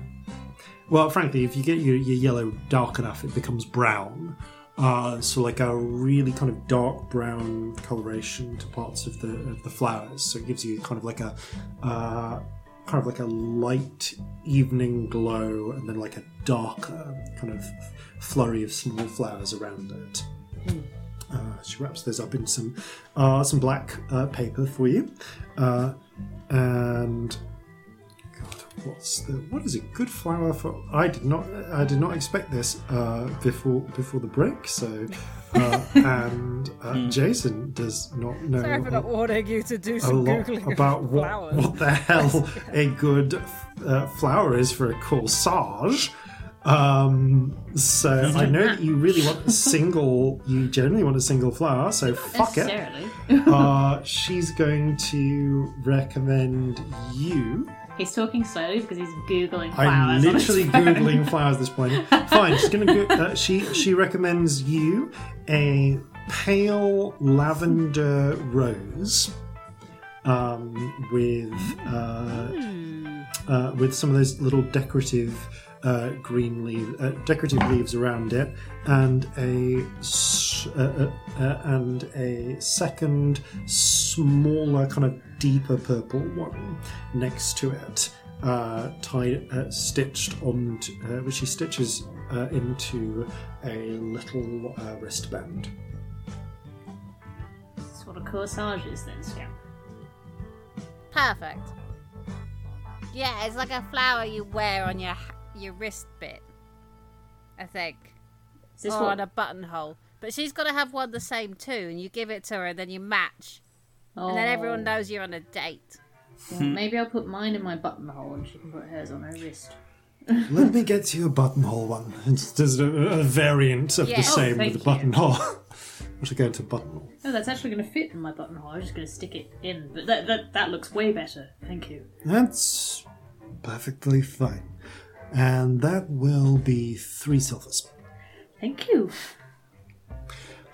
well, frankly, if you get your, your yellow dark enough, it becomes brown. Uh, so like a really kind of dark brown coloration to parts of the of the flowers. So it gives you kind of like a uh, kind of like a light evening glow, and then like a darker kind of flurry of small flowers around it. Uh, she wraps those up in some uh, some black uh, paper for you, uh, and God, what's the what is a good flower for? I did not I did not expect this uh, before before the break. So, uh, and uh, Jason does not know Sorry for a, not warning you to do some googling about what flowers. what the hell a good uh, flower is for a corsage. Um, so I know that you really want a single. You generally want a single flower. So fuck it. Necessarily. Uh, she's going to recommend you. He's talking slowly because he's googling flowers. I'm on his literally phone. googling flowers at this point. Fine, she's gonna go. Uh, she she recommends you a pale lavender rose um, with uh, uh, with some of those little decorative uh, green leaves, uh, decorative leaves around it, and a s- uh, uh, uh, and a second smaller, kind of deeper purple one next to it, uh, tied, uh, stitched on, uh, which she stitches uh, into a little uh, wristband. That's what a corsage is then, Scamp. Perfect. Yeah, it's like a flower you wear on your your wrist bit. I think, Is this or what? on a buttonhole. But she's got to have one the same too, and you give it to her, and then you match, and then everyone Oh. knows you're on a date. Well, hmm. maybe I'll put mine in my buttonhole and she can put hers on her wrist. Let me get you a buttonhole one. It's just a, a variant of Yeah. the Oh, same thank with a buttonhole. I should go into buttonhole. Oh, that's actually going to fit in my buttonhole. I'm just going to stick it in, but that, that that looks way better. Thank you. That's perfectly fine. And that will be three silvers. Thank you.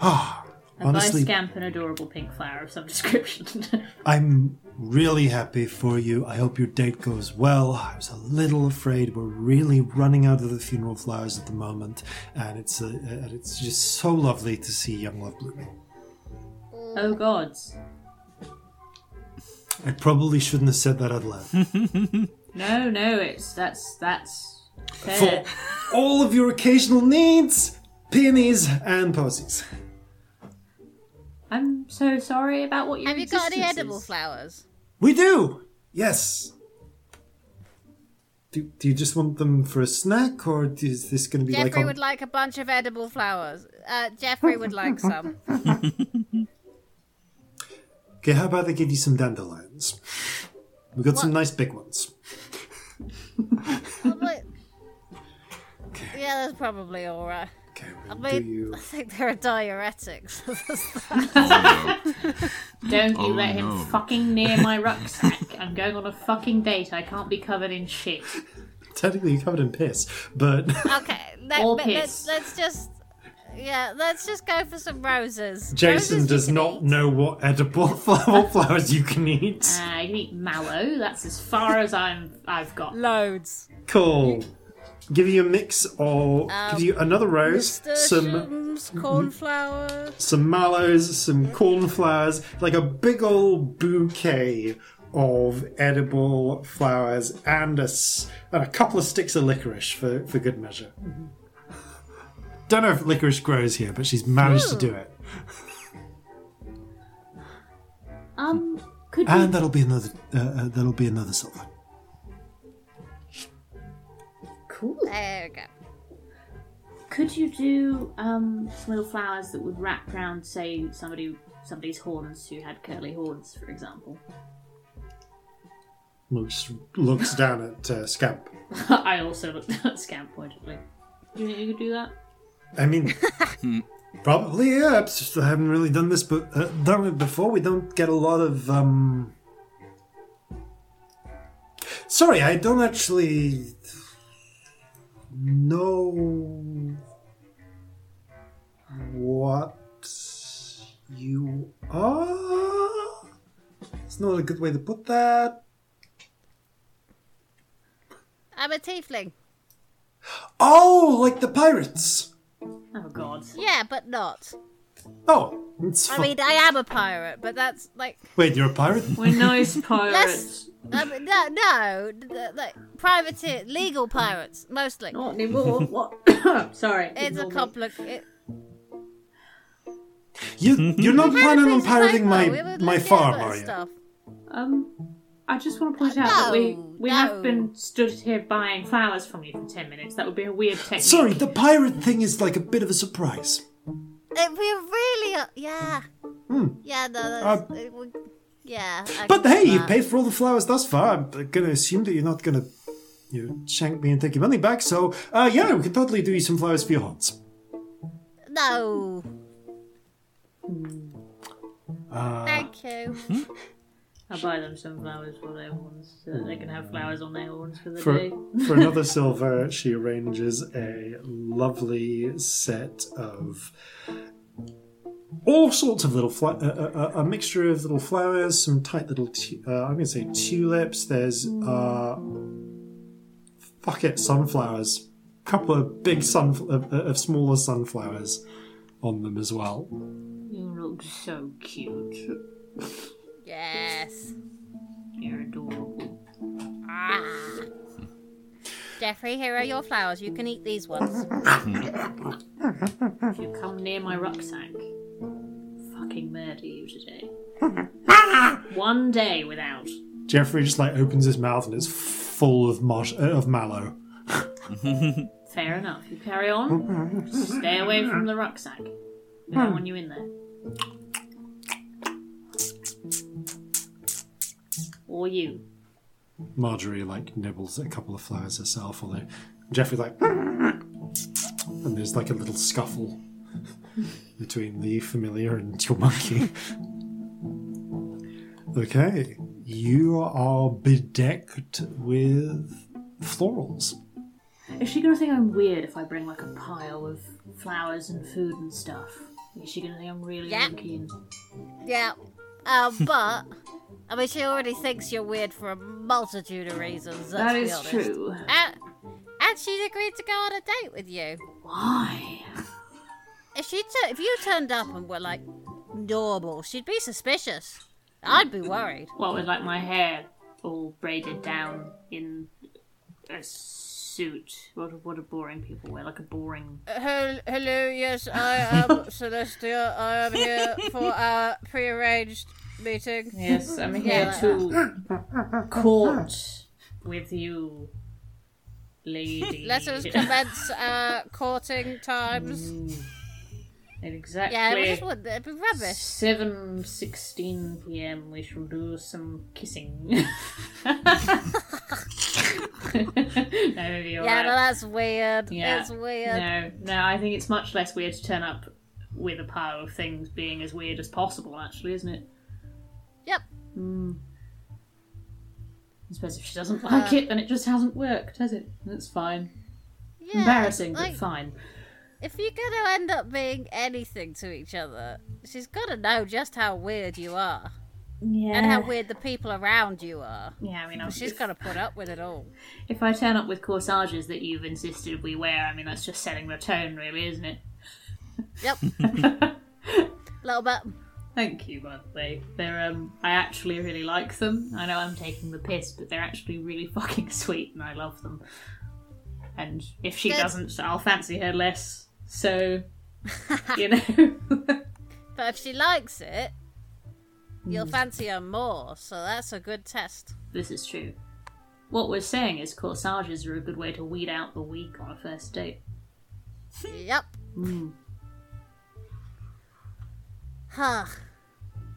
Ah, And honestly, buy Scamp and adorable pink flower of some description. I'm really happy for you. I hope your date goes well. I was a little afraid we're really running out of the funeral flowers at the moment, and it's uh, and it's just so lovely to see young love blooming. oh gods. I probably shouldn't have said that out loud. No, no, it's that's that's for all of your occasional needs, peonies and posies. I'm so sorry about what you Have. Have you got any edible flowers? We do. Yes. Do, do you just want them for a snack, or is this going to be Jeffrey like on... would like a bunch of edible flowers. Uh, Jeffrey would like some. Okay, how about I give you some dandelions? We've got some nice big ones. I'm like- yeah, that's probably alright. Okay, I we'll do mean, you. I think there are diuretics. Don't you Oh, let him no. fucking near my rucksack. I'm going on a fucking date. I can't be covered in shit. Technically, you're covered in piss, but okay, let, All but let's piss. let's just yeah, let's just go for some roses. Jason Roses does not eat. know what edible flower flowers you can eat. Uh, you can eat mallow. That's as far as I'm. I've got. Loads. Cool. Give you a mix of. Um, give you another rose, some Nasturtiums, cornflowers. some mallows, some cornflowers, like a big old bouquet of edible flowers, and a s- and a couple of sticks of licorice for for good measure. Don't know if licorice grows here, but she's managed to do it, Um, could you? and that'll be another uh, uh, that'll be another silver. cool. There we go. Could you do um some little flowers that would wrap around, say, somebody somebody's horns who had curly horns, for example? Looks looks down at uh, Scamp. I also looked at Scamp pointedly. Do you think you could do that? I mean, probably yeah. It's just I haven't really done this, but uh, done it before. We don't get a lot of. um Sorry, I don't actually know what you are. It's not a good way to put that. I'm a tiefling. Oh, like the pirates. Oh God. Yeah, but not. Oh, it's. I mean, I am a pirate, but that's like Wait, you're a pirate? We're nice pirates. I mean, no, no, th- th- like privateer, legal pirates mostly. Not anymore. what? Sorry. It's a ignore complicated. You, you're not planning on pirating my, my farm, are you? Stuff. Um, I just want to point out that we we no. have been stood here buying flowers from you for ten minutes. That would be a weird technique. Sorry, the pirate thing is like a bit of a surprise. It, we are really, are, yeah, yeah. No, that's, Uh, it would- yeah. I But hey, you paid for all the flowers thus far. I'm going to assume that you're not going to you know, shank me and take your money back. So, uh, yeah, we could totally do you some flowers for your haunts. No, Uh, thank you. I'll buy them some flowers for their horns, so that they can have mm. flowers on their horns for the for, day. for another silver, she arranges a lovely set of all sorts of little fla- a, a, a mixture of little flowers, some tight little tu- uh, I'm going to say tulips. There's uh, fuck it, sunflowers. A couple of big sun of, of smaller sunflowers on them as well. You look so cute. Yes. You're adorable. Ah. Jeffrey, here are your flowers. You can eat these ones. If you come near my rucksack, fucking murder you today. One day without. Jeffrey just like opens his mouth and it's full of mosh- uh, of mallow. Fair enough. You carry on. Stay away from the rucksack. We don't want you in there. Or you. Marjorie like nibbles a couple of flowers herself, although Jeffrey like, and there's like a little scuffle between the familiar and your monkey. okay, you are bedecked with florals. Is she gonna think I'm weird if I bring like a pile of flowers and food and stuff? Is she gonna think I'm really Yeah. keen? Yeah. Um, but I mean, she already thinks you're weird for a multitude of reasons. let's That be honest. true. And, and she'd agreed to go on a date with you. Why? If she tu- if you turned up and were like normal, she'd be suspicious. I'd be worried. What with like my hair all braided down in a suit? What what do boring people wear? Like a boring. Hello, hello, yes, I am Celestia. I am here for our prearranged meeting. Yes, I'm here here to court with you, lady. Let us commence our uh, courting times. Mm. Yeah, exactly it just would it'd be rubbish. seven sixteen p.m. We shall do some kissing. no, Yeah, right. no, that's weird. Yeah. It's weird. No, no, I think it's much less weird to turn up with a pile of things being as weird as possible, actually, isn't it? Yep. Hmm. I suppose if she doesn't uh, like it, then it just hasn't worked, has it? That's fine. Yeah, Embarrassing, like, but fine. If you're gonna end up being anything to each other, she's gotta know just how weird you are. Yeah. And how weird the people around you are. Yeah, I mean, I'm, She's if, gotta put up with it all. if I turn up with corsages that you've insisted we wear, I mean, that's just setting the tone, really, isn't it? Yep. Little bit. Thank you, by the way. They're um, I actually really like them. I know I'm taking the piss, but they're actually really fucking sweet, and I love them. And if she Good. doesn't, I'll fancy her less. So, you know. But if she likes it, Mm. you'll fancy her more, so that's a good test. this is true. What we're saying is corsages are a good way to weed out the weak on a first date. Yep. Huh.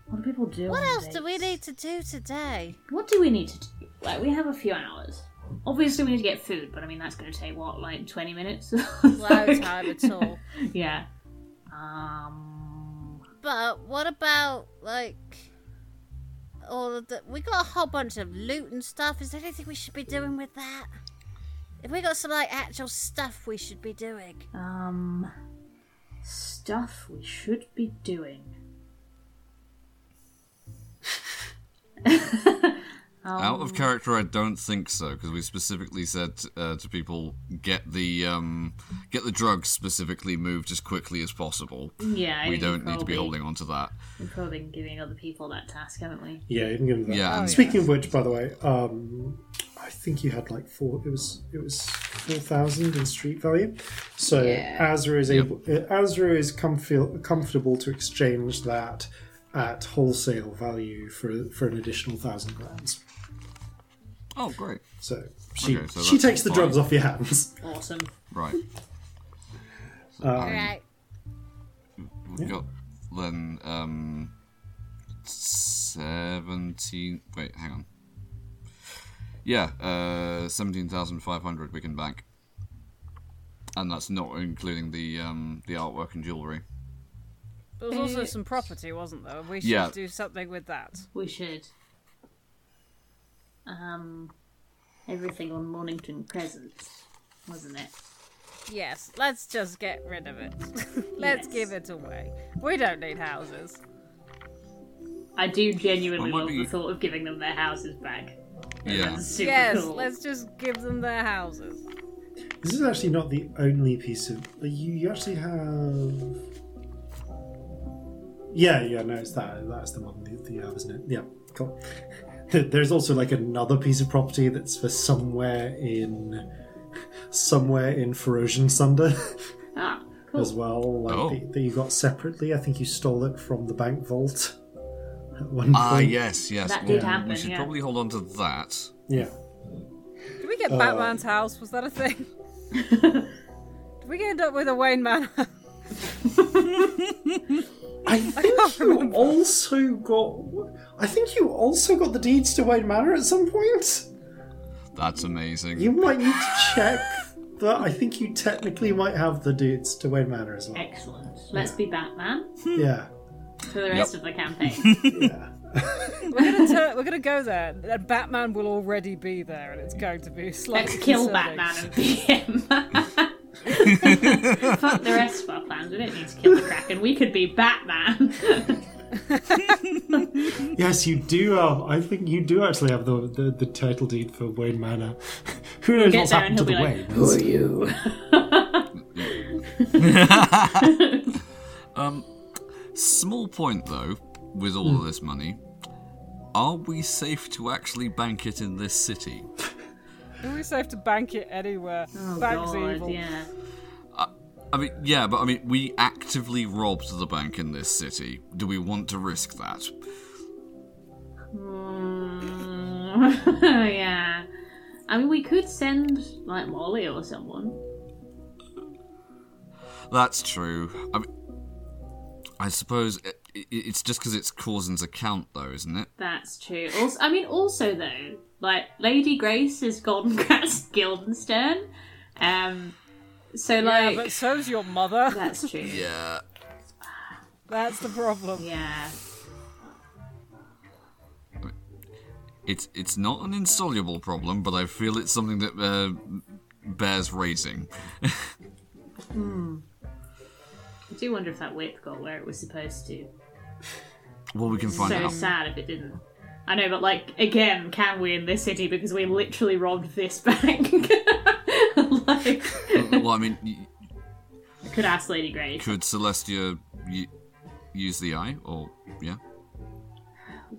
What do people do? What else do we need to do today? What do we need to do? Like, we have a few hours. Obviously, we need to get food, but I mean, that's going to take what, like 20 minutes? No time at all. Yeah. Um. But what about like all of the? We got a whole bunch of loot and stuff. Is there anything we should be doing with that? Have we got some like actual stuff we should be doing? Um. Stuff we should be doing. Out of character, I don't think so because we specifically said uh, to people get the um, get the drugs specifically moved as quickly as possible. Yeah, I we don't need to be holding on to that. We've probably been giving other people that task, haven't we? Yeah, you can give them that. Yeah, and- Speaking of which, by the way, um, I think you had like four. It was it was four thousand in street value. So Azra is able. Uh, Azra is comfy, comfortable to exchange that at wholesale value for for an additional thousand grams. Oh, great! So she Okay, so she takes the fine. drugs off your hands. Awesome. Right, Um, Right. we've got then um, seventeen. Wait, hang on. Yeah, uh, seventeen thousand five hundred we can bank, and that's not including the um, the artwork and jewelry. There was also some property, wasn't there? We should Yeah. do something with that. We should. Um. Everything on Mornington Crescent, wasn't it? Yes, let's just get rid of it. let's Yes. give it away. We don't need houses. I do genuinely Well, love be- the thought of giving them their houses back. Yeah, That's super yes, cool. let's just give them their houses. This is actually not the only piece of. You, you actually have. Yeah, yeah, no, it's that. That's the one. The, the uh, isn't it? Yeah, cool. There's also like another piece of property that's for somewhere in, somewhere in Ferocian Sunder Ah, cool. as well. Like Oh. that, that you got separately. I think you stole it from the bank vault at one point. Ah, yes, yes. That did happen, We should yeah. probably hold on to that. Yeah. Did we get Uh, Batman's house? Was that a thing? Did we end up with a Wayne Manor? I think you also got. I think you also got the deeds to Wayne Manor at some point. That's amazing. You might need to check, but I think you technically might have the deeds to Wayne Manor as well. Excellent. Let's be Batman Yeah, for the rest of the campaign. yeah. We're gonna tur- we're gonna go there. And Batman will already be there, and it's going to be slightly Let's kill concerning. Batman and be him. Fuck the rest of our plans. We don't need to kill the Kraken. We could be Batman. Yes, you do. Uh, I think you do actually have the the, the title deed for Wayne Manor. Who knows Get what's happened to the be like, Waynes? Who are you? um, Small point though, with all of this money, are we safe to actually bank it in this city? Are we safe to bank it anywhere? Oh, Bank's God, evil. yeah. I mean, yeah, but I mean, we actively robbed the bank in this city. Do we want to risk that? Mm, yeah. I mean, we could send, like, Molly or someone. That's true. I mean, I suppose it, it, it's just because it's Corzin's account, though, isn't it? That's true. Also, I mean, also though, like Lady Grace is gone past Guildenstern, um, so Yeah, like but so's your mother. that's true. Yeah. That's the problem. Yeah. It's it's not an insoluble problem, but I feel it's something that uh, bears raising. I do wonder if that whip got where it was supposed to. well, we can find so out. So sad if it didn't. I know, but like again, can we in this city because we literally robbed this bank? like, well, I mean, y- I could ask Lady Grace. could Celestia y- use the eye, or yeah?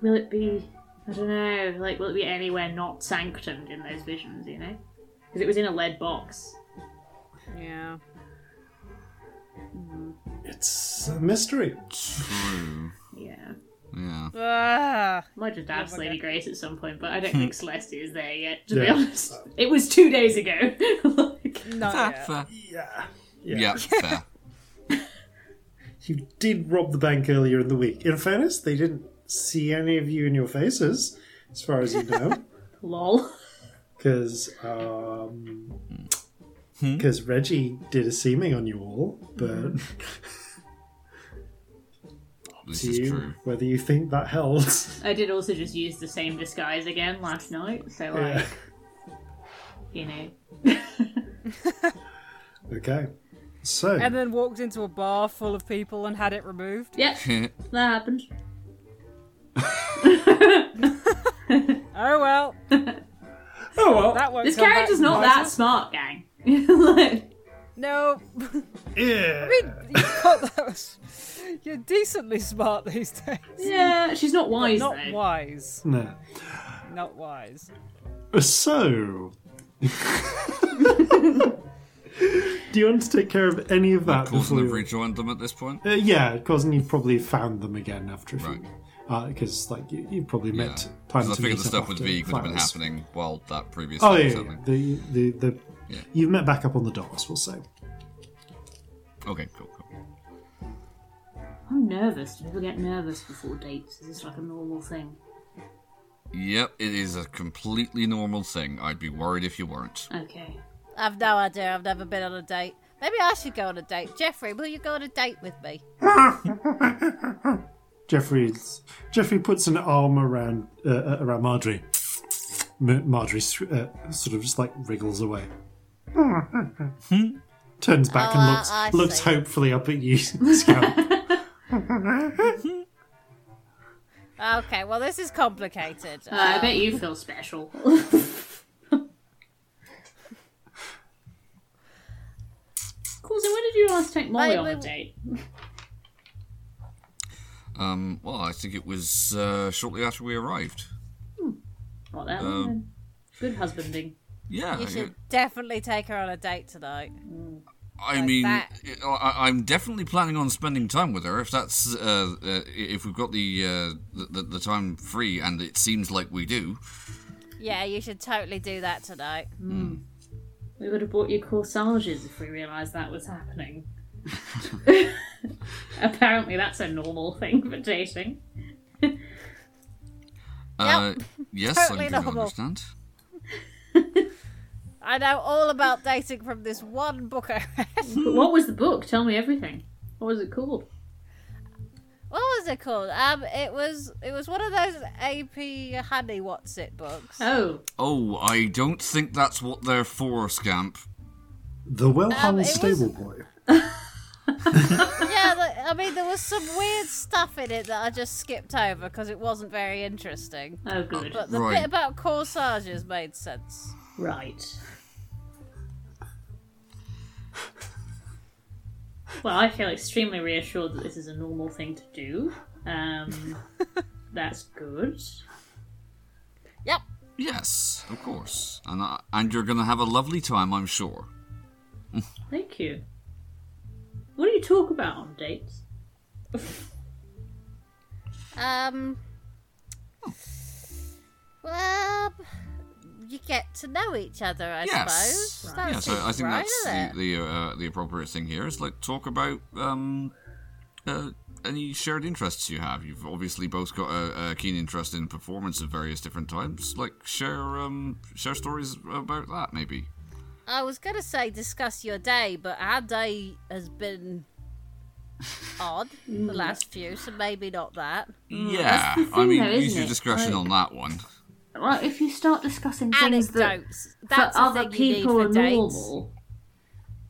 Will it be? I don't know. Like, will it be anywhere not sanctioned in those visions? You know, because it was in a lead box. Yeah. It's a mystery. True. Yeah. Yeah. Ah, Might just ask my Lady God. Grace at some point, but I don't think Celestia is there yet, to be Yeah. honest. It was two days ago. like, not Fair, yet. fair. Yeah. Yeah, fair. You did rob the bank earlier in the week. In fairness, they didn't see any of you in your faces, as far as you know, lol. because um, Hmm? because Reggie did a seeming on you all, but This to is you true. whether you think that held. I did also just use the same disguise again last night, so like, Yeah. you know. Okay. So And then walked into a bar full of people and had it removed. Yep, that happened. Oh well, oh well. that won't. This come back character's not that smart, gang. like, No, yeah. you got those. You're decently smart these days. yeah, she's not wise Not though. wise. No. Not wise. So. Do you want to take care of any of that? Corson before have you- rejoined them at this point. Uh, yeah, Cousin, you've probably found them again after a few. Right. Because, like, you, you probably Yeah. met time Because I to figured meet the stuff with after V could have been happening while that previous Oh, yeah, was yeah, happening. The, the, the, Yeah. You've met back up on the docks, we'll say. Okay, cool, cool. I'm nervous. Do people get nervous before dates? Is this like a normal thing? Yep, it is a completely normal thing. I'd be worried if you weren't. Okay. I've no idea. I've never been on a date. Maybe I should go on a date. Jeffrey, will you go on a date with me? Jeffrey's, Jeffrey puts an arm around uh, uh, around Marjorie. Marjorie uh, sort of just like wriggles away. Turns back Oh, and looks I looks see. hopefully up at you, Scout. Okay, well, this is complicated. Uh, I bet you feel special. Coulson, when did you last take Molly Wait, on a wait. date? Um, well, I think it was uh, shortly after we arrived. Not that Um, long. then. Good husbanding. Yeah, you should definitely take her on a date tonight. I like mean, that. I, I'm definitely planning on spending time with her if that's uh, uh, if we've got the, uh, the the the time free, and it seems like we do. Yeah, you should totally do that tonight. We would have bought you corsages if we realised that was happening. Apparently, that's a normal thing for dating. Uh, yes, Totally I do normal. understand. I know all about dating from this one book I read. What was the book? Tell me everything. What was it called? What was it called? Um, it was it was one of those AP Honey What's It books. Oh, Oh, I don't think that's what they're for, Scamp. The well hung Um, it was- stable boy. yeah, the, I mean there was some weird stuff in it that I just skipped over because it wasn't very interesting. oh, good. But the Right. bit about corsages made sense. Right. Well, I feel extremely reassured that this is a normal thing to do. Um, that's good. Yep. Yes, of course. And, uh, and you're going to have a lovely time, I'm sure. Thank you. What do you talk about on dates? Um. Well, you get to know each other, I Yes. suppose. Right. Yeah, so I think right, that's the the, uh, the appropriate thing here is like talk about um, uh, any shared interests you have. You've obviously both got a, a keen interest in performance at various different times. Like share um, share stories about that, maybe. I was gonna say discuss your day, but our day has been odd the last few, so maybe not that. Yeah, the I mean, though, use your discretion Like- on that one. Well, if you start discussing things that That's for the other thing you need people for are dates. normal,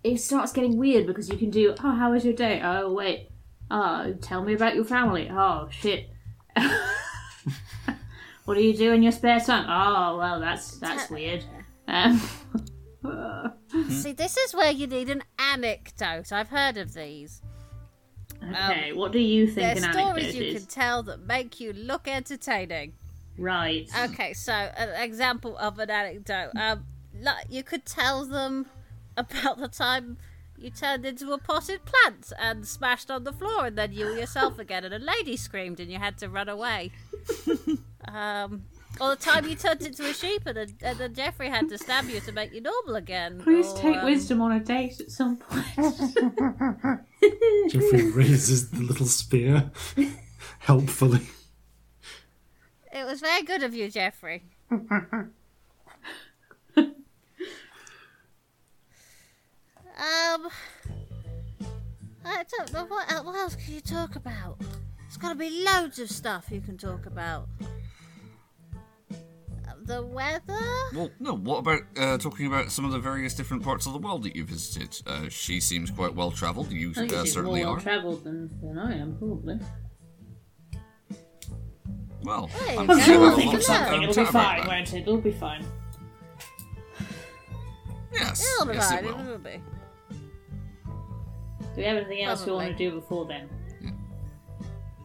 it starts getting weird because you can do, oh, how was your day? Oh, wait. Oh, tell me about your family. Oh, shit. what do you do in your spare time? Oh, well, that's that's weird. Um, See, this is where you need an anecdote. I've heard of these. okay, what do you think They're an stories you is? can tell that make you look entertaining. Right. Okay, so an example of an anecdote. Um, like you could tell them about the time you turned into a potted plant and smashed on the floor, and then you were yourself again, and a lady screamed, and you had to run away. um, or the time you turned into a sheep, and, then- and then Jeffrey had to stab you to make you normal again. Please or, take um, wisdom on a date at some point. Jeffrey raises the little spear helpfully. It was very good of you, Jeffrey. um, I don't know what, el- what else can you talk about. There's got to be loads of stuff you can talk about. Uh, The weather. Well, no. What about uh, talking about some of the various different parts of the world that you visited? Uh, she seems quite well travelled. You I think uh, she's certainly more are. travelled than, than I am, probably. Well, Hey, I'm go sure on, we'll think of something, time It'll be fine, that. won't it? It'll be fine. Yes, It'll be yes, fine. it It will. will be. Do we have anything else we want to do before then?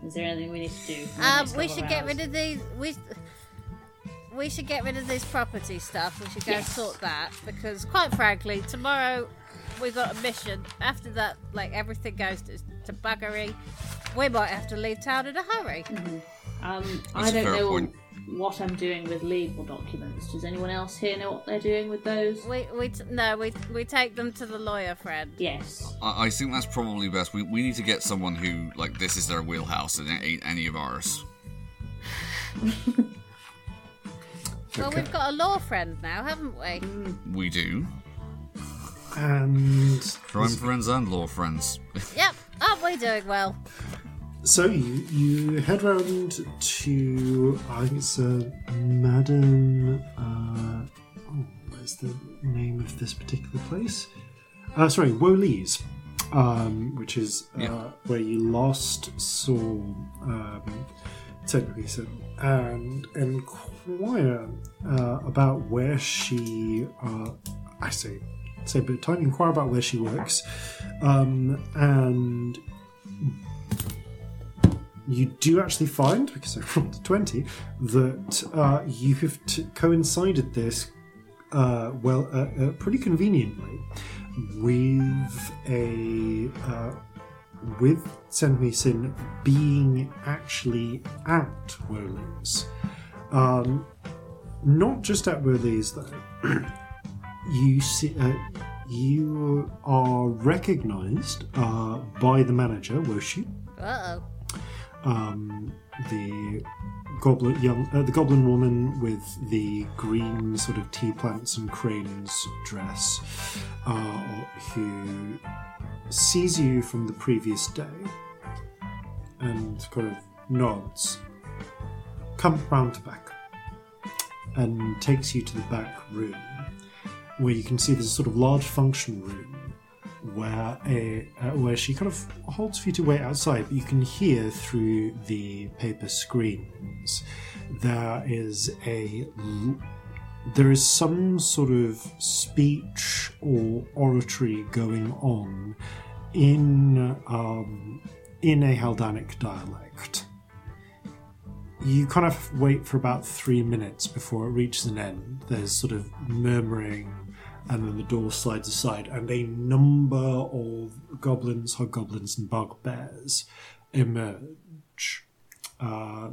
Is there anything we need to do? Um, we should get hours? rid of these. We we should get rid of this property stuff. We should go Yes. sort that because, quite frankly, tomorrow we've got a mission. After that, like everything goes to, to buggery. We might have to leave town in a hurry. Um, That's I a don't know point. what I'm doing with legal documents. Does anyone else here know what they're doing with those? We we t- no we we take them to the lawyer friend. Yes. I, I think that's probably best. We, we need to get someone who like this is their wheelhouse and it ain't any of ours. Well, Okay. we've got a law friend now, haven't we? We do And crime friends and law friends. Yep. Aren't we doing well? so you you head round to I think it's uh, Madam. Uh, oh, where's the name of this particular place? Uh, sorry, Woolies, um, which is uh, Yeah. where you last saw um, technically so, and inquire uh, about where she. Uh, I say say a bit of time. Inquire about where she works, um, and you do actually find, because I rolled a 20, that uh, you have t- coincided this uh, well, uh, uh, pretty conveniently with a uh, with Senhui being actually at Woolies. Um, not just at Woolies though. you see, uh, you are recognised uh, by the manager Woshi. Uh oh. um, the goblin young uh, the goblin woman with the green sort of tea plants and cranes dress, uh, who sees you from the previous day and kind of nods, comes round to back, and takes you to the back room, where you can see there's a sort of large function room where a uh, where she kind of holds to wait outside, but you can hear through the paper screens. There is a there is some sort of speech or oratory going on in um, in a Haldanic dialect. You kind of wait for about three minutes before it reaches an end. There's sort of murmuring and then the door slides aside, and a number of goblins, hobgoblins, and bugbears emerge. Uh,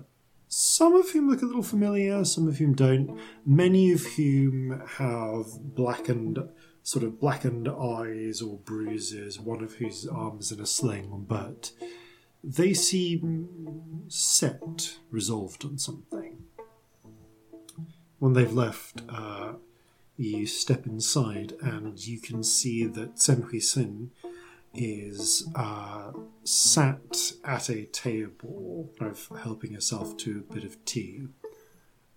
some of whom look a little familiar, some of whom don't. Many of whom have blackened, sort of blackened eyes or bruises. One of whose arms is in a sling, but they seem set, resolved on something. When they've left, uh, you step inside and you can see that Sen Hui Sin is uh, sat at a table, of helping herself to a bit of tea.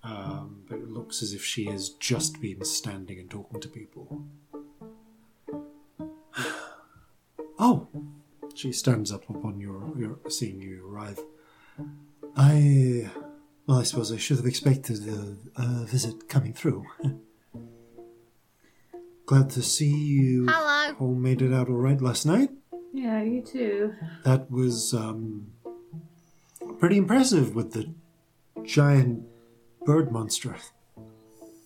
Um, but it looks as if she has just been standing and talking to people. oh, she stands up upon your, your seeing you arrive. I, well, I suppose I should have expected a, a visit coming through. Glad to see you Hello. all made it out all right last night. Yeah, you too. That was um, pretty impressive with the giant bird monster.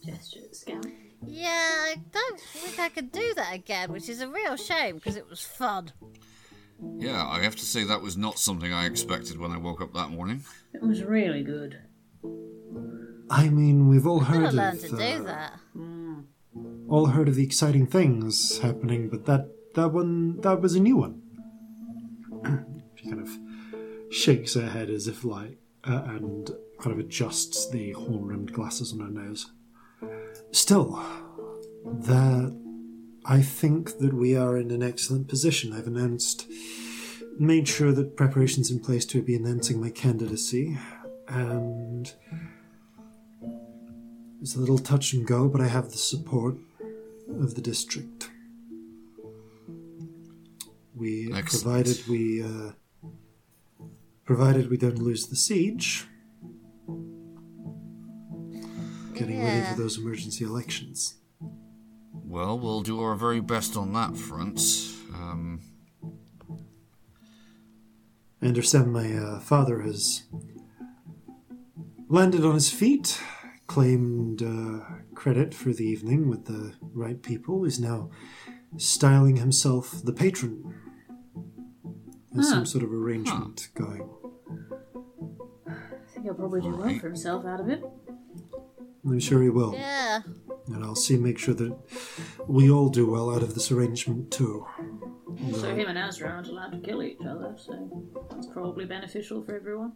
Gesture at scout. Yeah, I don't think I could do that again, which is a real shame because it was fun. Yeah, I have to say that was not something I expected when I woke up that morning. It was really good. I mean, we've all Gotta heard learn of to do uh, that. All heard of the exciting things happening, but that that one that was a new one. she kind of shakes her head as if like uh, and kind of adjusts the horn-rimmed glasses on her nose. Still, that I think that we are in an excellent position. I've announced, made sure that preparations in place to be announcing my candidacy, and it's a little touch and go, but I have the support of the district. We Excellent. provided we uh, provided we don't lose the siege. Getting ready for those emergency elections. Well, we'll do our very best on that front. Um, I understand my uh, father has landed on his feet, claimed uh, credit for the evening with the right people, is now styling himself the patron. There's some sort of arrangement going. I think he'll probably do well for himself out of it. I'm sure he will. Yeah. And I'll see, make sure that we all do well out of this arrangement too. Also, him and Azra aren't allowed to kill each other, so that's probably beneficial for everyone.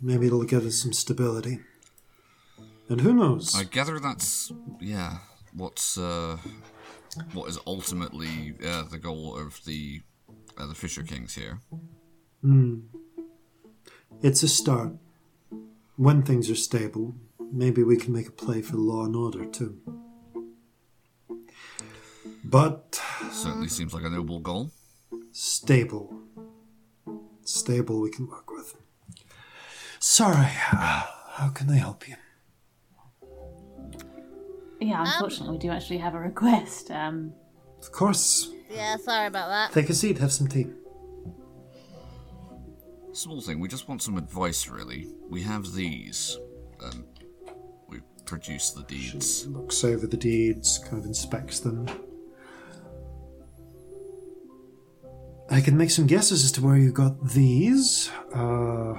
Maybe it'll give us some stability. And who knows? I gather that's yeah. What's uh, what is ultimately uh, the goal of the uh, the Fisher Kings here? It's a start. When things are stable, maybe we can make a play for law and order too. But Certainly seems like a noble goal. stable. Stable we can work with. Sorry, uh, how can I help you? Yeah, unfortunately, we do actually have a request. Um, Of course. Yeah, sorry about that. Take a seat, have some tea. Small thing. We just want some advice, really. We have these, and we produce the deeds. Looks over the deeds, kind of inspects them. I can make some guesses as to where you got these. Uh,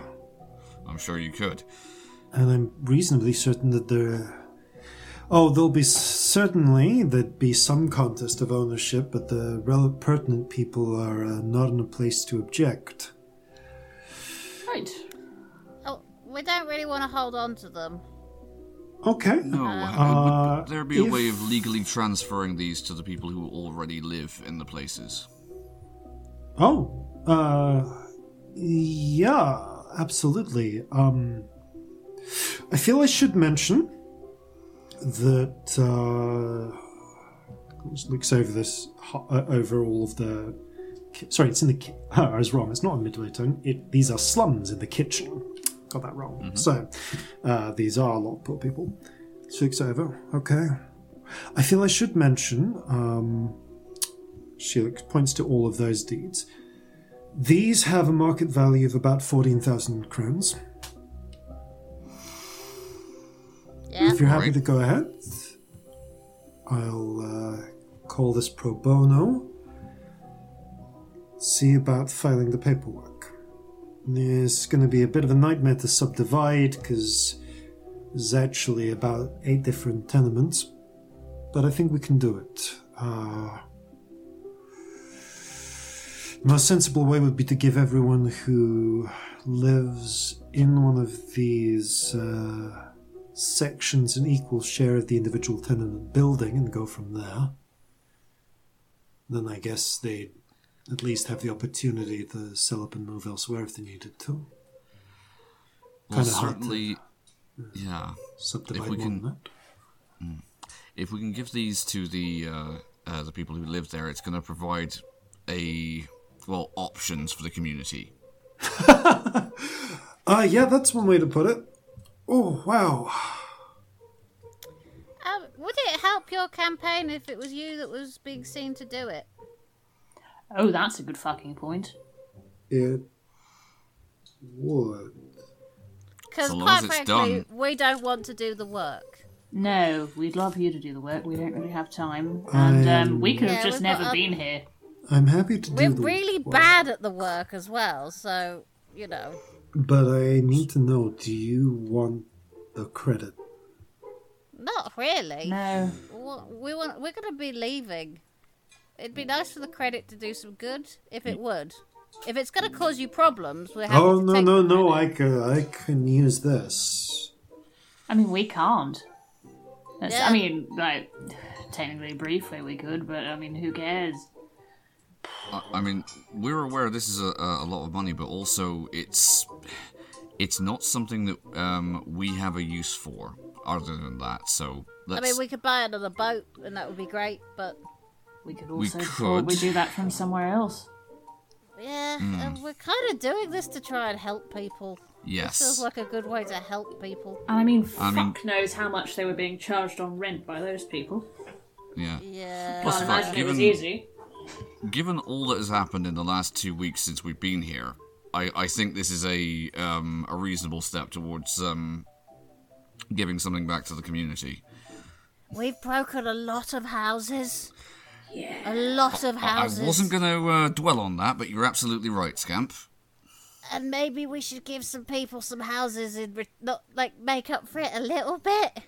I'm sure you could. and I'm reasonably certain that there. Oh, there'll be certainly there'd be some contest of ownership, but the rel- pertinent people are uh, not in a place to object. Right. Oh, we don't really want to hold on to them. Okay. No, Uh, would there be a if- way of legally transferring these to the people who already live in the places? Oh, uh, yeah, absolutely. Um, I feel I should mention that uh, looks over this uh, over all of the. ki- Sorry, it's in the. Ki- oh, I was wrong. It's not a midway tone. It these are slums in the kitchen. Got that wrong. So, uh, these are a lot of poor people. Looks over. Okay. I feel I should mention. Um, she looks- points to all of those deeds. These have a market value of about 14,000 crowns. Yeah. If you're happy Alright. to go ahead, I'll uh, call this pro bono. See about filing the paperwork. There's going to be a bit of a nightmare to subdivide because there's actually about eight different tenements, but I think we can do it. Uh, the most sensible way would be to give everyone who lives in one of these uh, sections an equal share of the individual tenement building and go from there. Then I guess they'd at least have the opportunity to sell up and move elsewhere if they needed to. Well, Kinda hard to- certainly, yeah. Subdivide we can- that. If we can give these to the uh, uh, the people who live there, it's going to provide a well options for the community. Ah, yeah, that's one way to put it. Oh, wow. Um, would it help your campaign if it was you that was being seen to do it? Oh, that's a good fucking point. It would. Because So quite as frankly, done. we don't want to do the work. No, we'd love you to do the work. We don't really have time, and um, we could have Yeah, just we've got never a- been here. I'm happy to do it. We're the really work, bad at the work as well, so you know. But I need to know do you want the credit? Not really. No, We want. We're going to be leaving. It'd be nice for the credit to do some good, if it would. If it's going to cause you problems, we're happy Oh, to no, take no, no. I can, I can use this. I mean we can't. That's, Yeah. I mean, like technically, briefly we could, but I mean, who cares? I, I mean, we're aware this is a, a lot of money, but also it's it's not something that um, we have a use for other than that. So I let's. mean, we could buy another boat, and that would be great. But We could We also could. probably do that from somewhere else. yeah, uh, we're kind of doing this to try and help people. yes. Feels like a good way to help people. And I mean, I fuck mean- knows how much they were being charged on rent by those people. yeah. Yeah. Plus Can't the fact, imagine it was easy. Given all that has happened in the last two weeks since we've been here, I, I think this is a um, a reasonable step towards um, giving something back to the community. We've broken a lot of houses. Yeah. A lot of I, houses. I wasn't going to uh, dwell on that, but you're absolutely right, Scamp. And maybe we should give some people some houses in, re- not like make up for it a little bit.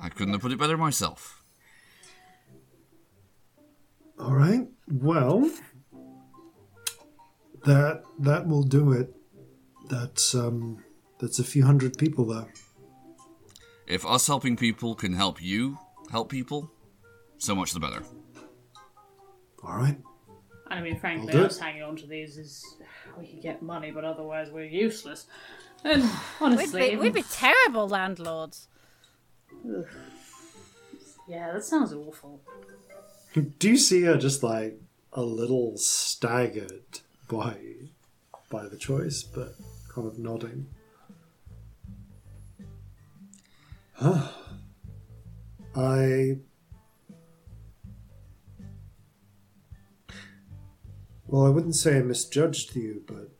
I couldn't have put it better myself. All right. Well, that that will do it. That's um that's a few hundred people there. If us helping people can help you help people, so much the better. All right. I mean, frankly, us hanging on to these is we could get money, but otherwise we're useless. And We'd honestly, be, we'd be terrible landlords. yeah, that sounds awful. Do you see her just like a little staggered by by the choice, but kind of nodding? Huh. I well, I wouldn't say I misjudged you, but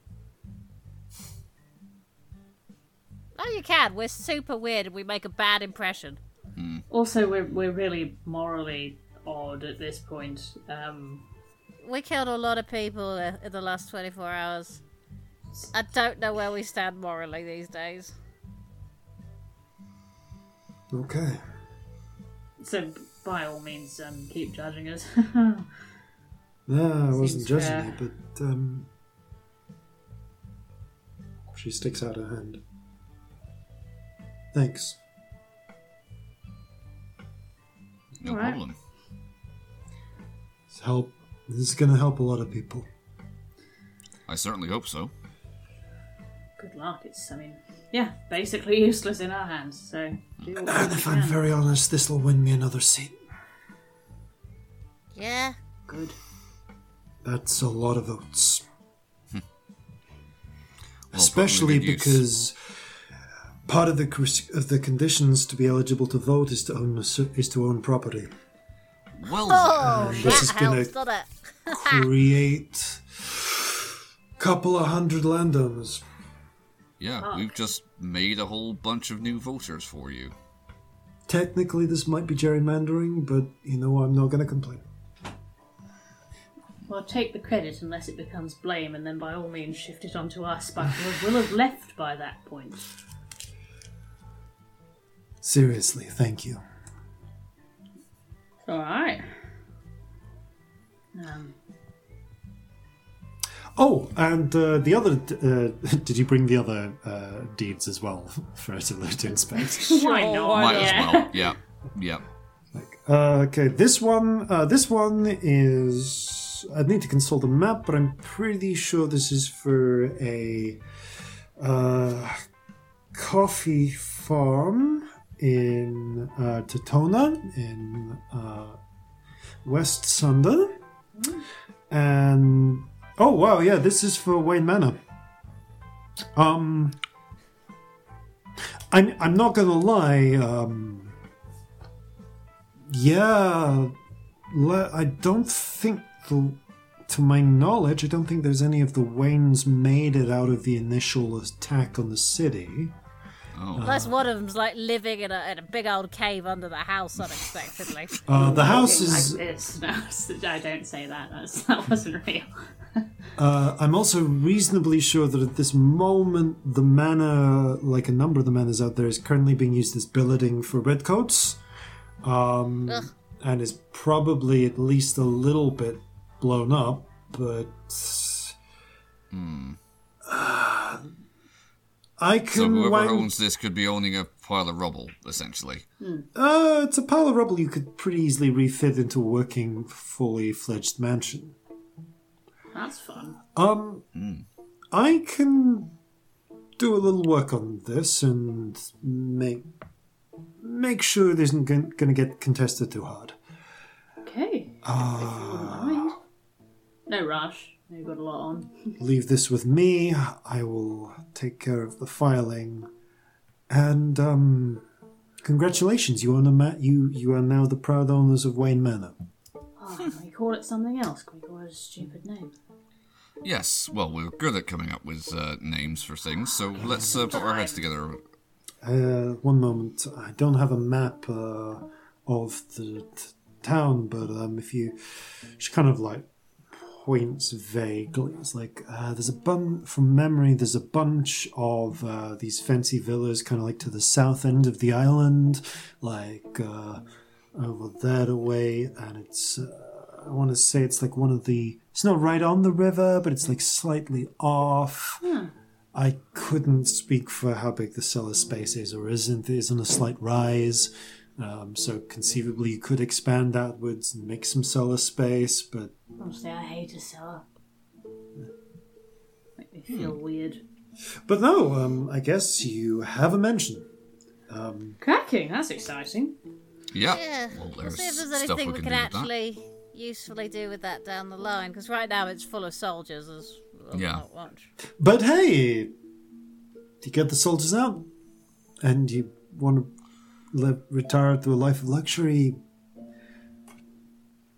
Oh, you can. We're super weird and we make a bad impression. Also, we're we're really morally odd at this point. Um, We killed a lot of people uh, in the last 24 hours. I don't know where we stand morally these days. okay. so by all means, um, keep judging us. No, I wasn't Seems judging fair. you, but um, She sticks out her hand. Thanks. No Alright. problem. It's help. This is going to help a lot of people. I certainly hope so. Good luck. It's, I mean, yeah, basically useless in our hands. So do hmm. what And you ah, if I'm can. very honest, this will win me another seat. Yeah. good. That's a lot of votes. Hmm. Well, Especially probably good use. because uh, part of the cris- of the conditions to be eligible to vote is to own a, cer- is to own property. Well, Oh, uh, this that is gonna- helps, doesn't it? Create couple of hundred landowners. yeah, we've just made a whole bunch of new voters for you. Technically, this might be gerrymandering, but you know I'm not going to complain. Well, take the credit unless it becomes blame, and then by all means shift it onto us. But we'll, we'll have left by that point. Seriously, thank you. All right. Um, Oh, and uh, the other. Uh, did you bring the other uh, deeds as well for Attila to inspect? why not? Might yeah. as well. Yeah, yeah. Uh, okay, this one. Uh, this one is. I need to consult the map, but I'm pretty sure this is for a uh, coffee farm in uh, Totona in uh, West Sunder, and oh wow, yeah, this is for Wayne Manor. Um, I'm I'm not gonna lie. Um, yeah, I don't think the, to my knowledge, I don't think there's any of the Waynes made it out of the initial attack on the city. Oh, Unless one of them's like living in a, in a big old cave under the house unexpectedly. Uh, the house is. like this. No, I don't say that. That's, that wasn't real. Uh, I'm also reasonably sure that at this moment, the manor, like a number of the manors out there, is currently being used as billeting for redcoats, um, and is probably at least a little bit blown up. But uh, I can. so whoever wang- owns this could be owning a pile of rubble, essentially. Uh, it's a pile of rubble you could pretty easily refit into a working, fully fledged mansion. That's fun. Um, I can do a little work on this and make make sure it isn't going to get contested too hard. Okay. Uh, If you mind. No rush. You've got a lot on. leave this with me. I will take care of the filing. And um, congratulations, you own a ma- you you are now the proud owners of Wayne Manor. Oh, can we call it something else? Can we call it a stupid name? Yes, well, we're good at coming up with uh, names for things, so let's uh, put our heads together. Uh, one moment. I don't have a map uh, of the t- town, but um, if you, she kind of like points vaguely. It's like uh, there's a bun from memory. There's a bunch of uh, these fancy villas, kind of like to the south end of the island, like uh, over that away, and it's. Uh, I want to say it's like one of the. It's not right on the river, but it's like slightly off. I couldn't speak for how big the cellar space is or isn't. It is on a slight rise. Um, so conceivably you could expand outwards and make some cellar space, but Honestly, I hate a cellar. Make me feel weird. but no, um, I guess you have a mention. Cracking. That's exciting. Yeah. Yeah, Well, we'll there's see if there's stuff anything we we can can do with that. actually usefully do with that down the line. Because right now it's full of soldiers. As well, Yeah. not much. But hey, you get the soldiers out, and you want to live, retire to a life of luxury,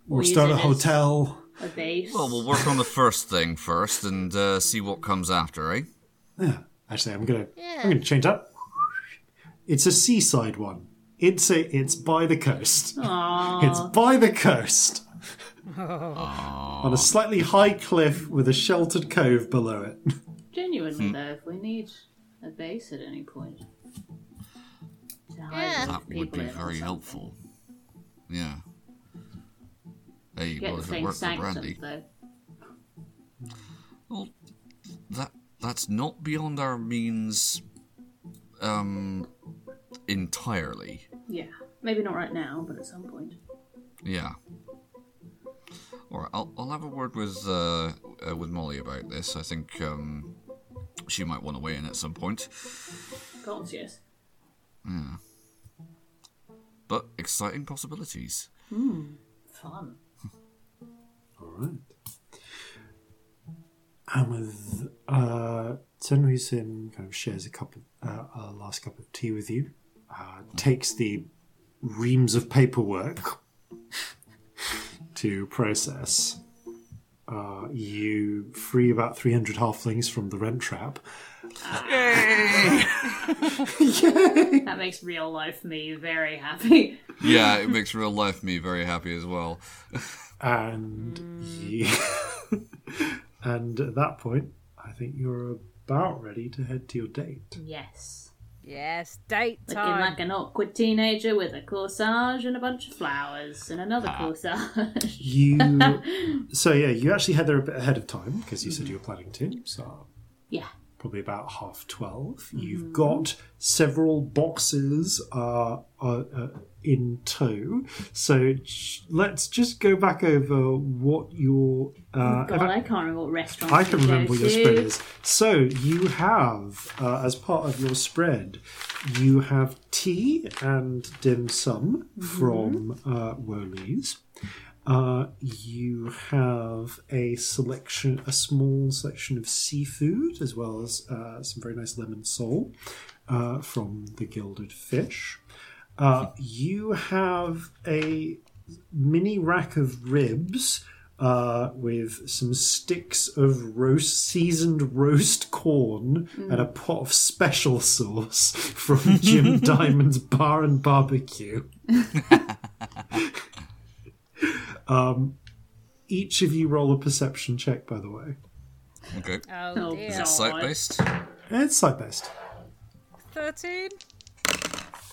or Or use start a hotel. A base. Well, we'll work on the first thing first and uh, see what comes after, eh? Yeah, actually, I'm gonna Yeah. I'm gonna change that. It's a seaside one. It's a it's by the coast. Aww. It's by the coast. On a slightly high cliff with a sheltered cove below it. Genuinely, though, if we need a base at any point. To hide Yeah. That would be very helpful. Yeah. Hey, Get well, the if it thing worked for Brandy, though. well, that that's not beyond our means um entirely. Yeah. Maybe not right now, but at some point. Yeah. All right, I'll I'll have a word with uh, uh with Molly about this. I think um she might want to weigh in at some point. Gods, yes. But exciting possibilities. Fun. All right. And with uh, Senri-Sin kind of shares a cup of uh, a last cup of tea with you, uh, takes the reams of paperwork to process. Uh, you free about 300 halflings from the rent trap. That makes real life me very happy. Yeah, it makes real life me very happy as well. and yeah. and at that point, I think you're about ready to head to your date. Yes. Yes, date time. Looking like an awkward teenager with a corsage and a bunch of flowers and another ah. corsage. You, so yeah, you actually had there a bit ahead of time because you said you were planning to. So yeah. Probably about half 12 you You've got several boxes uh, uh, uh, in tow. So j- let's just go back over what your. Uh, God, I can't remember what restaurant I can remember what your spread is. So you have, uh, as part of your spread, you have tea and dim sum from uh, Woolies. Uh, you have a selection, a small selection of seafood, as well as uh, some very nice lemon sole uh, from the Gilded Fish. Uh, you have a mini rack of ribs uh, with some sticks of roast seasoned roast corn and a pot of special sauce from Jim Diamond's Bar and Barbecue. um, each of you roll a perception check, by the way. Okay. Oh, Oh, dear. Is it God. sight based? It's side based. 13?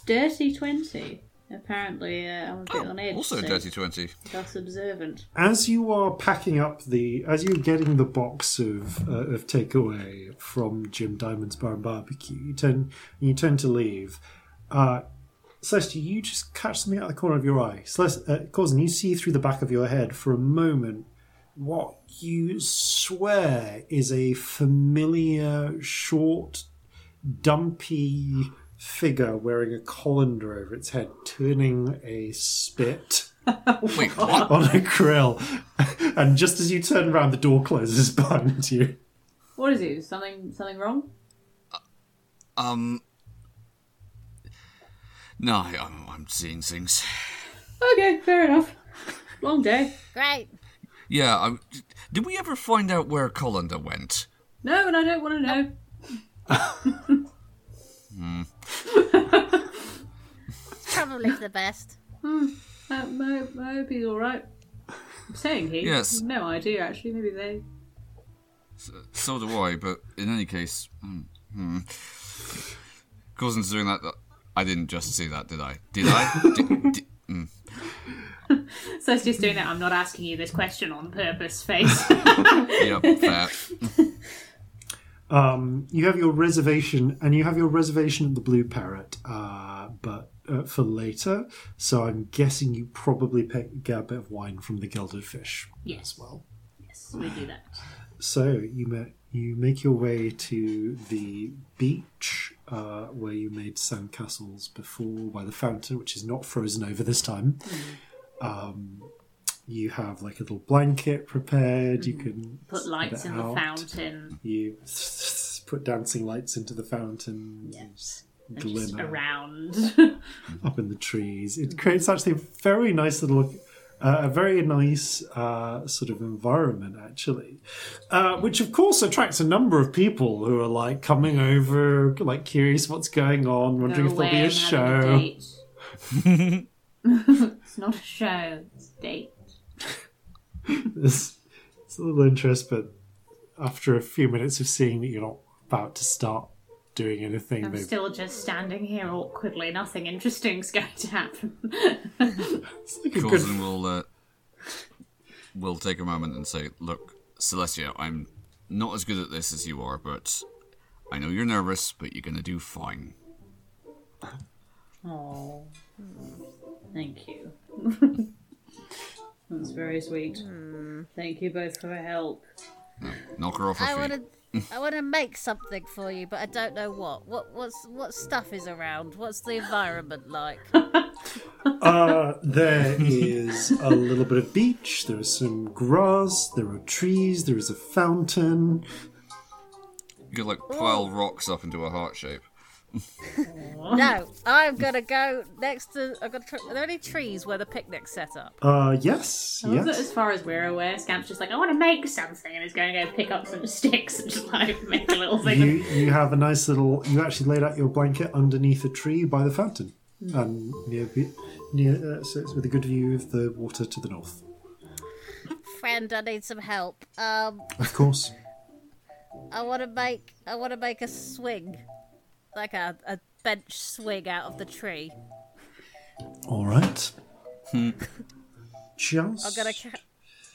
Dirty 20. Apparently, uh, I'm a bit on edge. Also so dirty twenty. Thus observant. as you are packing up the as you're getting the box of uh, of takeaway from Jim Diamond's Bar and Barbecue, you turn you turn to leave. Uh, Celestia, you just catch something out of the corner of your eye. Celest, uh, Corzin, you see through the back of your head for a moment what you swear is a familiar, short, dumpy figure wearing a colander over its head, turning a spit Wait, what? on a grill. and just as you turn around, the door closes behind you. What is it? something something wrong? Um. No, I- I'm, I'm seeing things. Okay, fair enough. Long day. Great. Yeah, I, did we ever find out where Colander went? No, and I don't want to know. Probably the best. Uh, I, I hope he's alright. I'm saying he. Yes. No idea, actually. Maybe they. So do I, but in any case, hmm. hmm. Corzin's doing that. I didn't just see that, did I? Did I? Did- did- mm. So it's just doing that. I'm not asking you this question on purpose, face. Yep, fair. Um, you have your reservation, and you have your reservation at the Blue Parrot, uh, but uh, for later. So I'm guessing you probably pick, get a bit of wine from the Gilded Fish yes. as well. Yes, we do that. So you ma- you make your way to the beach uh, where you made sandcastles before by the fountain, which is not frozen over this time. Um, you have like a little blanket prepared. You can Put lights in the fountain. You put dancing lights into the fountain. Yes. Glimmer around. up in the trees. It creates actually a very nice little, uh, a very nice uh, sort of environment actually, uh, which of course attracts a number of people who are like coming over, like curious what's going on, wondering Go if there'll be a show. a it's not a show. It's a date. It's, it's a little interest, but after a few minutes of seeing that you're not about to start doing anything, I'm they still just standing here awkwardly. Nothing interesting's going to happen. it's like a good Corzin will uh, will take a moment and say, "Look, Celestia, I'm not as good at this as you are, but I know you're nervous, but you're gonna do fine. Oh, thank you. That's very sweet. Thank you both for your help. Knock her off her I feet. want to. I want to make something for you, but I don't know what. What what's what stuff is around? What's the environment like? Uh, there is a little bit of beach. There is some grass. There are trees. There is a fountain. You could like pile rocks up into a heart shape. No, I'm gonna go next to. I'm gonna. Tr- are there any trees where the picnic's set up? Uh, yes, I yes. as far as we're aware, Scamp's just like, I want to make something, and he's going to go pick up some sticks and just like make a little thing. You you have a nice little. You actually laid out your blanket underneath a tree by the fountain, and near be- near uh, so it's with a good view of the water to the north. Friend, I need some help. Um, Of course. I want to make. I want to make a swing, like a a bench swing out of the tree. All right. Just. I'm gonna. Ca-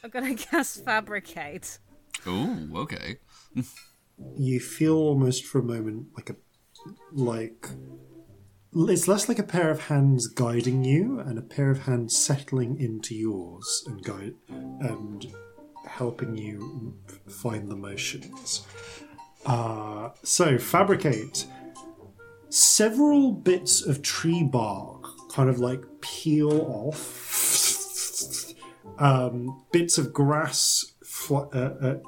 I'm gonna cast fabricate. Ooh, okay. you feel almost for a moment like a like it's less like a pair of hands guiding you and a pair of hands settling into yours and guide and helping you find the motions uh, so fabricate several bits of tree bark kind of like peel off um, bits of grass fl- uh, uh,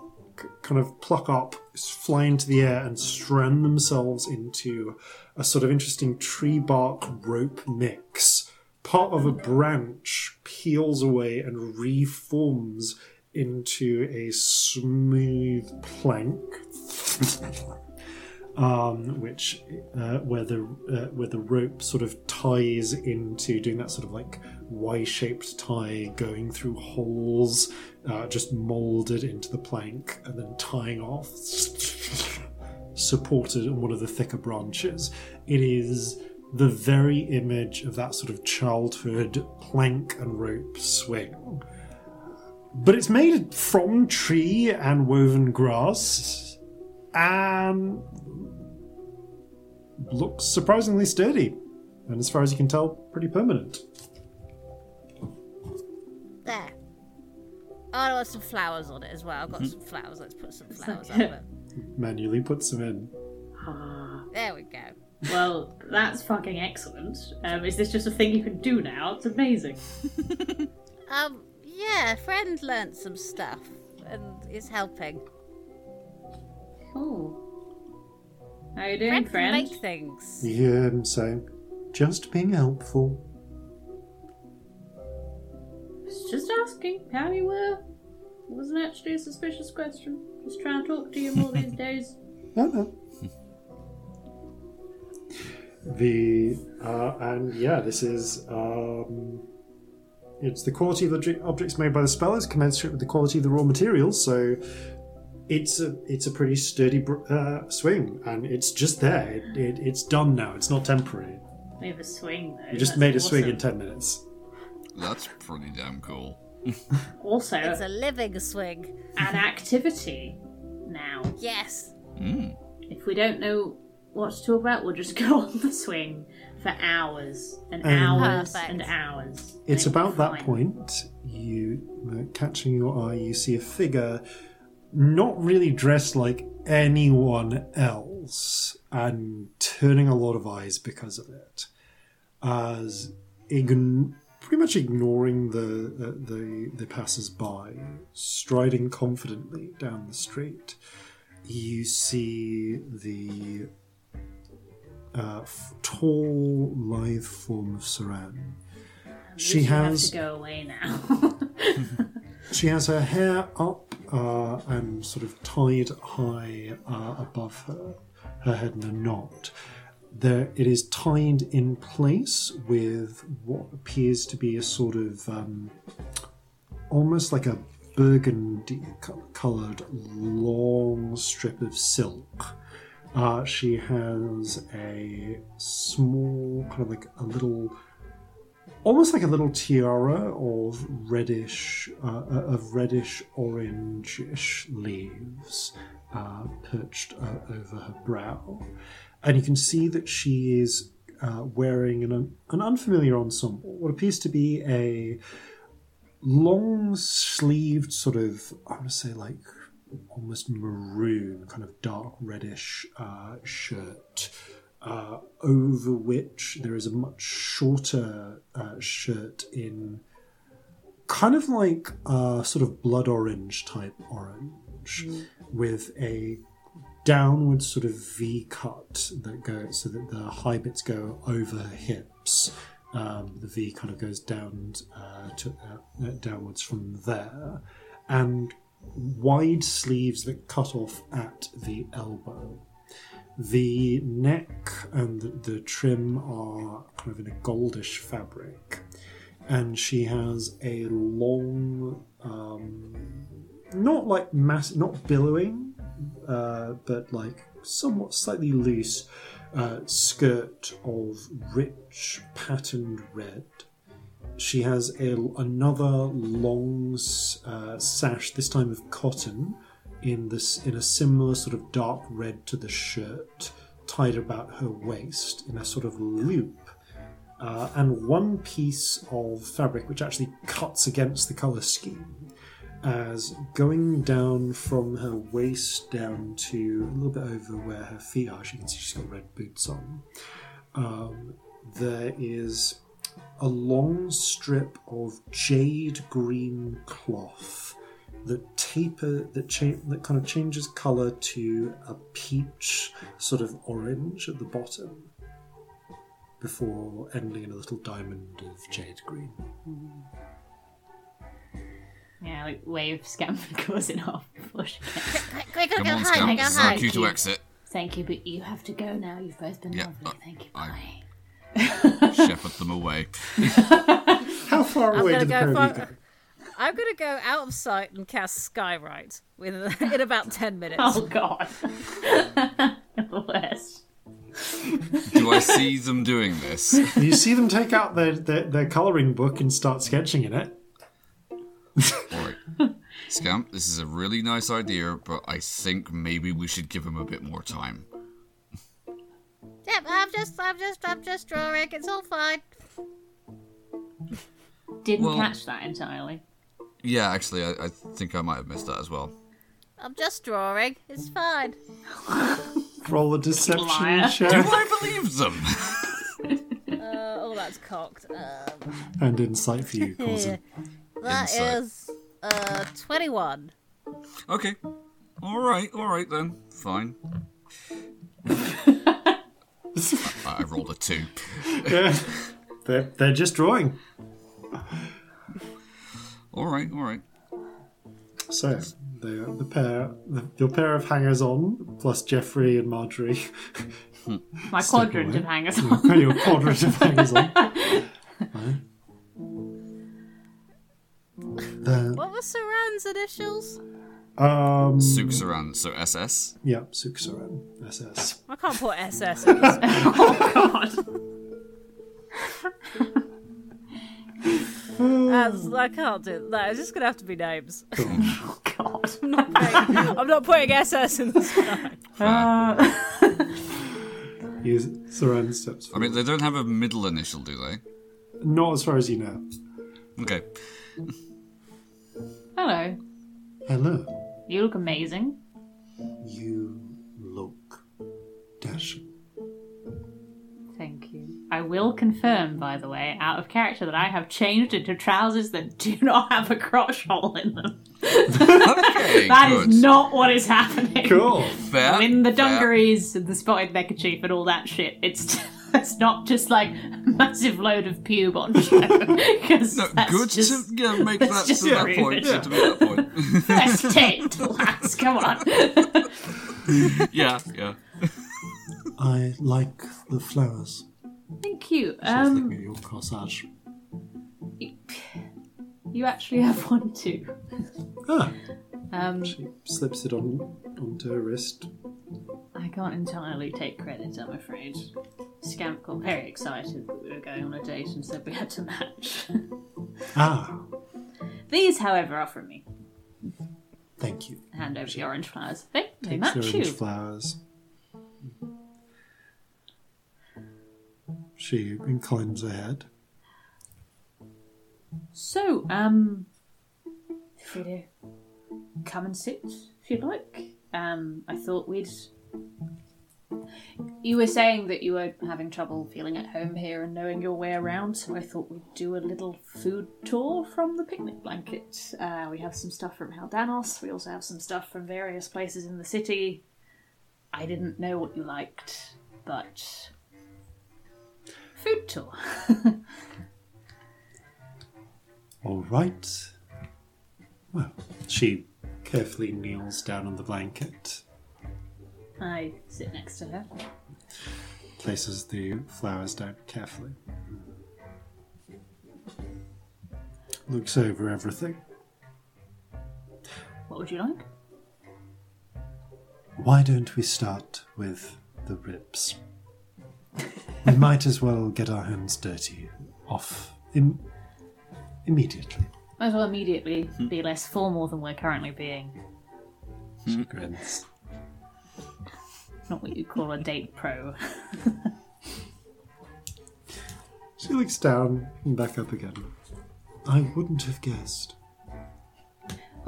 kind of pluck up, fly into the air, and strand themselves into a sort of interesting tree bark rope mix. Part of a branch peels away and reforms into a smooth plank. um, which uh, where the uh, where the rope sort of ties into doing that sort of like Y-shaped tie, going through holes, uh, just molded into the plank, and then tying off, supported on one of the thicker branches. It is the very image of that sort of childhood plank and rope swing. But it's made from tree and woven grass, and looks surprisingly sturdy, and as far as you can tell, pretty permanent. There. Oh, I want some flowers on it as well. I've got some flowers. Let's put some flowers on it. Manually put some in. Ah, There we go. Well, that's fucking excellent. Um, is this just a thing you can do now? It's amazing. Um, yeah, friend learnt some stuff and is helping. Cool. How you doing, Friend can friend? make things. You hear him saying, just being helpful. Was Just asking how you were. It Wasn't actually a suspicious question. Just trying to talk to you more these days. No, no. the uh, and yeah, this is um, it's the quality of the objects made by the spell is commensurate with the quality of the raw materials. So it's a it's a pretty sturdy br- uh, swing, and it's just there. It, it, it's done now. It's not temporary. We have a swing though. You just That's made a swing in ten minutes. That's pretty damn cool. Also, It's a living swing. an activity now. Yes. Mm. If we don't know what to talk about, we'll just go on the swing for hours and Um, hours Perfect. and hours. It's it'll about that point you uh, catching your eye. You see a figure, not really dressed like anyone else, and turning a lot of eyes because of it, as ign- pretty much ignoring the the the, the passers by, striding confidently down the street. You see the uh, f- tall, lithe form of Saran. She has have to go away now. she has her hair up uh, and sort of tied high uh, above her, her head in a knot. There, it is tied in place with what appears to be a sort of um, almost like a burgundy coloured long strip of silk. Uh, she has a small, kind of like a little almost like a little tiara of reddish, uh, of reddish orangish leaves, uh, perched uh, over her brow. And you can see that she is uh, wearing an, an unfamiliar ensemble, what appears to be a long sleeved, sort of, I want to say like almost maroon, kind of dark reddish uh, shirt. Uh, over which there is a much shorter uh, shirt in kind of like a sort of blood orange type orange with a downward sort of V cut that goes so that the high bits go over her hips. Um, the V kind of goes down uh, to uh, uh, downwards from there, and wide sleeves that cut off at the elbow. The neck and the, trim are kind of in a goldish fabric, and she has a long, um, not like mass, not billowing, uh, but like somewhat slightly loose uh, skirt of rich patterned red. She has a, another long uh, sash, this time of cotton, in this in a similar sort of dark red to the shirt, tied about her waist in a sort of loop uh, and one piece of fabric which actually cuts against the colour scheme, as going down from her waist down to a little bit over where her feet are. She can see she's got red boots on. Um, there is a long strip of jade green cloth that taper that cha- that kind of changes color to a peach sort of orange at the bottom before ending in a little diamond of jade green. Yeah, like wave scamp goes in half before she gets. Quick, quick, Come go on, hide, Scamp. go This is our hide. cue to exit. Thank you, but you have to go now. You've both been Yeah, lovely. uh, Thank you. I- Bye. Shepherd them away. How far I'm away gonna did the go pair of you far- go? I'm gonna go out of sight and cast Skywrite within in about ten minutes. Oh god. the worst. Do I see them doing this? You see them take out their, their, their colouring book and start sketching in it. Alright. Scamp, this is a really nice idea, but I think maybe we should give him a bit more time. Yep, I'm just, I'm just, I'm just drawing. It's all fine. Didn't Well- catch that entirely. Yeah, actually, I, I think I might have missed that as well. I'm just drawing. It's fine. Roll a deception Liar. Do check I believe them? Uh, oh, that's cocked. Um, and insight for you, Corzin. that Insight. is uh 21. Okay. Alright, alright then. Fine. I, I rolled a two. Yeah. They're, they're just drawing. Alright, alright. So, the, the pair, the, your pair of hangers on, plus Jeffrey and Marjorie, My quadrant of hangers on. and your quadrant of hangers on. Right. The, What was Saran's initials? um, Suksaran, so SS. yeah, Suksaran, SS. I can't put SS in oh god. As, I can't do that. It's just gonna have to be names. Oh god. I'm not putting, I'm not putting SS in the sky. Uh, You, Saran steps I mean, they don't have a middle initial, do they? Not as far as you know. Okay. hello. Hello. You look amazing. You look dashing. Thank you. I will confirm, by the way, out of character, that I have changed into trousers that do not have a crotch hole in them. Okay, That is good. not what is happening. Cool. Fair. I mean, the fair. dungarees and the spotted neckerchief and all that shit. It's it's not just like a massive load of pube on show. Because No, that's good just to yeah, make that just to that rude. point. Yeah. To make that point. first date, lads. Come on. yeah, yeah. I like the flowers. Thank you. She's Um, looking at your corsage. you actually have one too. Ah, Um, she slips it on onto her wrist. I can't entirely take credit, I'm afraid. Scamp got very excited that we were going on a date and said we had to match. Ah, These, however, are from me. Thank you. Hand over the orange flowers. They, they match orange you. flowers. She inclines her head. So, um, to come and sit if you'd like. Um, I thought we'd. You were saying that you were having trouble feeling at home here and knowing your way around, so I thought we'd do a little food tour from the picnic blanket. Uh, we have some stuff from Haldanos, we also have some stuff from various places in the city. I didn't know what you liked, but. Food tour. All right. Well, she carefully kneels down on the blanket, I sit next to her. places the flowers down carefully, looks over everything. What would you like? Why don't we start with the ribs? we might as well get our hands dirty off Im- immediately. Might as well immediately hmm. be less formal than we're currently being. Hmm. She grins. Not what you'd call a date pro. She looks down and back up again. I wouldn't have guessed.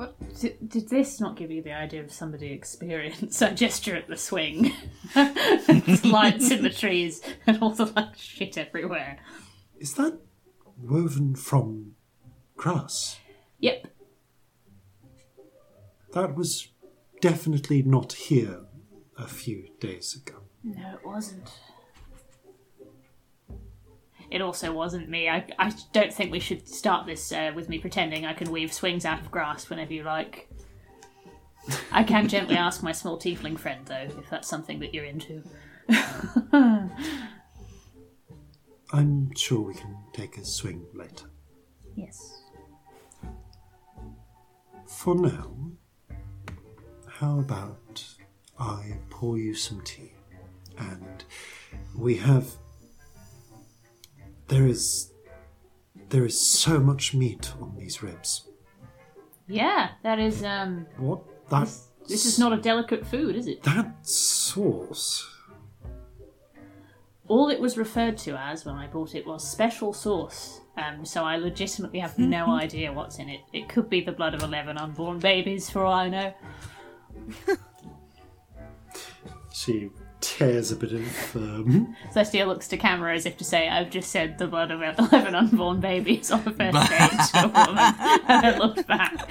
What, did, did this not give you the idea of somebody experience a gesture at the swing? There's lights in the trees and all the like shit everywhere. Is that woven from grass? Yep. That was definitely not here a few days ago. No, it wasn't. It also wasn't me. I, I don't think we should start this uh, with me pretending I can weave swings out of grass whenever you like. I can gently ask my small tiefling friend, though, if that's something that you're into. I'm sure we can take a swing later. Yes. For now, how about I pour you some tea? And we have. There is. There is so much meat on these ribs. Yeah, that is, um. What? That. This is not a delicate food, is it? That sauce. All it was referred to as when I bought it was special sauce. Um, so I legitimately have no idea what's in it. It could be the blood of 11 unborn babies, for all I know. She tears a bit of. Um, Celestia looks to camera as if to say, I've just said the blood of 11 unborn babies on the first date to a woman. and then looked back.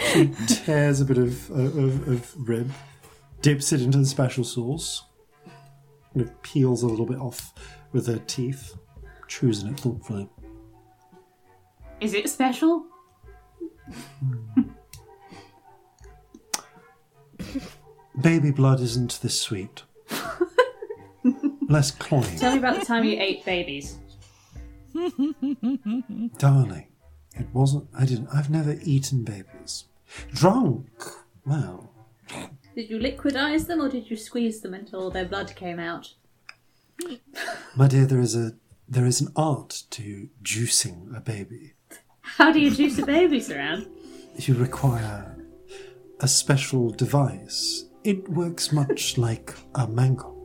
tears a bit of, of, of rib, dips it into the special sauce, kind of peels a little bit off with her teeth, choosing it thoughtfully. Is it special? Baby blood isn't this sweet. Less cloying. Tell me about the time you ate babies. Darling, it wasn't. I didn't. I've never eaten babies. Drunk? Well, Did you liquidize them or did you squeeze them until their blood came out? my dear, there is a there is an art to juicing a baby. How do you juice a baby, Saran? You require a special device. It works much like a mango.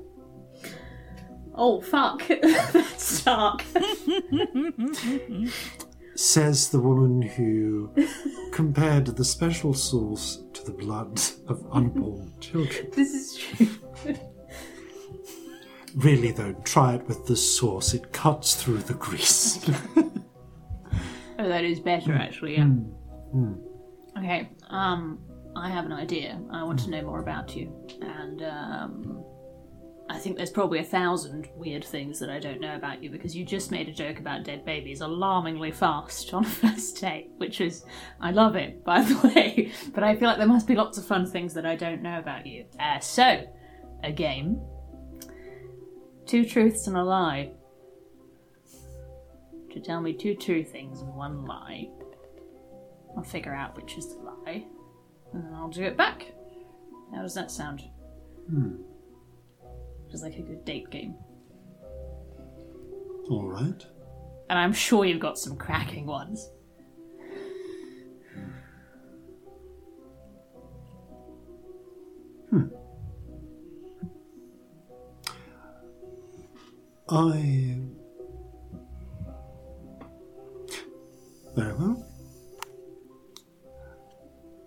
Oh, fuck. That's dark. Says the woman who compared the special sauce to the blood of unborn children. this is true. Really, though, try it with the sauce. It cuts through the grease. Oh, that is better, actually, yeah. Okay, um, I have an idea. I want to know more about you. And, um, I think there's probably a thousand weird things that I don't know about you because you just made a joke about dead babies alarmingly fast on a first date, which is, I love it, by the way. But I feel like there must be lots of fun things that I don't know about you. Uh, so, a game. Two truths and a lie. To tell me two true things and one lie. I'll figure out which is the lie, and then I'll do it back. How does that sound? Hmm was like a good date game. All right. And I'm sure you've got some cracking ones. Hmm. I. Very well.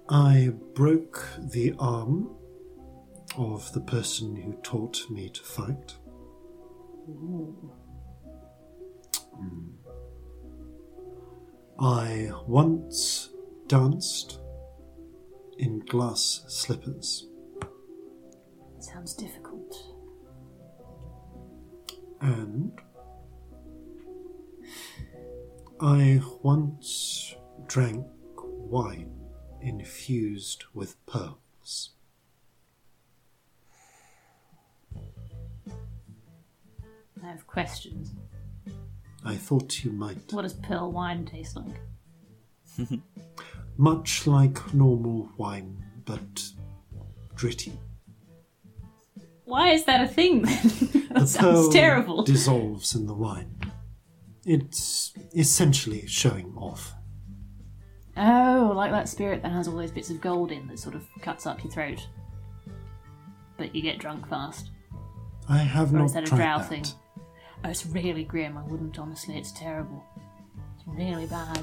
I broke the arm of the person who taught me to fight. Mm. I once danced in glass slippers. Sounds difficult. And I once drank wine infused with pearls. Have questions. I thought you might. What does pearl wine taste like? Much like normal wine, but gritty. Why is that a thing then? that The sounds terrible. dissolves in the wine. It's essentially showing off. Oh, like that spirit that has all those bits of gold in that sort of cuts up your throat. But you get drunk fast. I have Or not is that a tried drow that. thing? Oh, it's really grim. I wouldn't honestly. It's terrible. It's really bad.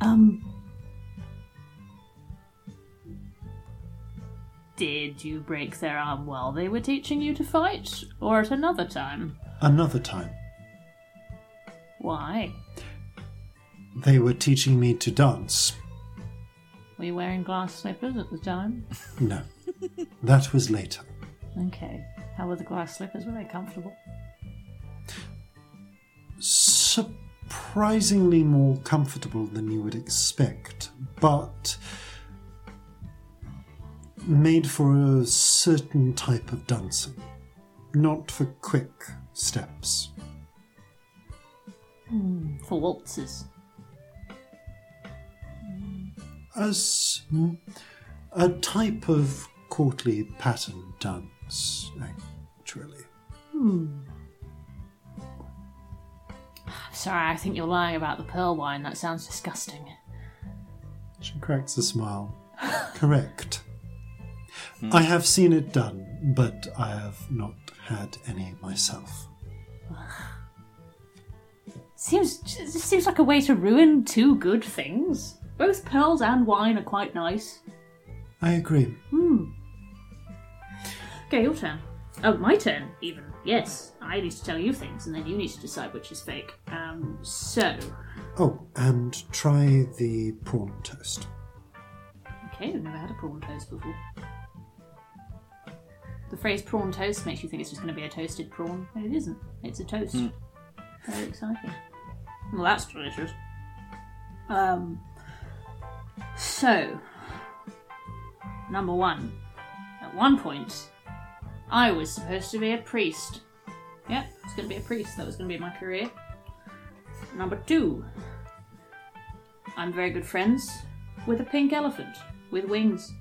Um. Did you break their arm while they were teaching you to fight, or at another time? Another time, Why? they were teaching me to dance. Were you wearing glass slippers at the time? No, that was later. Okay. How were the glass slippers? Were they comfortable? surprisingly more comfortable than you would expect, but made for a certain type of dancing, not for quick steps. Hmm, for waltzes. As a type of courtly pattern dance, actually. Sorry, I think you're lying about the pearl wine. That sounds disgusting. She cracks a smile. Correct. I have seen it done, but I have not had any myself. Seems this seems like a way to ruin two good things. Both pearls and wine are quite nice. I agree. Hmm. Okay, your turn. Oh, my turn, even. Yes, I need to tell you things, and then you need to decide which is fake. Um, so, Oh, and try the prawn toast. okay, I've never had a prawn toast before. The phrase prawn toast makes you think it's just going to be a toasted prawn, but it isn't. It's a toast. Very exciting. Well, that's delicious. Um, so, number one. At one point, I was supposed to be a priest. Yep, I was going to be a priest. That was going to be my career. Number two. I'm very good friends with a pink elephant with wings.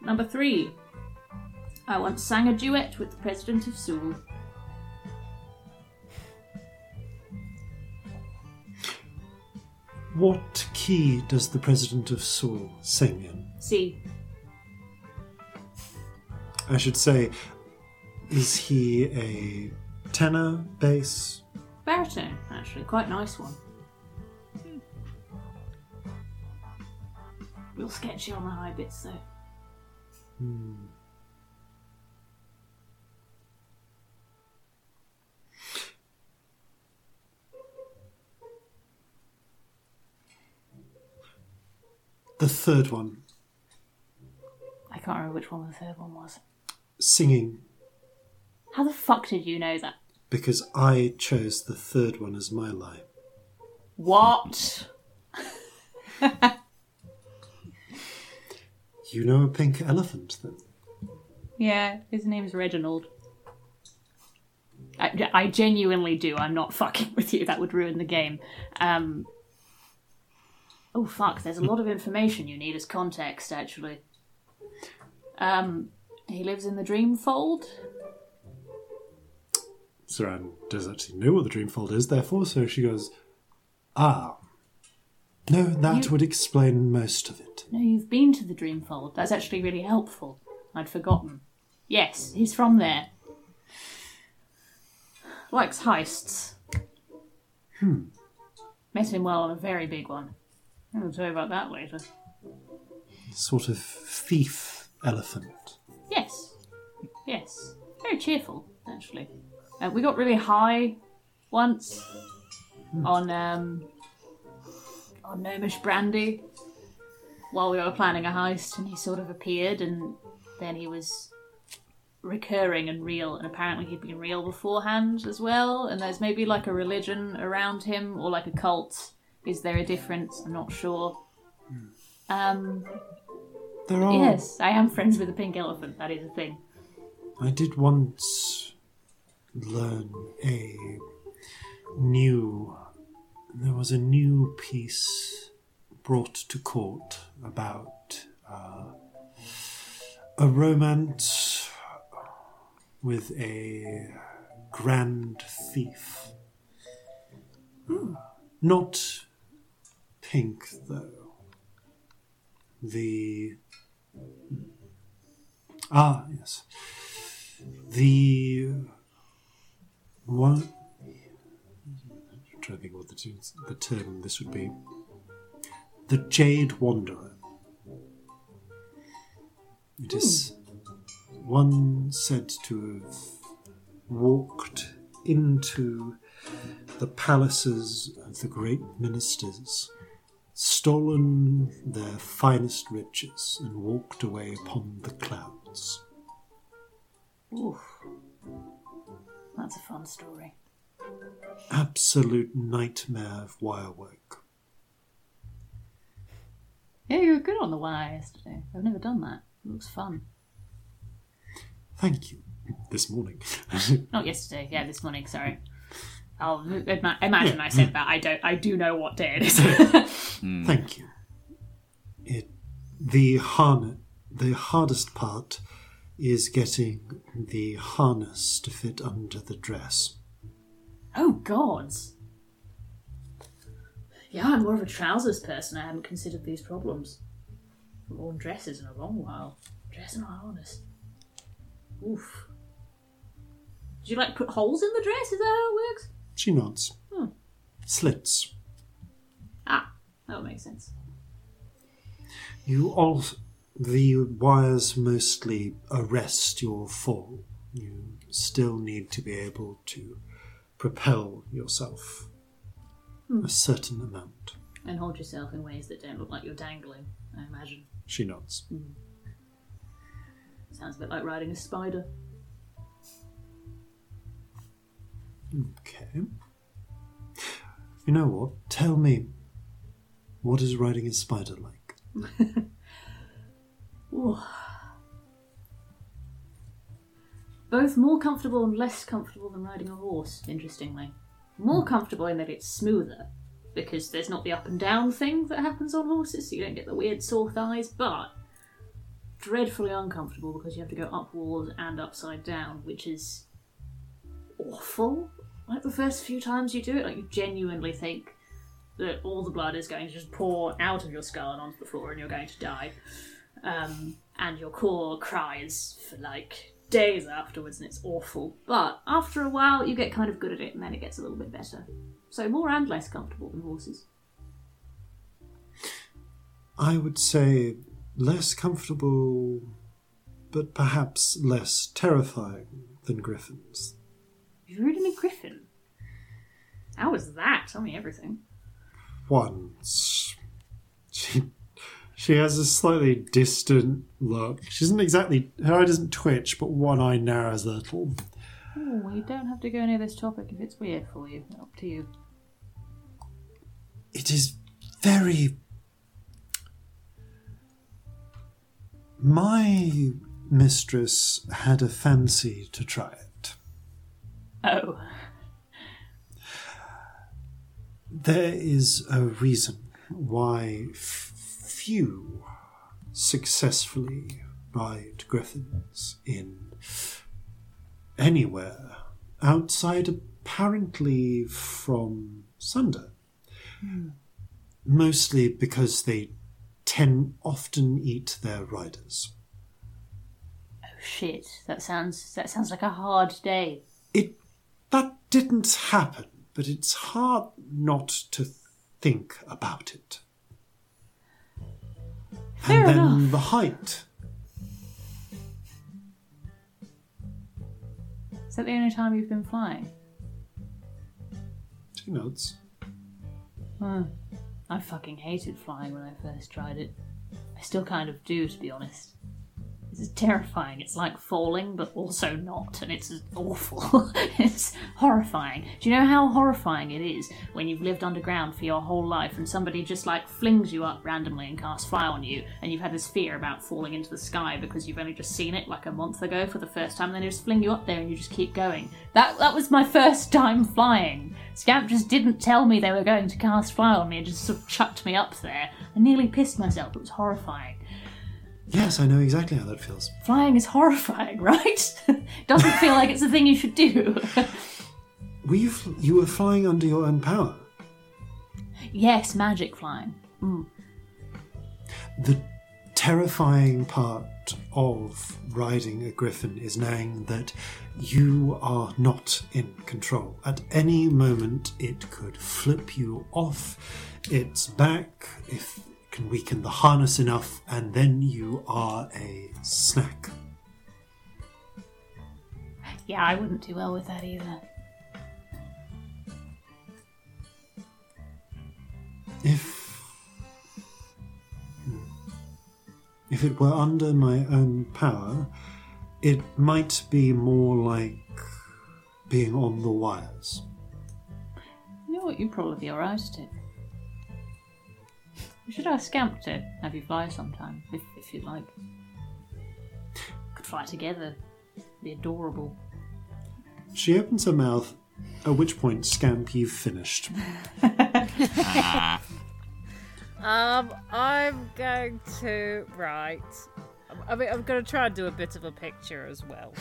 Number three. I once sang a duet with the president of Seoul. What key does the president of Seoul sing in? See, I should say, is he a tenor, bass? baritone, actually, quite nice one. Real sketchy on the high bits though. Hmm. The third one, I can't remember which one the third one was. Singing, How the fuck did you know that? because I chose the third one as my lie. What? You know a pink elephant, then? Yeah, his name's Reginald. I, I genuinely do. I'm not fucking with you. That would ruin the game. Um, oh fuck! There's a lot of information you need as context. Actually, um, he lives in the Dreamfold. Saran does actually know what the Dreamfold is, therefore, so she goes, Ah. No, that You- would explain most of it. No, you've been to the Dreamfold. That's actually really helpful. I'd forgotten. Yes, he's from there. likes heists. Hmm. Met him well on a very big one. I'll tell you about that later. Sort of thief elephant. Yes. Yes. Very cheerful, actually. Uh, we got really high once on um on gnomish brandy while we were planning a heist and he sort of appeared and then he was recurring and real and apparently he'd been real beforehand as well and there's maybe like a religion around him or like a cult is there a difference i'm not sure um There are. yes i am friends with a pink elephant that is a thing I did once learn a new. There was a new piece brought to court about uh, a romance with a grand thief. Not pink, though. The. Ah, yes. The one. I'm trying to think what the, the term this would be. The Jade Wanderer. It is one said to have walked into the palaces of the great ministers, stolen their finest riches, and walked away upon the clouds. Oof. That's a fun story. absolute nightmare of wire work. Yeah, you were good on the wire yesterday. I've never done that. It looks fun. Thank you. This morning. Not yesterday. Yeah, this morning. Sorry. I'll ima- imagine I said that. I don't. I do know what day it is. Hmm. Thank you. It the harness the hardest part is getting the harness to fit under the dress. oh gods. Yeah, I'm more of a trousers person. I hadn't considered these problems. I've worn dresses in a long while. Dress and a harness. Oof. Do you like put holes in the dress? Is that how it works? She nods. Hmm. Slits. Ah, that would make sense. You all the wires mostly arrest your fall. You still need to be able to propel yourself a certain amount. And hold yourself in ways that don't look like you're dangling. I imagine. She nods. Sounds a bit like riding a spider. Okay. You know what? Tell me, what is riding a spider like? Ooh. Both more comfortable and less comfortable than riding a horse, interestingly. More hmm. comfortable in that it's smoother, because there's not the up and down thing that happens on horses, so you don't get the weird sore thighs, but dreadfully uncomfortable because you have to go upwards and upside down, which is awful. Like the first few times you do it, like you genuinely think that all the blood is going to just pour out of your skull and onto the floor and you're going to die um, and your core cries for like days afterwards, and it's awful. But after a while, you get kind of good at it, and then it gets a little bit better. So more and less comfortable than horses. I would say less comfortable, but perhaps less terrifying than griffins. A griffin. How was that? Tell me everything. Once. She, she has a slightly distant look. She doesn't exactly. Her eye doesn't twitch, but one eye narrows a little. Oh, you don't have to go near this topic if it's weird for you. Up to you. It is very. My mistress had a fancy to try it. Oh, There is a reason why f- few successfully ride griffins in anywhere outside, apparently from Sunder. Hmm. Mostly because they tend often eat their riders. oh shit! That sounds that sounds like a hard day. That didn't happen, but it's hard not to think about it. Fair and then enough. the height. Is that the only time you've been flying? Two notes. Hmm. I fucking hated flying when I first tried it. I still kind of do, to be honest. It's terrifying. It's like falling, but also not, and it's awful. it's horrifying. Do you know how horrifying it is when you've lived underground for your whole life and somebody just like flings you up randomly and casts fire on you, and you've had this fear about falling into the sky because you've only just seen it like a month ago for the first time, and then they just fling you up there and you just keep going. That that was my first time flying. Scamp just didn't tell me they were going to cast fire on me and just sort of chucked me up there. I nearly pissed myself. It was horrifying. Yes, I know exactly how that feels. Flying is horrifying, right? Doesn't feel like it's a thing you should do. Were you, fl- you were flying under your own power. yes, magic flying. Mm. The terrifying part of riding a griffin is knowing that you are not in control. At any moment, it could flip you off its back if can weaken the harness enough, and then you are a snack. Yeah, I wouldn't do well with that either. If. hmm, If it were under my own power, it might be more like being on the wires. You know what? You'd probably be alright at it. We should ask Scamp to have you fly sometime, if, if you'd like. Could fly together. Be adorable. She opens her mouth, at which point, Scamp, you've finished. Um, I'm going to write. I mean, I'm going to try and do a bit of a picture as well.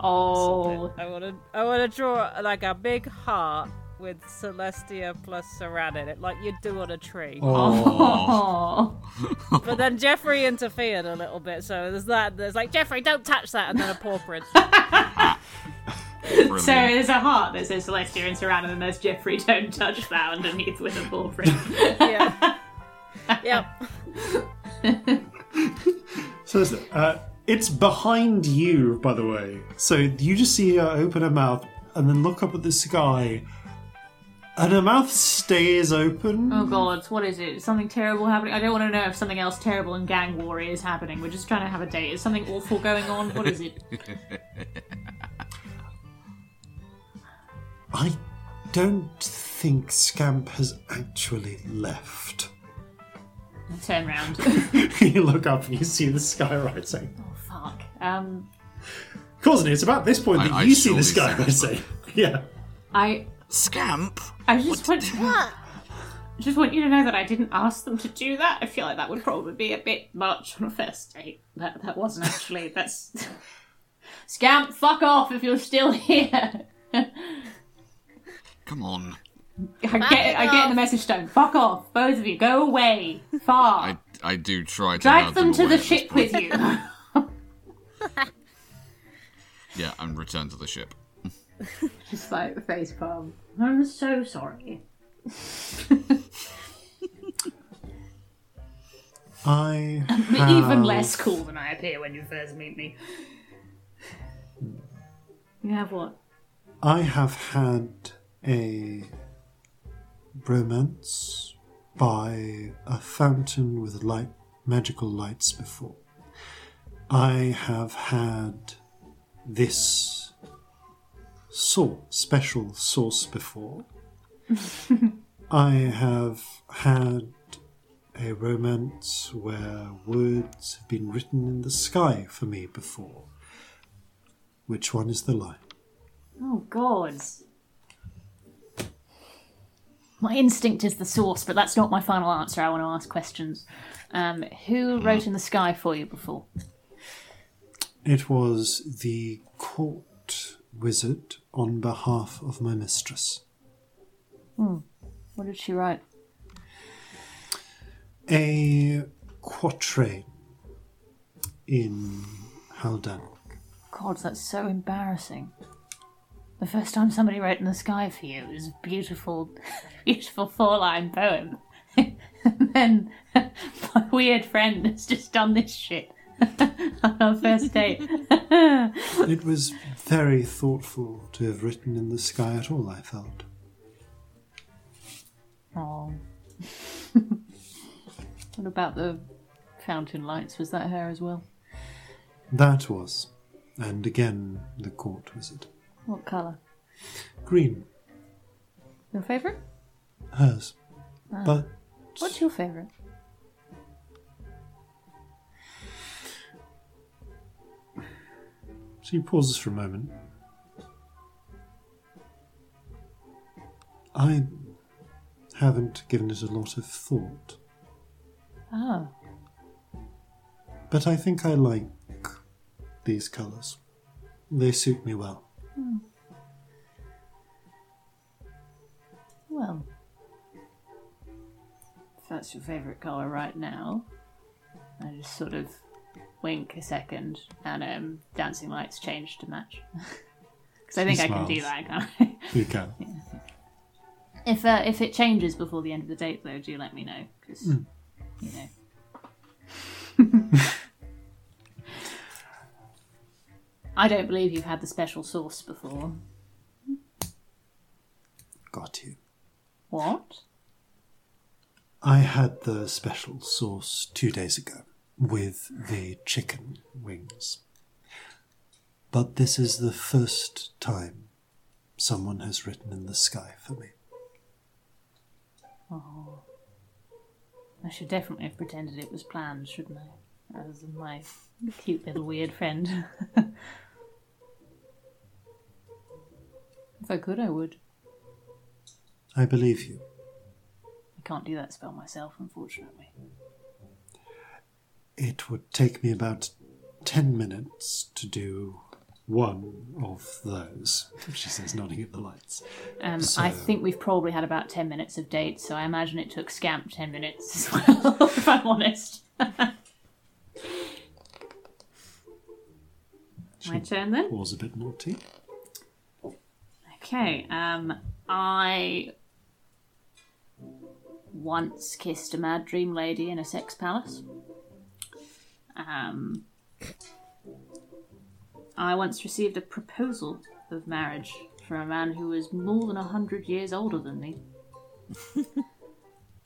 Oh, I want to, I want to draw like a big heart with Celestia plus Saran in it, like you'd do on a tree. oh. But then Jeffrey interfered a little bit, so there's that. There's like Jeffrey, don't touch that, and then a paw print. So there's a heart that says Celestia and Saran, and then there's Jeffrey, don't touch that underneath with a paw print. yeah. Yep. So it's, uh, it's behind you, by the way. So you just see her open her mouth and then look up at the sky, and her mouth stays open. oh god, what is it? Is something terrible happening? I don't want to know if something else terrible and gang war is happening. We're just trying to have a date. Is something awful going on? What is it? I don't think Scamp has actually left. I turn round. you look up and you see the sky rising. oh fuck. Um, Courtney, it's about this point I- that I you see the sky think- rising. Yeah. I Scamp? I just want What? I just want you to know that I didn't ask them to do that. I feel like that would probably be a bit much on a first date. That that wasn't actually that's Scamp, fuck off if you're still here. Come on. I get I get the message tone. Fuck off, both of you. Go away. Far. I I do try to Drag nudge them to the ship with you. Yeah, and return to the ship. just like face palm. I'm so sorry. I But have, even less cool than I appear when you first meet me. You have what? I have had a romance by a fountain with light magical lights before. I have had this sauce, special sauce before. I have had a romance where words have been written in the sky for me before. Which one is the lie? Oh god. My instinct is the sauce, but that's not my final answer. I want to ask questions. Um, who wrote in the sky for you before? It was the court wizard on behalf of my mistress. Hmm. What did she write? A quatrain in Haldan. God, that's so embarrassing. The first time somebody wrote in the sky for you, it was a beautiful, beautiful four line poem. and then my weird friend has just done this shit on our first date. It was very thoughtful to have written in the sky at all, I felt. Oh. what about the fountain lights? Was that her as well? That was. And again, the court wizard. What colour? Green. Your favourite? Hers. Ah. But What's your favourite? She pauses for a moment. I haven't given it a lot of thought, Oh. but I think I like these colours. They suit me well. Hmm. Well, if that's your favourite colour right now, I just sort of wink a second and um, dancing lights change to match. Because I think I can do that, can't I? You can. if, uh, if it changes before the end of the date, though, do let me know. Because, you know. I don't believe you've had the special sauce before. Got you. What? I had the special sauce two days ago with the chicken wings. But this is the first time someone has written in the sky for me. Oh. I should definitely have pretended it was planned, shouldn't I? Rather than my cute little weird friend. if I could, I would. I believe you. I can't do that spell myself, unfortunately. It would take me about ten minutes to do one of those, she says, nodding at the lights. Um, So- I think we've probably had about 10 minutes of date, so I imagine it took Scamp 10 minutes as well, if I'm honest. My turn then? Pours a bit more tea. Okay, um, I once kissed a mad dream lady in a sex palace. Um, I once received a proposal of marriage from a man who was more than a hundred years older than me.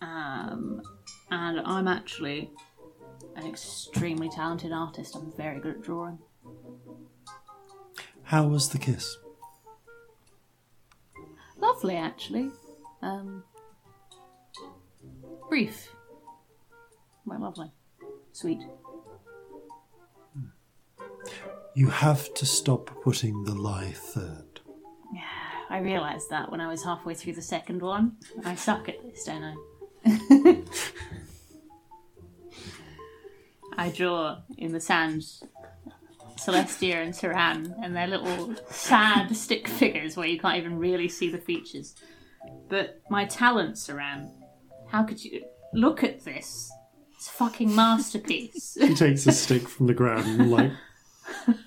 um, and I'm actually an extremely talented artist. I'm very good at drawing. How was the kiss? Lovely, actually. Um, brief. Well, lovely. Sweet. You have to stop putting the lie third. Yeah, I realised that when I was halfway through the second one. I suck at this, don't I? I draw in the sand Celestia and Tyran and their little sad stick figures where you can't even really see the features. But my talent, Saran, how could you look at this? It's a fucking masterpiece. He takes a stick from the ground and like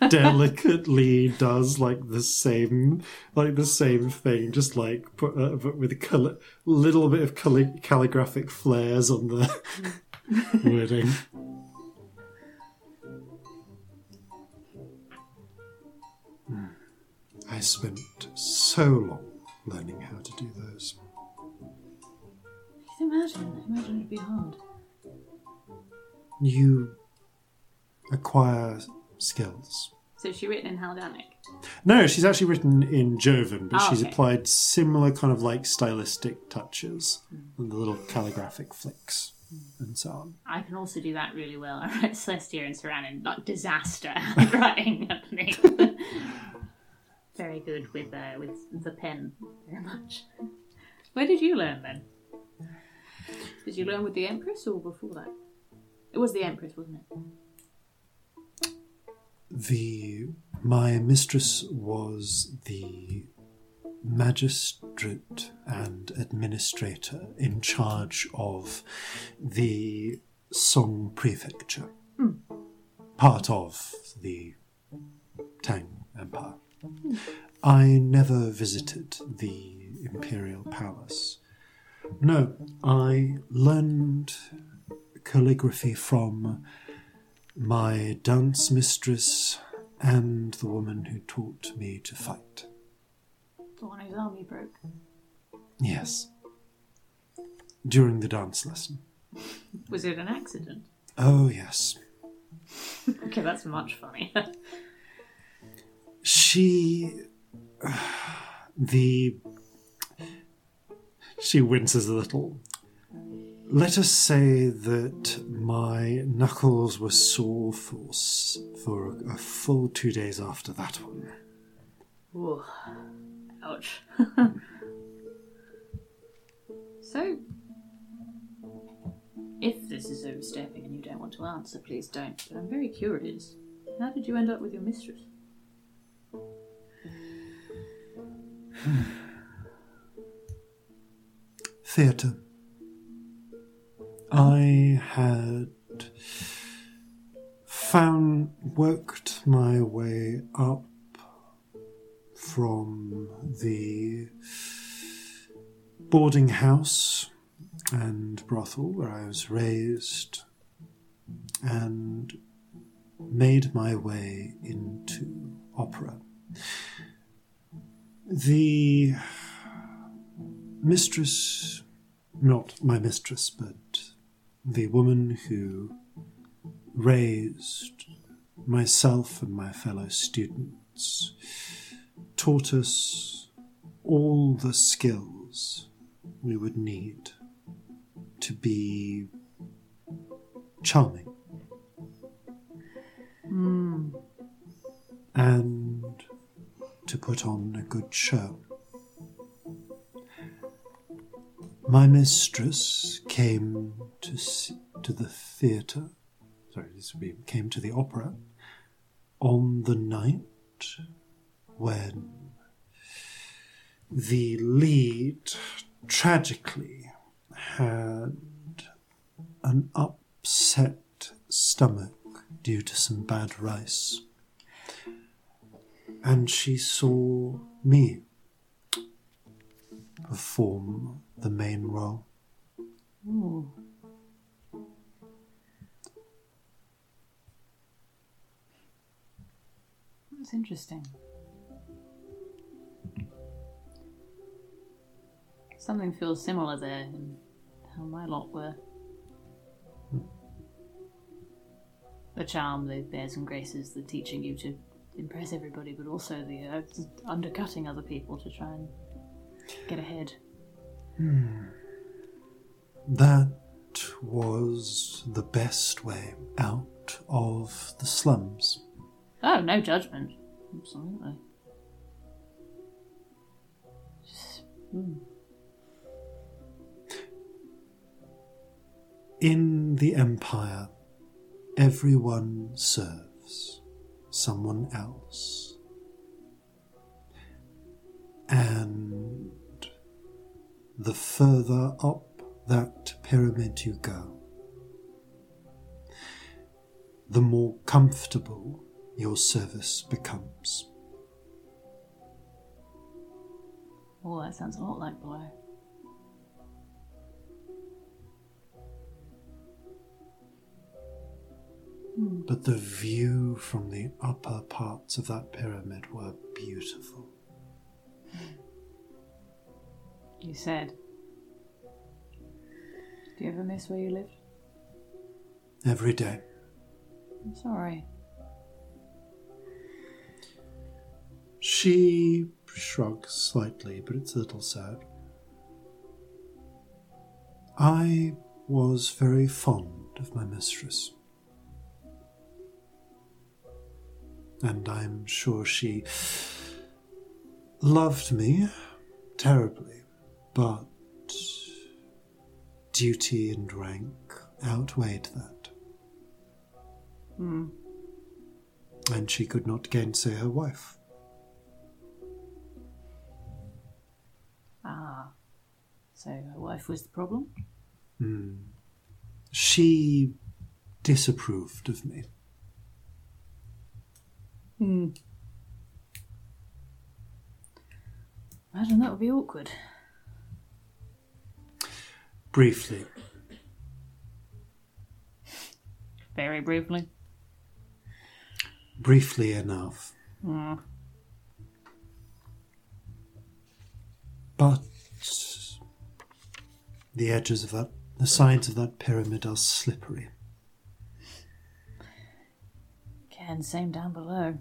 delicately does like the same like the same thing just like put uh, but with a color, little bit of calli- calligraphic flares on the wording Hmm. I spent so long learning how to do those. imagine, imagine it'd be hard. You acquire skills. So she written in Haldanic? No, she's actually written in Jovan, but Oh, she's okay. applied similar kind of like stylistic touches and the little calligraphic flicks and so on. I can also do that really well. I write Celestia and Saran in like disaster handwriting underneath. Very good with uh, with the pen, very much. Where did you learn then? Did you learn with the Empress or before that? It was the Empress, wasn't it? The my mistress was the magistrate and administrator in charge of the Song Prefecture, hmm. part of the Tang Empire. I never visited the Imperial Palace. No, I learned calligraphy from my dance mistress and the woman who taught me to fight. The one whose arm you broke. Yes. During the dance lesson. Was it an accident? Oh, yes. Okay, that's much funnier. She. The. She winces a little. Let us say that my knuckles were sore for, for a full two days after that one. Ooh. Ouch. so, if this is overstepping and you don't want to answer, please don't. But I'm very curious. How did you end up with your mistress? Theatre. I had found, worked my way up from the boarding house and brothel where I was raised and made my way into opera. The mistress, not my mistress, but the woman who raised myself and my fellow students, taught us all the skills we would need to be charming. Hmm. And to put on a good show. My mistress came to to the theatre. Sorry, this would be came to the opera on the night when the lead tragically had an upset stomach due to some bad rice. And she saw me perform the main role. Ooh. That's interesting. Something feels similar there in how my lot were. The charm, the airs and graces, the teaching you to impress everybody, but also the uh, undercutting other people to try and get ahead. That was the best way out of the slums. Oh, no judgment. Absolutely. Just, mm. In the Empire, everyone serves someone else. And the further up that pyramid you go, the more comfortable your service becomes. Oh, that sounds a lot like Below. Hmm. But the view from the upper parts of that pyramid were beautiful. Hmm. You said. Do you ever miss where you lived? Every day. I'm sorry. She shrugs slightly, but it's a little sad. I was very fond of my mistress. And I'm sure she loved me terribly, but duty and rank outweighed that. Hmm. And she could not gainsay her wife. Ah. So her wife was the problem? She disapproved of me. Hmm. Imagine that would be awkward. Briefly, Very briefly. briefly enough. Mm. But the edges of that, the sides of that pyramid are slippery. And same down below.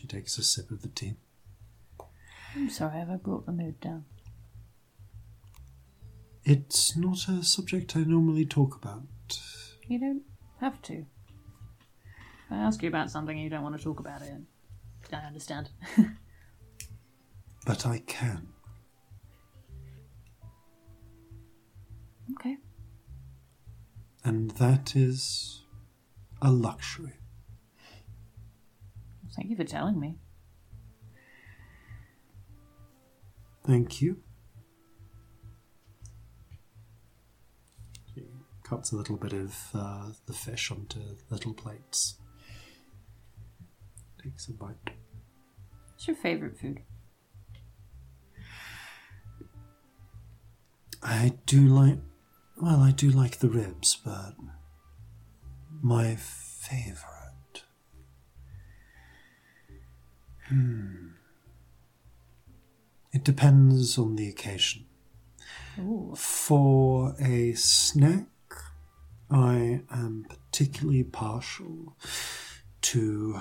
She takes a sip of the tea. I'm sorry, have I brought the mood down? It's not a subject I normally talk about. You don't have to. If I ask you about something and you don't want to talk about it, I understand. But I can. okay. And that is a luxury. Thank you for telling me. Thank you. She cuts a little bit of uh, the fish onto little plates. Takes a bite. What's your favourite food? I do like. Well, I do like the ribs, but. My favourite. Hmm. It depends on the occasion. Ooh. For a snack, I am particularly partial to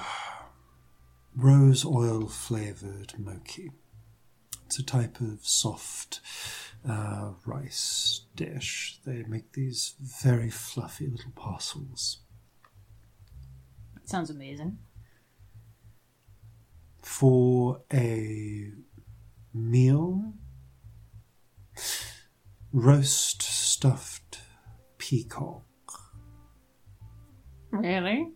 rose oil flavoured mochi. It's a type of soft uh, rice dish. They make these very fluffy little parcels. Sounds amazing. For a meal, roast stuffed peacock. Really?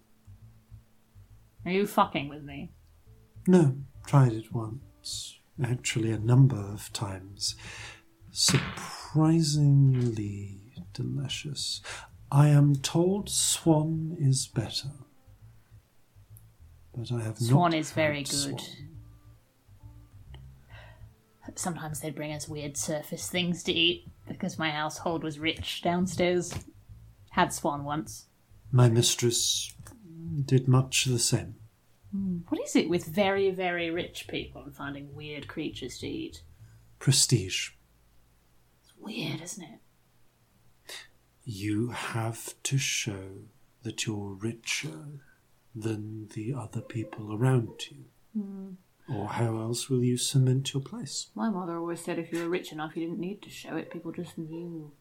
Are you fucking with me? No, tried it once. Actually, a number of times. Surprisingly delicious. I am told swan is better. But I have Swan is very good. swan. Sometimes they'd bring us weird surface things to eat because my household was rich downstairs. Had swan once. My mistress did much the same. Hmm. What is it with very, very rich people and finding weird creatures to eat? Prestige. It's weird, isn't it? You have to show that you're richer than the other people around you. Hmm. Or how else will you cement your place? My mother always said if you were rich enough, you didn't need to show it. People just knew.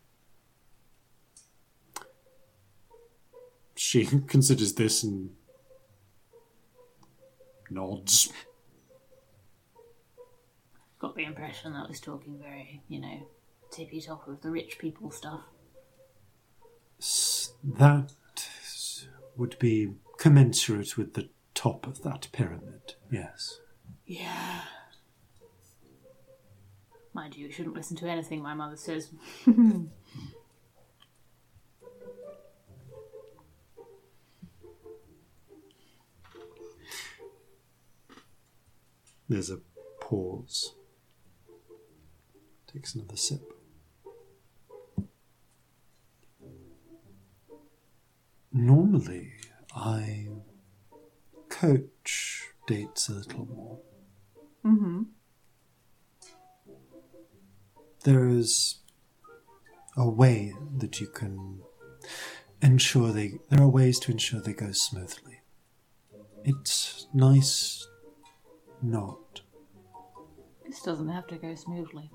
She considers this and nods. Got the impression that was talking very, you know, tippy top of the rich people stuff. S- That would be commensurate with the top of that pyramid, yes. Yeah. Mind you, you shouldn't listen to anything my mother says. There's a pause. Takes another sip. Normally, I coach dates a little more. Mm-hmm. There is a way that you can ensure they. There are ways to ensure they go smoothly. It's nice not. This doesn't have to go smoothly.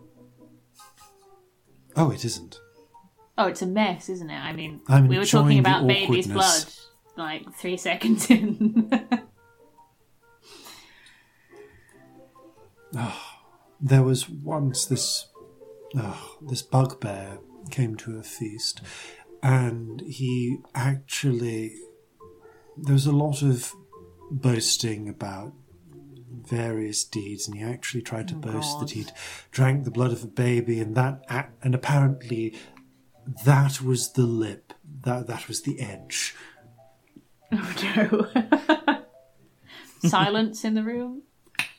Oh, it isn't. Oh, it's a mess, isn't it? I mean, I'm we were talking about baby's blood. Like three seconds in. Ah, there was once this oh, this bugbear came to a feast, and he actually there was a lot of boasting about various deeds, and he actually tried to oh, boast God. that he'd drank the blood of a baby, and that and apparently that was the lip. That that was the edge. Oh no. Silence in the room.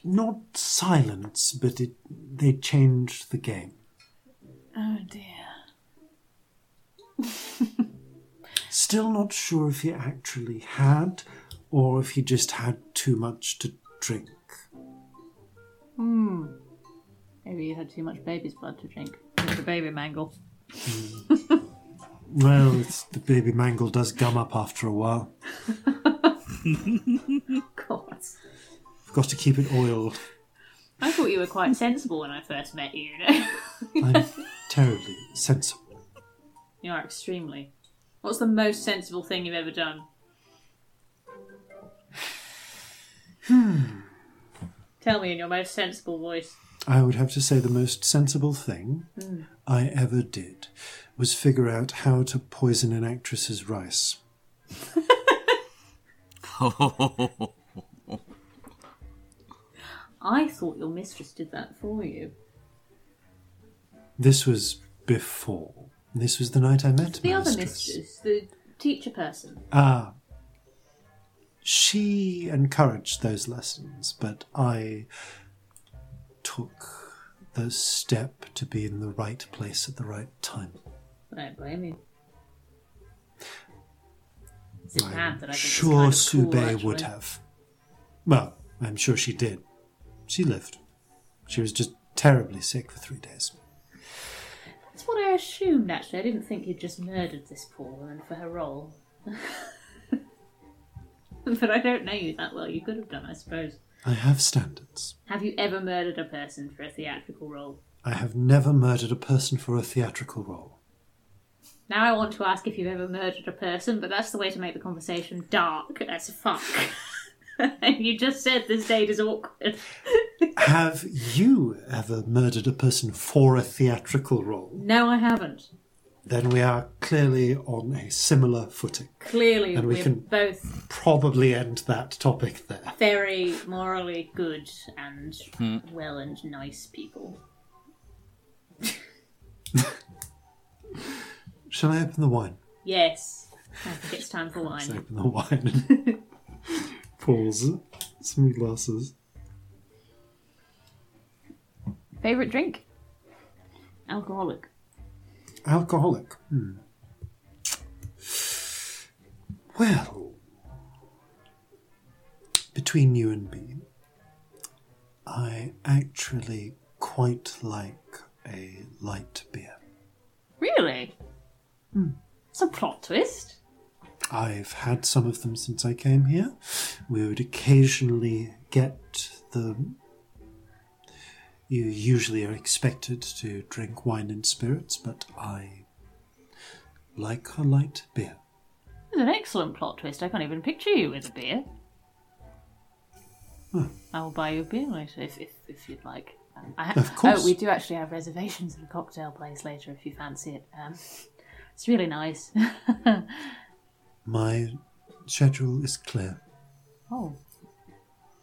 Not silence, but it they changed the game. Oh dear. Still not sure if he actually had, or if he just had too much to drink. Hmm. Maybe he had too much baby's blood to drink. The baby mangle. Well, it's, the baby mangle does gum up after a while. God. I've got to keep it oiled. I thought you were quite sensible when I first met you, you know? I'm terribly sensible. you are extremely. What's the most sensible thing you've ever done? Hmm. Tell me in your most sensible voice. I would have to say the most sensible thing I ever did was figure out how to poison an actress's rice. I thought your mistress did that for you. This was before. This was the night I met The other mistress. mistress, the teacher person. Ah. She encouraged those lessons, but I took the step to be in the right place at the right time. I don't blame you. It's a that I think sure is kind of cool, Sube would have. Well, I'm sure she did. She lived. She was just terribly sick for three days. That's what I assumed, actually. I didn't think you'd just murdered this poor woman for her role. but I don't know you that well. You could have done, I suppose. I have standards. Have you ever murdered a person for a theatrical role? I have never murdered a person for a theatrical role. Now I want to ask if you've ever murdered a person, but that's the way to make the conversation dark as fuck. you just said this date is awkward. have you ever murdered a person for a theatrical role? no, I haven't. Then we are clearly on a similar footing. Clearly, And we we're can- both Probably end that topic there. very morally good and hmm. well and nice people. Shall I open the wine? Yes. I think it's time for Let's wine. open the wine. Pause. Some glasses. Favorite drink? Alcoholic. Alcoholic. Hmm. Well, between you and me, I actually quite like a light beer. Really? It's a plot twist. I've had some of them since I came here. We would occasionally get the. You usually are expected to drink wine and spirits, but I like a light beer. It's an excellent plot twist. I can't even picture you with a beer. I will buy you a beer later if, if, if you'd like. Um, I Of course. Oh, we do actually have reservations at a cocktail place later if you fancy it. Um, it's really nice. My schedule is clear. oh,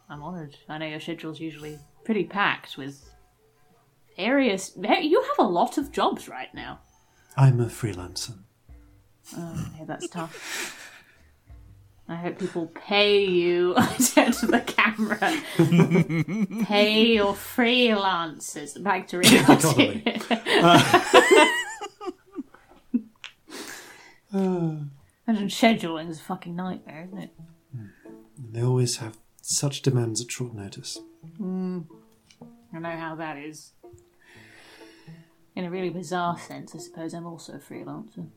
I'm honoured. I know your schedule's usually pretty packed with various. You have a lot of jobs right now. I'm a freelancer. Oh, yeah, that's tough. I hope people pay you. I turn to the camera. pay your freelancers. Back to reality. Uh. Imagine scheduling is a fucking nightmare, isn't it? Hmm. They always have such demands at short notice. Hmm. I know how that is. In a really bizarre sense, I suppose I'm also a freelancer.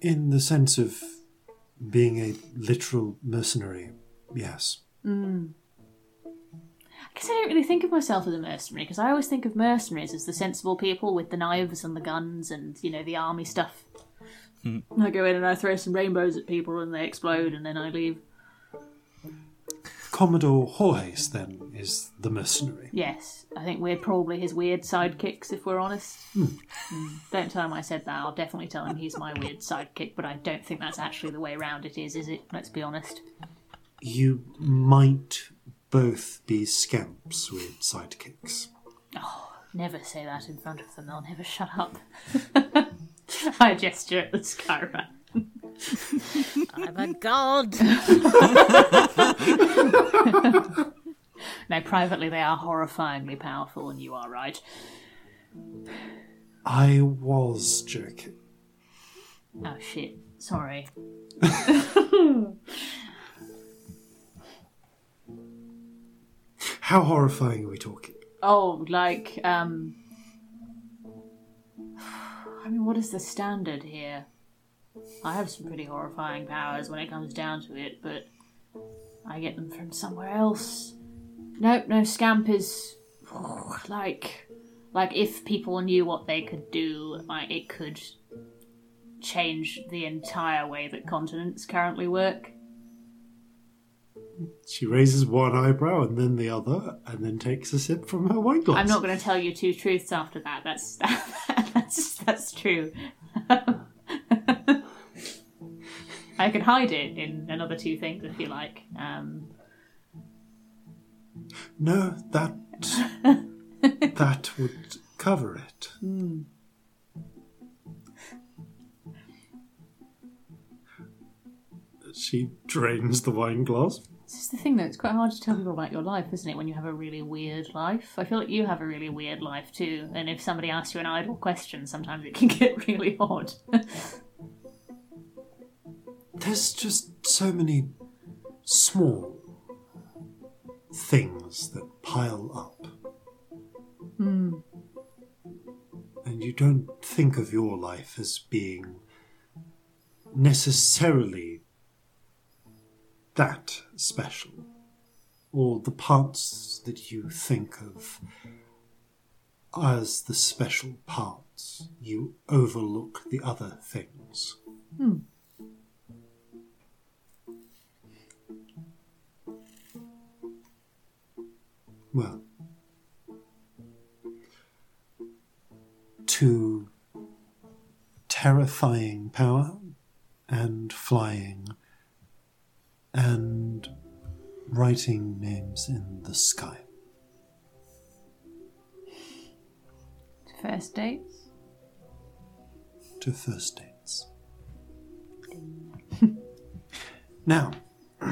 In the sense of being a literal mercenary, yes. Hmm. I guess I don't really think of myself as a mercenary because I always think of mercenaries as the sensible people with the knives and the guns and you know the army stuff. Hmm. I go in and I throw some rainbows at people and they explode and then I leave. Commodore Jorge's, then, is the mercenary. Yes, I think we're probably his weird sidekicks if we're honest. Mm. Don't tell him I said that. I'll definitely tell him he's my weird sidekick, but I don't think that's actually the way around it is, is it? Let's be honest. You might both be scamps with sidekicks. Oh, never say that in front of them, they'll never shut up. I gesture at the Skyra. I'm a god. No, privately they are horrifyingly powerful, and you are right. I was joking. Oh shit, sorry. How horrifying are we talking? Oh, like, um. I mean, what is the standard here? I have some pretty horrifying powers when it comes down to it, but I get them from somewhere else. Nope, no, Scamp is. Like. Like, if people knew what they could do, like, it could change the entire way that continents currently work. She raises one eyebrow and then the other, and then takes a sip from her wine glass. I'm not going to tell you two truths after that. That's that's that's true. I can hide it in another two things if you like. Um, No, that that would cover it. She drains the wine glass. this is the thing, though. It's quite hard to tell people about your life, isn't it? When you have a really weird life. I feel like you have a really weird life too. And if somebody asks you an idle question, sometimes it can get really odd. There's just so many small things that pile up. Hmm. And you don't think of your life as being necessarily that special, or the parts that you think of as the special parts. You overlook the other things. Hmm. Well, to terrifying power and flying and writing names in the sky. To First dates? to first dates. now,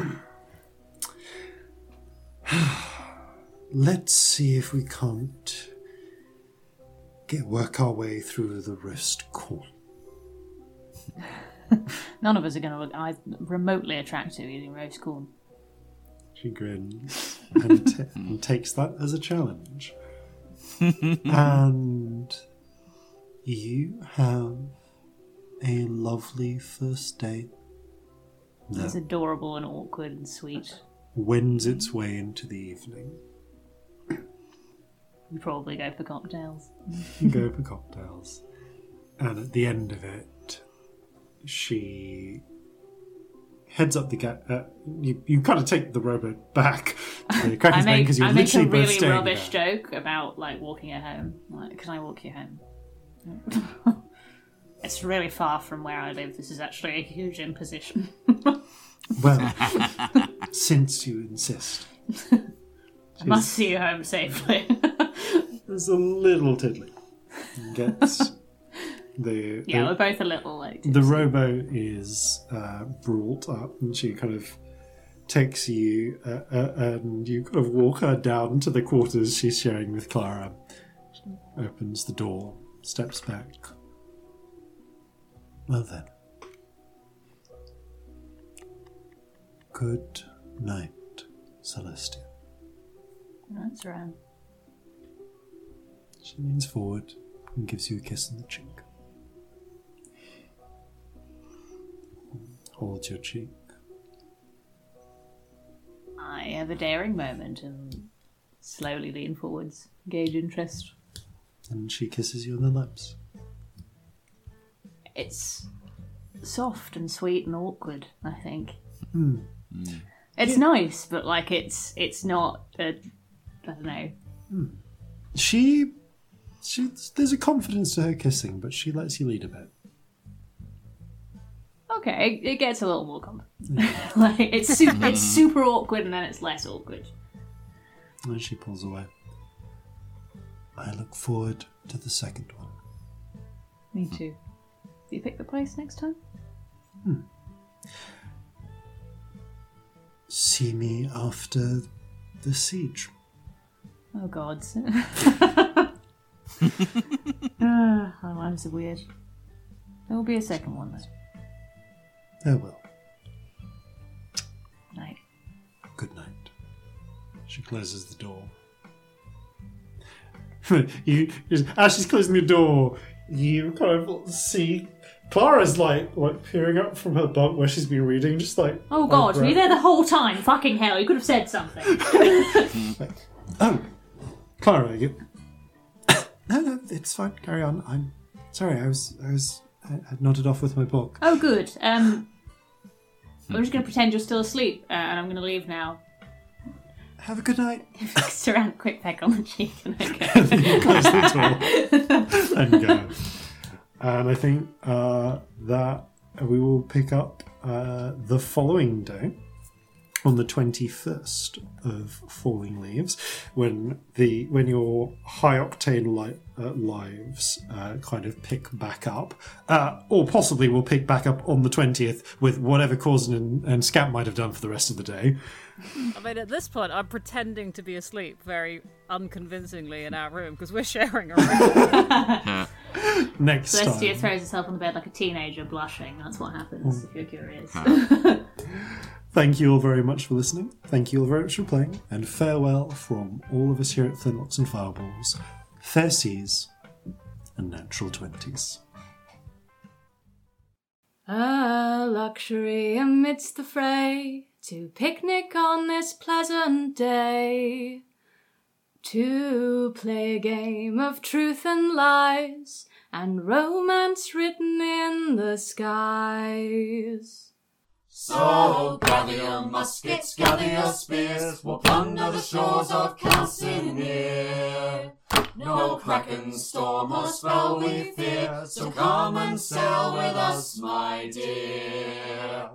let's see if we can't get work our way through the wrist corn. None of us are going to look I- remotely attractive using roast corn. She grins and, ta- and takes that as a challenge. and you have a lovely first date It's adorable and awkward and sweet. wends its way into the evening. We probably go for cocktails. You go for cocktails. And at the end of it, she heads up the gap. Uh, you, you kind of take the rowboat back to the I Kraken's Bane make, because you're I make a literally really rubbish there. joke about like walking her home. Like, can I walk you home? it's really far from where I live. This is actually a huge imposition. Well, since you insist, I must see you home safely. There's a little tiddly. Gets the yeah, the, we're both a little like. the robo is uh, brought up, and she kind of takes you, uh, uh, and you kind of walk her down to the quarters she's sharing with Clara. She opens the door, steps back. Well then. Good night, Celestia. That's right. She leans forward and gives you a kiss on the cheek. Holds your cheek. I have a daring moment and slowly lean forwards, gauge interest. And she kisses you on the lips. It's soft and sweet and awkward. I think Hmm. it's nice, but like it's it's not. A, I don't know. She, she, there's a confidence to her kissing, but she lets you lead a bit. Okay, it, it gets a little more complicated. like it's su- it's mm-hmm. super awkward and then it's less awkward. And she pulls away. I look forward to the second one. Me too. Do you pick the place next time? Hmm. See me after the siege. Oh god. Ah, our lives are weird. There will be a second one though. There will. Night. Good night. She closes the door. you as she's closing the door, you kind of see Clara's like like peering up from her bunk where she's been reading, just like Oh god, were you there the whole time? Fucking hell, you could have said something. Oh, Clara, you. No, no, it's fine. Carry on. I'm sorry. I was, I was, I, I nodded off with my book. oh good. Um I'm just gonna pretend you're still asleep, uh, and I'm gonna leave now. Have a good night. Just around a quick peck on the cheek and I go. Close the door and go. And I think uh, that we will pick up uh, the following day on the 21st of falling leaves when the when your high octane li- uh, lives uh, kind of pick back up uh, or possibly will pick back up on the 20th with whatever Corzin and, and Scamp might have done for the rest of the day I mean, at this point, I'm pretending to be asleep very unconvincingly in our room because we're sharing a room. next Celestia time throws herself on the bed like a teenager, blushing. That's what happens if you're curious. Thank you all very much for listening. Thank you all very much for playing. And farewell from all of us here at Flintlocks and Fireballs. Fair seas and natural twenties. A luxury amidst the fray, to picnic on this pleasant day, to play a game of truth and lies, and romance written in the skies. So gather your muskets, gather your spears, we'll plunder the shores of Calcinear. No kraken, storm, or spell we fear, so come and sail with us, my dear.